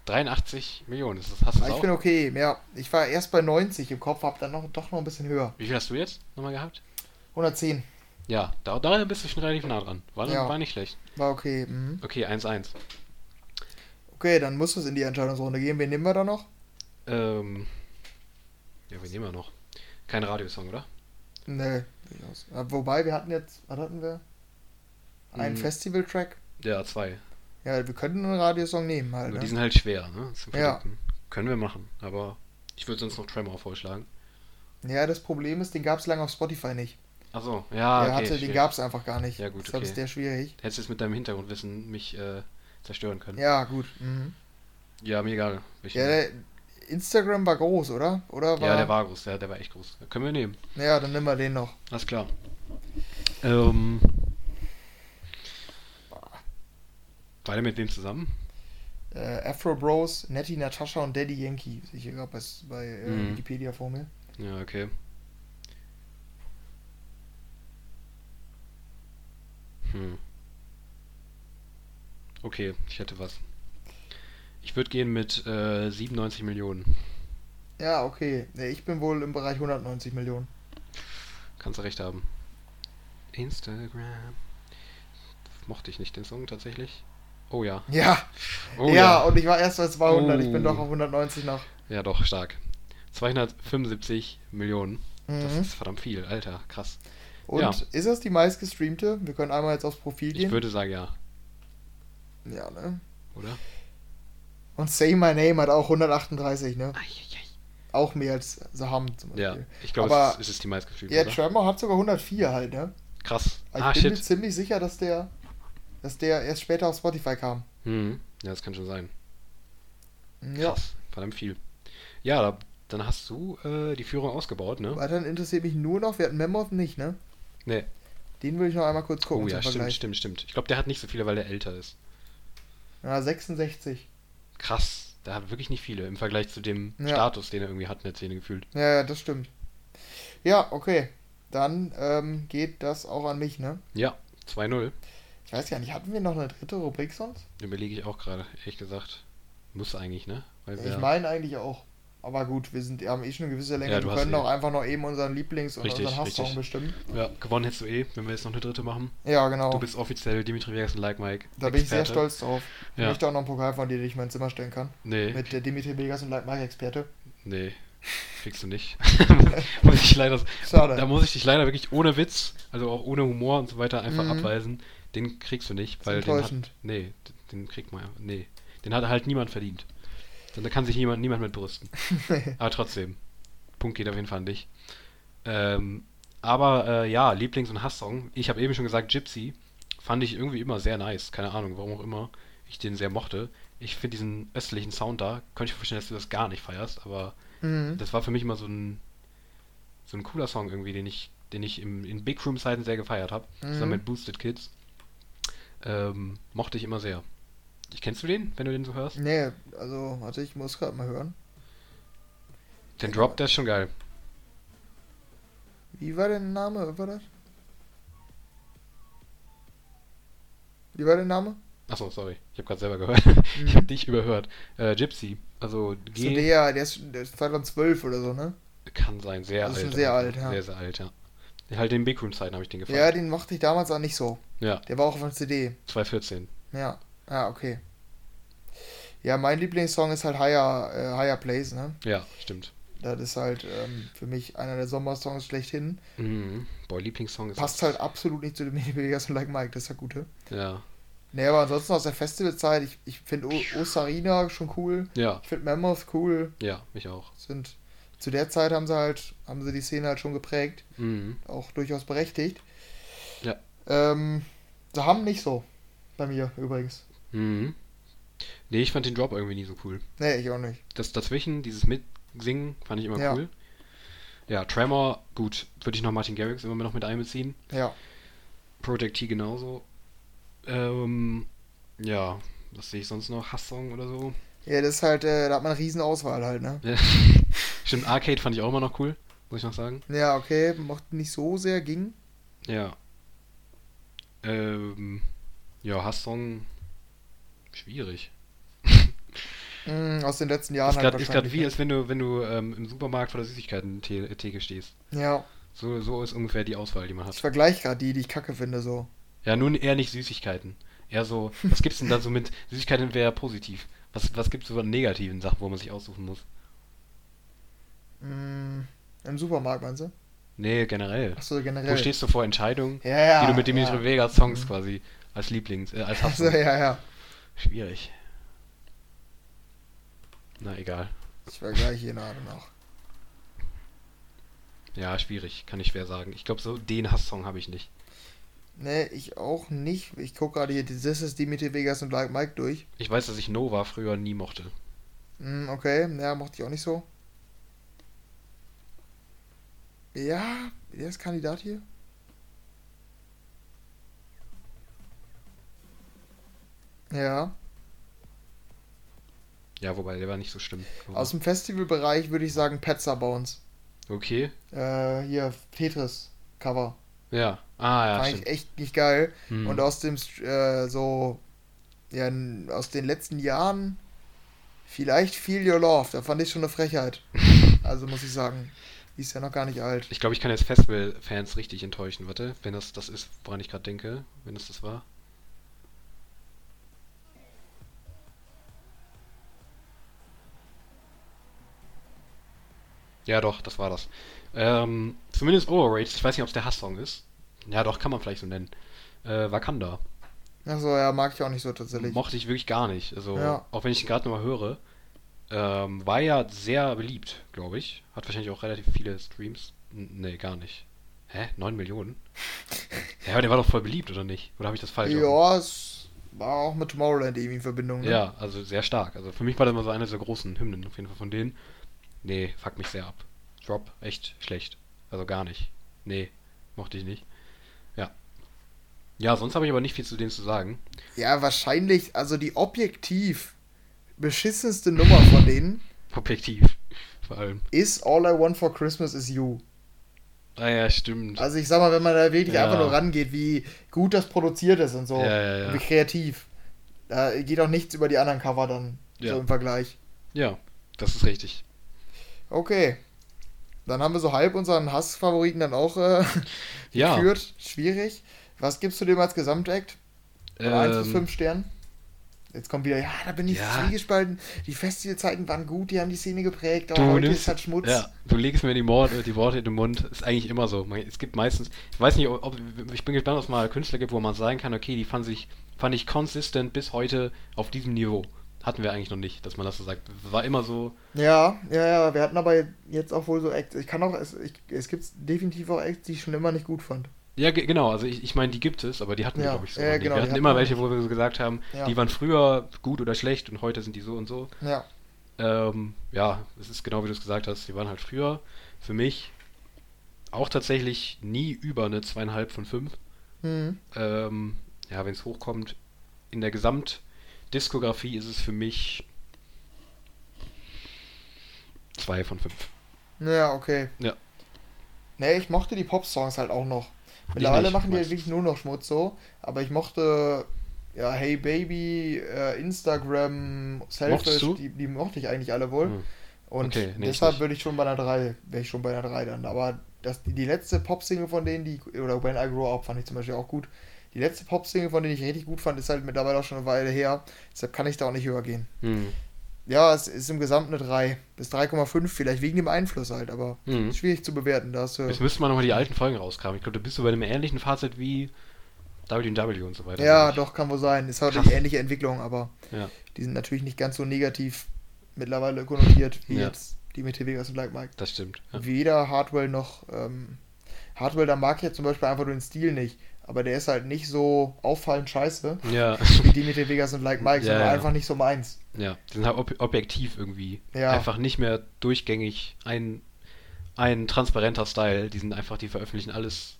83 Millionen, ist das, hast du
ich
auch?
bin okay. Ja, ich war erst bei 90 im Kopf, hab dann noch, doch noch ein bisschen höher.
Wie viel hast du jetzt nochmal gehabt?
110,
Ja, da, da bist du schon relativ nah dran. War,
Ja.
war nicht schlecht.
war okay. Mhm.
Okay, 1-1.
Okay, dann muss es in die Entscheidungsrunde gehen. Wen nehmen wir da noch?
Ähm. Ja, wir nehmen wir noch. Kein Radiosong, oder?
Nee, durchaus. Ja, Wobei, wir hatten jetzt, was hatten wir? Einen
Mhm.
Festival-Track.
Ja, zwei.
Ja, wir könnten einen Radiosong nehmen halt.
Aber
Ne?
die sind halt schwer, ne?
Ja.
Können wir machen, aber ich würde sonst noch Tremor vorschlagen.
Ja, das Problem ist, den gab es lange auf Spotify nicht.
Achso, ja,
Der
Ah, okay.
hatte, den gab es einfach gar nicht.
Ja, gut,
Deshalb
okay.
ist der schwierig.
Hättest du jetzt mit deinem Hintergrundwissen mich äh, zerstören können.
Ja, gut. Mhm.
Ja, mir egal. welchen-
Ja, der Instagram war groß, oder? Oder war,
ja, der war groß, der, der war echt groß. Können wir nehmen.
Ja, dann nehmen wir den noch.
Alles klar. Ähm, Beide mit wem zusammen?
Äh, Afro Bros, Nettie Natascha und Daddy Yankee. Sehe ich hier gerade bei, bei äh,
Mhm.
Wikipedia vor mir.
Ja, okay. Hm. Okay, ich hätte was. Ich würde gehen mit äh, 97 Millionen.
Ja, okay. Ich bin wohl im Bereich 190 Millionen.
Kannst du recht haben. Instagram. Mochte ich nicht den Song tatsächlich. Oh ja.
Ja,
Oh
ja, und ich war erst bei 200. Ich bin
Oh.
doch auf 190 nach.
Ja, doch, stark. 275 Millionen. Das
Mhm.
ist verdammt viel, Alter, krass.
Und
ja.
ist das die meistgestreamte? Wir können einmal jetzt aufs Profil
Ich
gehen.
würde sagen ja,
Ja, ne?
oder?
Und Say My Name hat auch 138, ne?
Eieiei.
Auch mehr als Saham zum Beispiel.
Ja, ich glaube, es, ist- es ist die meistgefilmte,
Ja,
oder?
Tremor hat sogar 104 halt, ne?
Krass.
Aber
Ah,
ich bin mir ziemlich sicher, dass der, dass der erst später auf Spotify kam.
Hm. Ja, das kann schon sein.
Ja.
Krass, verdammt viel. Ja, da, dann hast du äh, die Führung ausgebaut, ne?
Weiterhin interessiert mich nur noch, wir hatten Mammoth nicht, ne?
Nee.
Den will ich noch einmal kurz gucken
Oh ja, stimmt, stimmt, stimmt. Ich glaube, der hat nicht so viele, weil der älter ist.
Ja, 66.
Krass, der hat wirklich nicht viele im Vergleich zu dem
Ja.
Status, den er irgendwie hat in der Szene gefühlt.
Ja, ja, das stimmt. Ja, okay. Dann ähm, geht das auch an mich, ne?
Ja, 2-0.
Ich weiß ja nicht, hatten wir noch eine dritte Rubrik sonst?
Überlege ich auch gerade, ehrlich gesagt. Muss eigentlich, ne? Weil
Ich meine eigentlich auch. Aber gut, wir sind, wir haben eh schon eine gewisse Länge.
Ja, du
wir können
eh-
auch einfach noch eben unseren Lieblings- und
Richtig,
unseren Hasssong bestimmen.
ja, gewonnen hättest du eh, wenn wir jetzt noch eine dritte machen.
Ja, genau.
Du bist offiziell Dimitri Vegas und Like Mike.
da bin ich sehr
Experte.
stolz drauf. Ich
Ja.
möchte auch noch einen Pokal von dir, den ich in mein Zimmer stellen kann.
Nee,
Mit der Dimitri Vegas und Like Mike Experte.
nee. Kriegst du nicht. muss ich leider,
Schade.
da muss ich dich leider wirklich ohne Witz, also auch ohne Humor und so weiter einfach
Mhm.
abweisen. Den kriegst du nicht,
ist
weil den hat,
enttäuschend.
nee, den kriegt man, nee. Den hat halt niemand verdient. Da kann sich niemand, niemand mit brüsten. Aber trotzdem, Punkt geht auf jeden Fall an dich. Ähm, aber äh, ja, Lieblings- und Hasssong. Ich habe eben schon gesagt, Gypsy fand ich irgendwie immer sehr nice. Keine Ahnung, warum auch immer ich den sehr mochte. Ich finde diesen östlichen Sound da, könnte ich mir vorstellen, dass du das gar nicht feierst, aber
Mhm.
das war für mich immer so ein so ein cooler Song irgendwie, den ich, den ich im, in Big Room Zeiten sehr gefeiert habe. Zusammen
Mhm.
mit Boosted Kids. Ähm, mochte ich immer sehr. Ich, kennst du den, wenn du den so hörst?
Nee, also, warte, ich muss gerade mal hören.
Den Drop, der ist schon geil.
Wie war der Name? Was war das? Wie war der Name?
Achso, sorry. Ich habe gerade selber gehört. Ich
Mhm.
habe dich überhört. Äh, Gypsy. Also
So
G
der, der ist, der ist 2012 oder so, ne?
kann sein, sehr
Das ist
alt.
schon sehr alt, ja.
Sehr, sehr alt, ja. Halt in Big Room Zeiten habe ich den
Ja,
gefallen.
den mochte ich damals auch nicht so.
Ja,
Der war auch auf der CD.
2014.
Ja. Ah, okay. Ja, mein Lieblingssong ist halt Higher, äh, Higher Place, ne?
Ja, stimmt.
Das ist halt ähm, für mich einer der Sommersongs schlechthin.
Mhm. Boah, Lieblingssong ist.
Passt halt absolut nicht zu dem Vegas und Like Mike, das ist ja gute.
Ja.
Ne, aber ansonsten aus der Festivalzeit, ich, ich finde Osarina schon cool.
Ja,
Ich finde Mammoth cool.
ja, mich auch.
Sind zu der Zeit haben sie halt, haben sie die Szene halt schon geprägt,
Mhm.
auch durchaus berechtigt.
Ja.
Ähm, sie haben nicht so. Bei mir übrigens.
Mhm. Nee, ich fand den Drop irgendwie nie so cool.
Nee, ich auch nicht.
Das dazwischen, dieses Mitsingen, fand ich immer
Ja.
cool. Ja, Tremor, gut, würde ich noch Martin Garrix immer noch mit einbeziehen.
Ja.
Project T genauso. Ähm, ja, was sehe ich sonst noch? Hasssong oder so?
Ja, das ist halt, äh, da hat man eine riesen Auswahl halt, ne?
Ja. Stimmt, Arcade fand ich auch immer noch cool, muss ich noch sagen.
Ja, okay, mochte nicht so sehr, ging.
Ja. Ähm, ja, Hasssong, schwierig.
Mm, aus den letzten Jahren
Ist
halt
gerade ist grad
wahrscheinlich,
wie, als wenn du, wenn du ähm, im Supermarkt vor der Süßigkeiten-Theke stehst.
ne? Ja,
So, so ist ungefähr die Auswahl, die man
ich
hat.
vergleiche gerade die, die ich kacke finde, so.
Ja, nun eher nicht Süßigkeiten. Eher so, was gibt's denn da so mit Süßigkeiten wäre positiv. Was, was gibt's so an negativen Sachen, wo man sich aussuchen muss?
Mm, Im Supermarkt, meinst du?
Nee, generell.
Achso, generell.
Wo stehst du vor Entscheidungen,
ja, ja,
die du mit Dimitri
ja.
Vegas Songs
Mhm.
quasi als Lieblings, äh, als
Achso,
Hasssong.
ja, ja.
Schwierig. Na, egal.
Ich vergleiche hier gerade noch.
Ja, schwierig, kann ich schwer sagen. Ich glaube, so den Hasssong habe ich nicht.
Nee, ich auch nicht. Ich gucke gerade hier, das ist Dimitri Vegas und Like Mike durch.
Ich weiß, dass ich Nova früher nie mochte.
Mm, okay, ja, mochte ich auch nicht so. Ja, wer ist Kandidat hier? Ja.
Ja, wobei, der war nicht so schlimm.
Aus dem Festivalbereich würde ich sagen Petzer Bones.
Okay.
Äh, hier, Tetris-Cover.
Ja. Ah, ja,
Fand
stimmt.
ich echt nicht geil.
Hm.
Und aus dem, äh, so, ja, aus den letzten Jahren, vielleicht Feel Your Love. Da fand ich schon eine Frechheit. Also muss ich sagen, die ist ja noch gar nicht alt.
Ich glaube, ich kann jetzt Festival-Fans richtig enttäuschen. Warte, wenn das das ist, woran ich gerade denke, wenn das das war. Ja, doch, das war das. Ähm, zumindest Overrated. Ich weiß nicht, ob es der Hass-Song ist. Ja, doch, kann man vielleicht so nennen. Äh, Wakanda.
Achso, ja, mag ich auch nicht so tatsächlich.
Mochte ich wirklich gar nicht. Also,
Ja.
auch wenn ich ihn gerade nochmal höre. Ähm, war ja sehr beliebt, glaube ich. Hat wahrscheinlich auch relativ viele Streams. N nee, gar nicht. Hä? 9 Millionen? ja, aber der war doch voll beliebt, oder nicht? Oder habe ich das falsch?
Ja, es war auch mit Tomorrowland irgendwie in Verbindung. Ne?
Ja, also sehr stark. Also für mich war das immer so eine der großen Hymnen auf jeden Fall von denen. Nee, fuck mich sehr ab. Drop, echt schlecht. Also gar nicht. Nee, mochte ich nicht. Ja. Ja, sonst habe ich aber nicht viel zu denen zu sagen.
Ja, wahrscheinlich, also die objektiv beschissenste Nummer von denen
Objektiv. Vor allem.
ist All I Want for Christmas is You.
Ah ja, stimmt.
Also ich sag mal, wenn man da wirklich
Ja.
einfach nur rangeht, wie gut das produziert ist und so,
Ja, ja, ja.
und wie kreativ, da geht auch nichts über die anderen Cover dann
Ja.
so im Vergleich.
Ja, das ist richtig.
Okay. Dann haben wir so halb unseren Hassfavoriten dann auch äh,
Ja.
geführt. Schwierig. Was gibst du dem als Gesamtakt? Von 1 bis
Ähm,
5 Sternen? Jetzt kommt wieder, ja, da bin ich
Ja.
zwiegespalten. Die Festivalzeiten waren gut, die haben die Szene geprägt, aber
Du
heute
nimmst-
ist halt Schmutz.
Ja, du legst mir die, Mord, die Worte in den Mund. Ist eigentlich immer so. Es gibt meistens, ich weiß nicht, ob, ich bin gespannt, ob es mal Künstler gibt, wo man sagen kann, okay, die fand, sich, fand ich consistent bis heute auf diesem Niveau. Hatten wir eigentlich noch nicht, dass man das so sagt. War immer so,
Ja, ja, ja, wir hatten aber jetzt auch wohl so Acts. Ich kann auch, es, ich, es gibt definitiv auch Acts, die ich schon immer nicht gut fand.
ja, ge- genau, also ich, ich meine, die gibt es, aber die hatten wir,
Ja,
glaube ich, so.
ja, genau,
wir hatten immer
wir
welche, wo wir so gesagt haben,
Ja.
die waren früher gut oder schlecht und heute sind die so und so.
Ja.
Ähm, ja, es ist genau wie du es gesagt hast, die waren halt früher für mich auch tatsächlich nie über eine zweieinhalb von fünf.
Hm.
Ähm, ja, wenn es hochkommt, in der Gesamtdiskografie ist es für mich zwei von fünf.
Ja, okay.
Ja.
Nee, ich mochte die Pop-Songs halt auch noch. Mittlerweile machen die halt wirklich nur noch Schmutz so. Aber ich mochte, ja, Hey Baby, äh, Instagram, Selfish, die, die mochte ich eigentlich alle wohl.
Hm.
Und
Okay, nee,
deshalb würde ich schon bei einer 3, wäre ich schon bei einer 3 dann. Aber das, die letzte Pop-Single von denen, die, oder When I Grow Up fand ich zum Beispiel auch gut. Die letzte Pop-Single, von denen ich richtig gut fand, ist halt mittlerweile auch schon eine Weile her. Deshalb kann ich da auch nicht höher gehen.
Hm.
Ja, es ist im Gesamt eine 3 bis 3,5, vielleicht wegen dem Einfluss halt, aber
Hm.
schwierig zu bewerten. Da hast du,
Jetzt müsste man nochmal die alten Folgen rauskramen. Ich glaube, da bist du bei einem ähnlichen Fazit wie W&W und so weiter.
ja, doch, kann wohl sein. Ist halt
Krass.
eine ähnliche Entwicklung, aber
Ja.
die sind natürlich nicht ganz so negativ mittlerweile konnotiert wie
Ja.
jetzt die mit Vegas und Like Mike.
Das stimmt. Ja.
Weder Hardwell noch ähm, Hardwell, da mag ich jetzt zum Beispiel einfach nur den Stil nicht, aber der ist halt nicht so auffallend scheiße
Ja.
wie die mit Vegas und Like Mike,
Ja,
sondern
ja.
einfach nicht so meins.
ja. Die sind halt ob objektiv irgendwie.
Ja.
Einfach nicht mehr durchgängig ein, ein transparenter Style. Die sind einfach, die veröffentlichen alles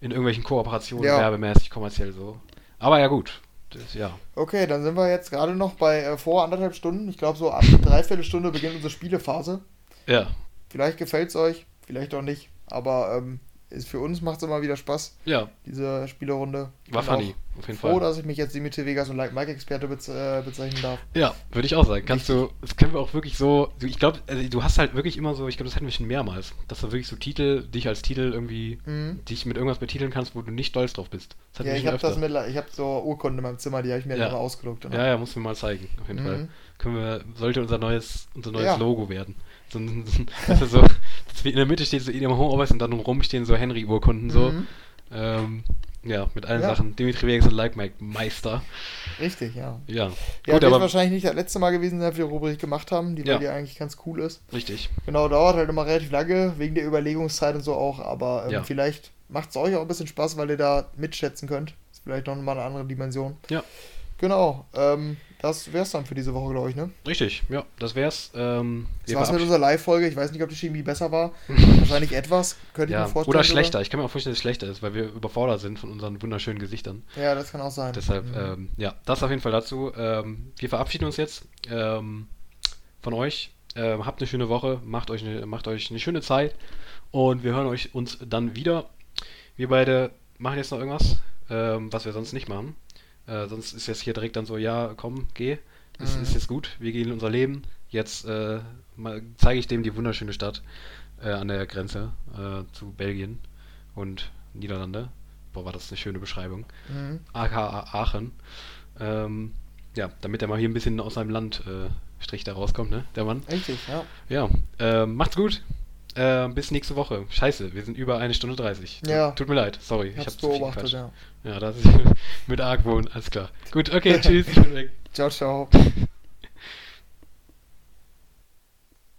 in irgendwelchen Kooperationen,
Ja.
werbemäßig, kommerziell so. Aber ja, gut. Das, ja.
Okay, dann sind wir jetzt gerade noch bei äh, vor anderthalb Stunden. Ich glaube, so ab dreiviertel Stunde beginnt unsere Spielephase.
Ja.
Vielleicht gefällt es euch, vielleicht auch nicht, aber ähm, ist für uns macht es immer wieder Spaß,
Ja.
diese Spielerunde.
War funny. Auf jeden
Froh,
Fall.
dass ich mich jetzt Dimitri Vegas und Like Mike Experte bez äh, bezeichnen darf.
Ja, würde ich auch sagen. Kannst du, das können wir auch wirklich so, ich glaube, also du hast halt wirklich immer so, ich glaube, das hatten wir schon mehrmals, dass du wirklich so Titel, dich als Titel irgendwie,
Mhm.
dich mit irgendwas betiteln kannst, wo du nicht stolz drauf bist.
Ja, ich habe das mit, ich habe so Urkunden in meinem Zimmer, die habe ich mir
Ja.
immer ausgedruckt.
Ja, ja, musst du mir mal zeigen, auf jeden
Mhm.
Fall. Können wir, sollte unser neues, unser neues
Ja.
Logo werden. So, dass wir so, dass in der Mitte steht so EDM Homeoffice und dann rum stehen so Henry-Urkunden so.
Mhm.
Ähm, ja, mit allen
Ja.
Sachen. Dimitri Vegas und Like Mike Meister.
Richtig, ja.
Ja,
Ja,
gut,
wird
aber
wahrscheinlich nicht das letzte Mal gewesen, dass wir die Rubrik gemacht haben, die,
Ja.
die eigentlich ganz cool ist.
richtig.
Genau, dauert halt immer relativ lange, wegen der Überlegungszeit und so auch, aber ähm,
Ja.
vielleicht macht es euch auch ein bisschen Spaß, weil ihr da mitschätzen könnt. Ist vielleicht noch mal eine andere Dimension.
Ja.
Genau. Ähm, das wär's dann für diese Woche, glaube ich, ne?
Richtig, ja, das wär's. Ähm,
Das war's mit unserer Live-Folge. Ich weiß nicht, ob die Chemie besser war. Wahrscheinlich etwas. Könnte ich
ja,
mir vorstellen.
oder schlechter. Ich kann mir auch vorstellen, dass es schlechter ist, weil wir überfordert sind von unseren wunderschönen Gesichtern.
Ja, das kann auch sein.
Deshalb,
Mhm.
ähm, ja, das auf jeden Fall dazu. Ähm, wir verabschieden uns jetzt ähm, von euch. Ähm, habt eine schöne Woche, macht euch eine, macht euch eine schöne Zeit und wir hören euch uns dann wieder. Wir beide machen jetzt noch irgendwas, ähm, was wir sonst nicht machen. Äh, sonst ist jetzt hier direkt dann so, ja, komm, geh. Es
Mhm.
ist jetzt gut, wir gehen in unser Leben. Jetzt äh, zeige ich dem die wunderschöne Stadt äh, an der Grenze äh, zu Belgien und Niederlande. Boah, war das eine schöne Beschreibung.
Mhm.
aka Aachen. Ähm, ja, damit er mal hier ein bisschen aus seinem Land äh, Strich da rauskommt, ne? Der Mann.
Richtig, ja.
Ja, ähm, macht's gut. Ähm, bis nächste Woche. Scheiße, wir sind über eine Stunde 30.
Ja.
Tut mir leid, sorry.
Ich
Ich
hab's
hab zu viel
beobachtet, ja.
Ja, das ist mit Argwohn, alles klar. Gut, okay, tschüss, ich bin weg.
Ciao, ciao.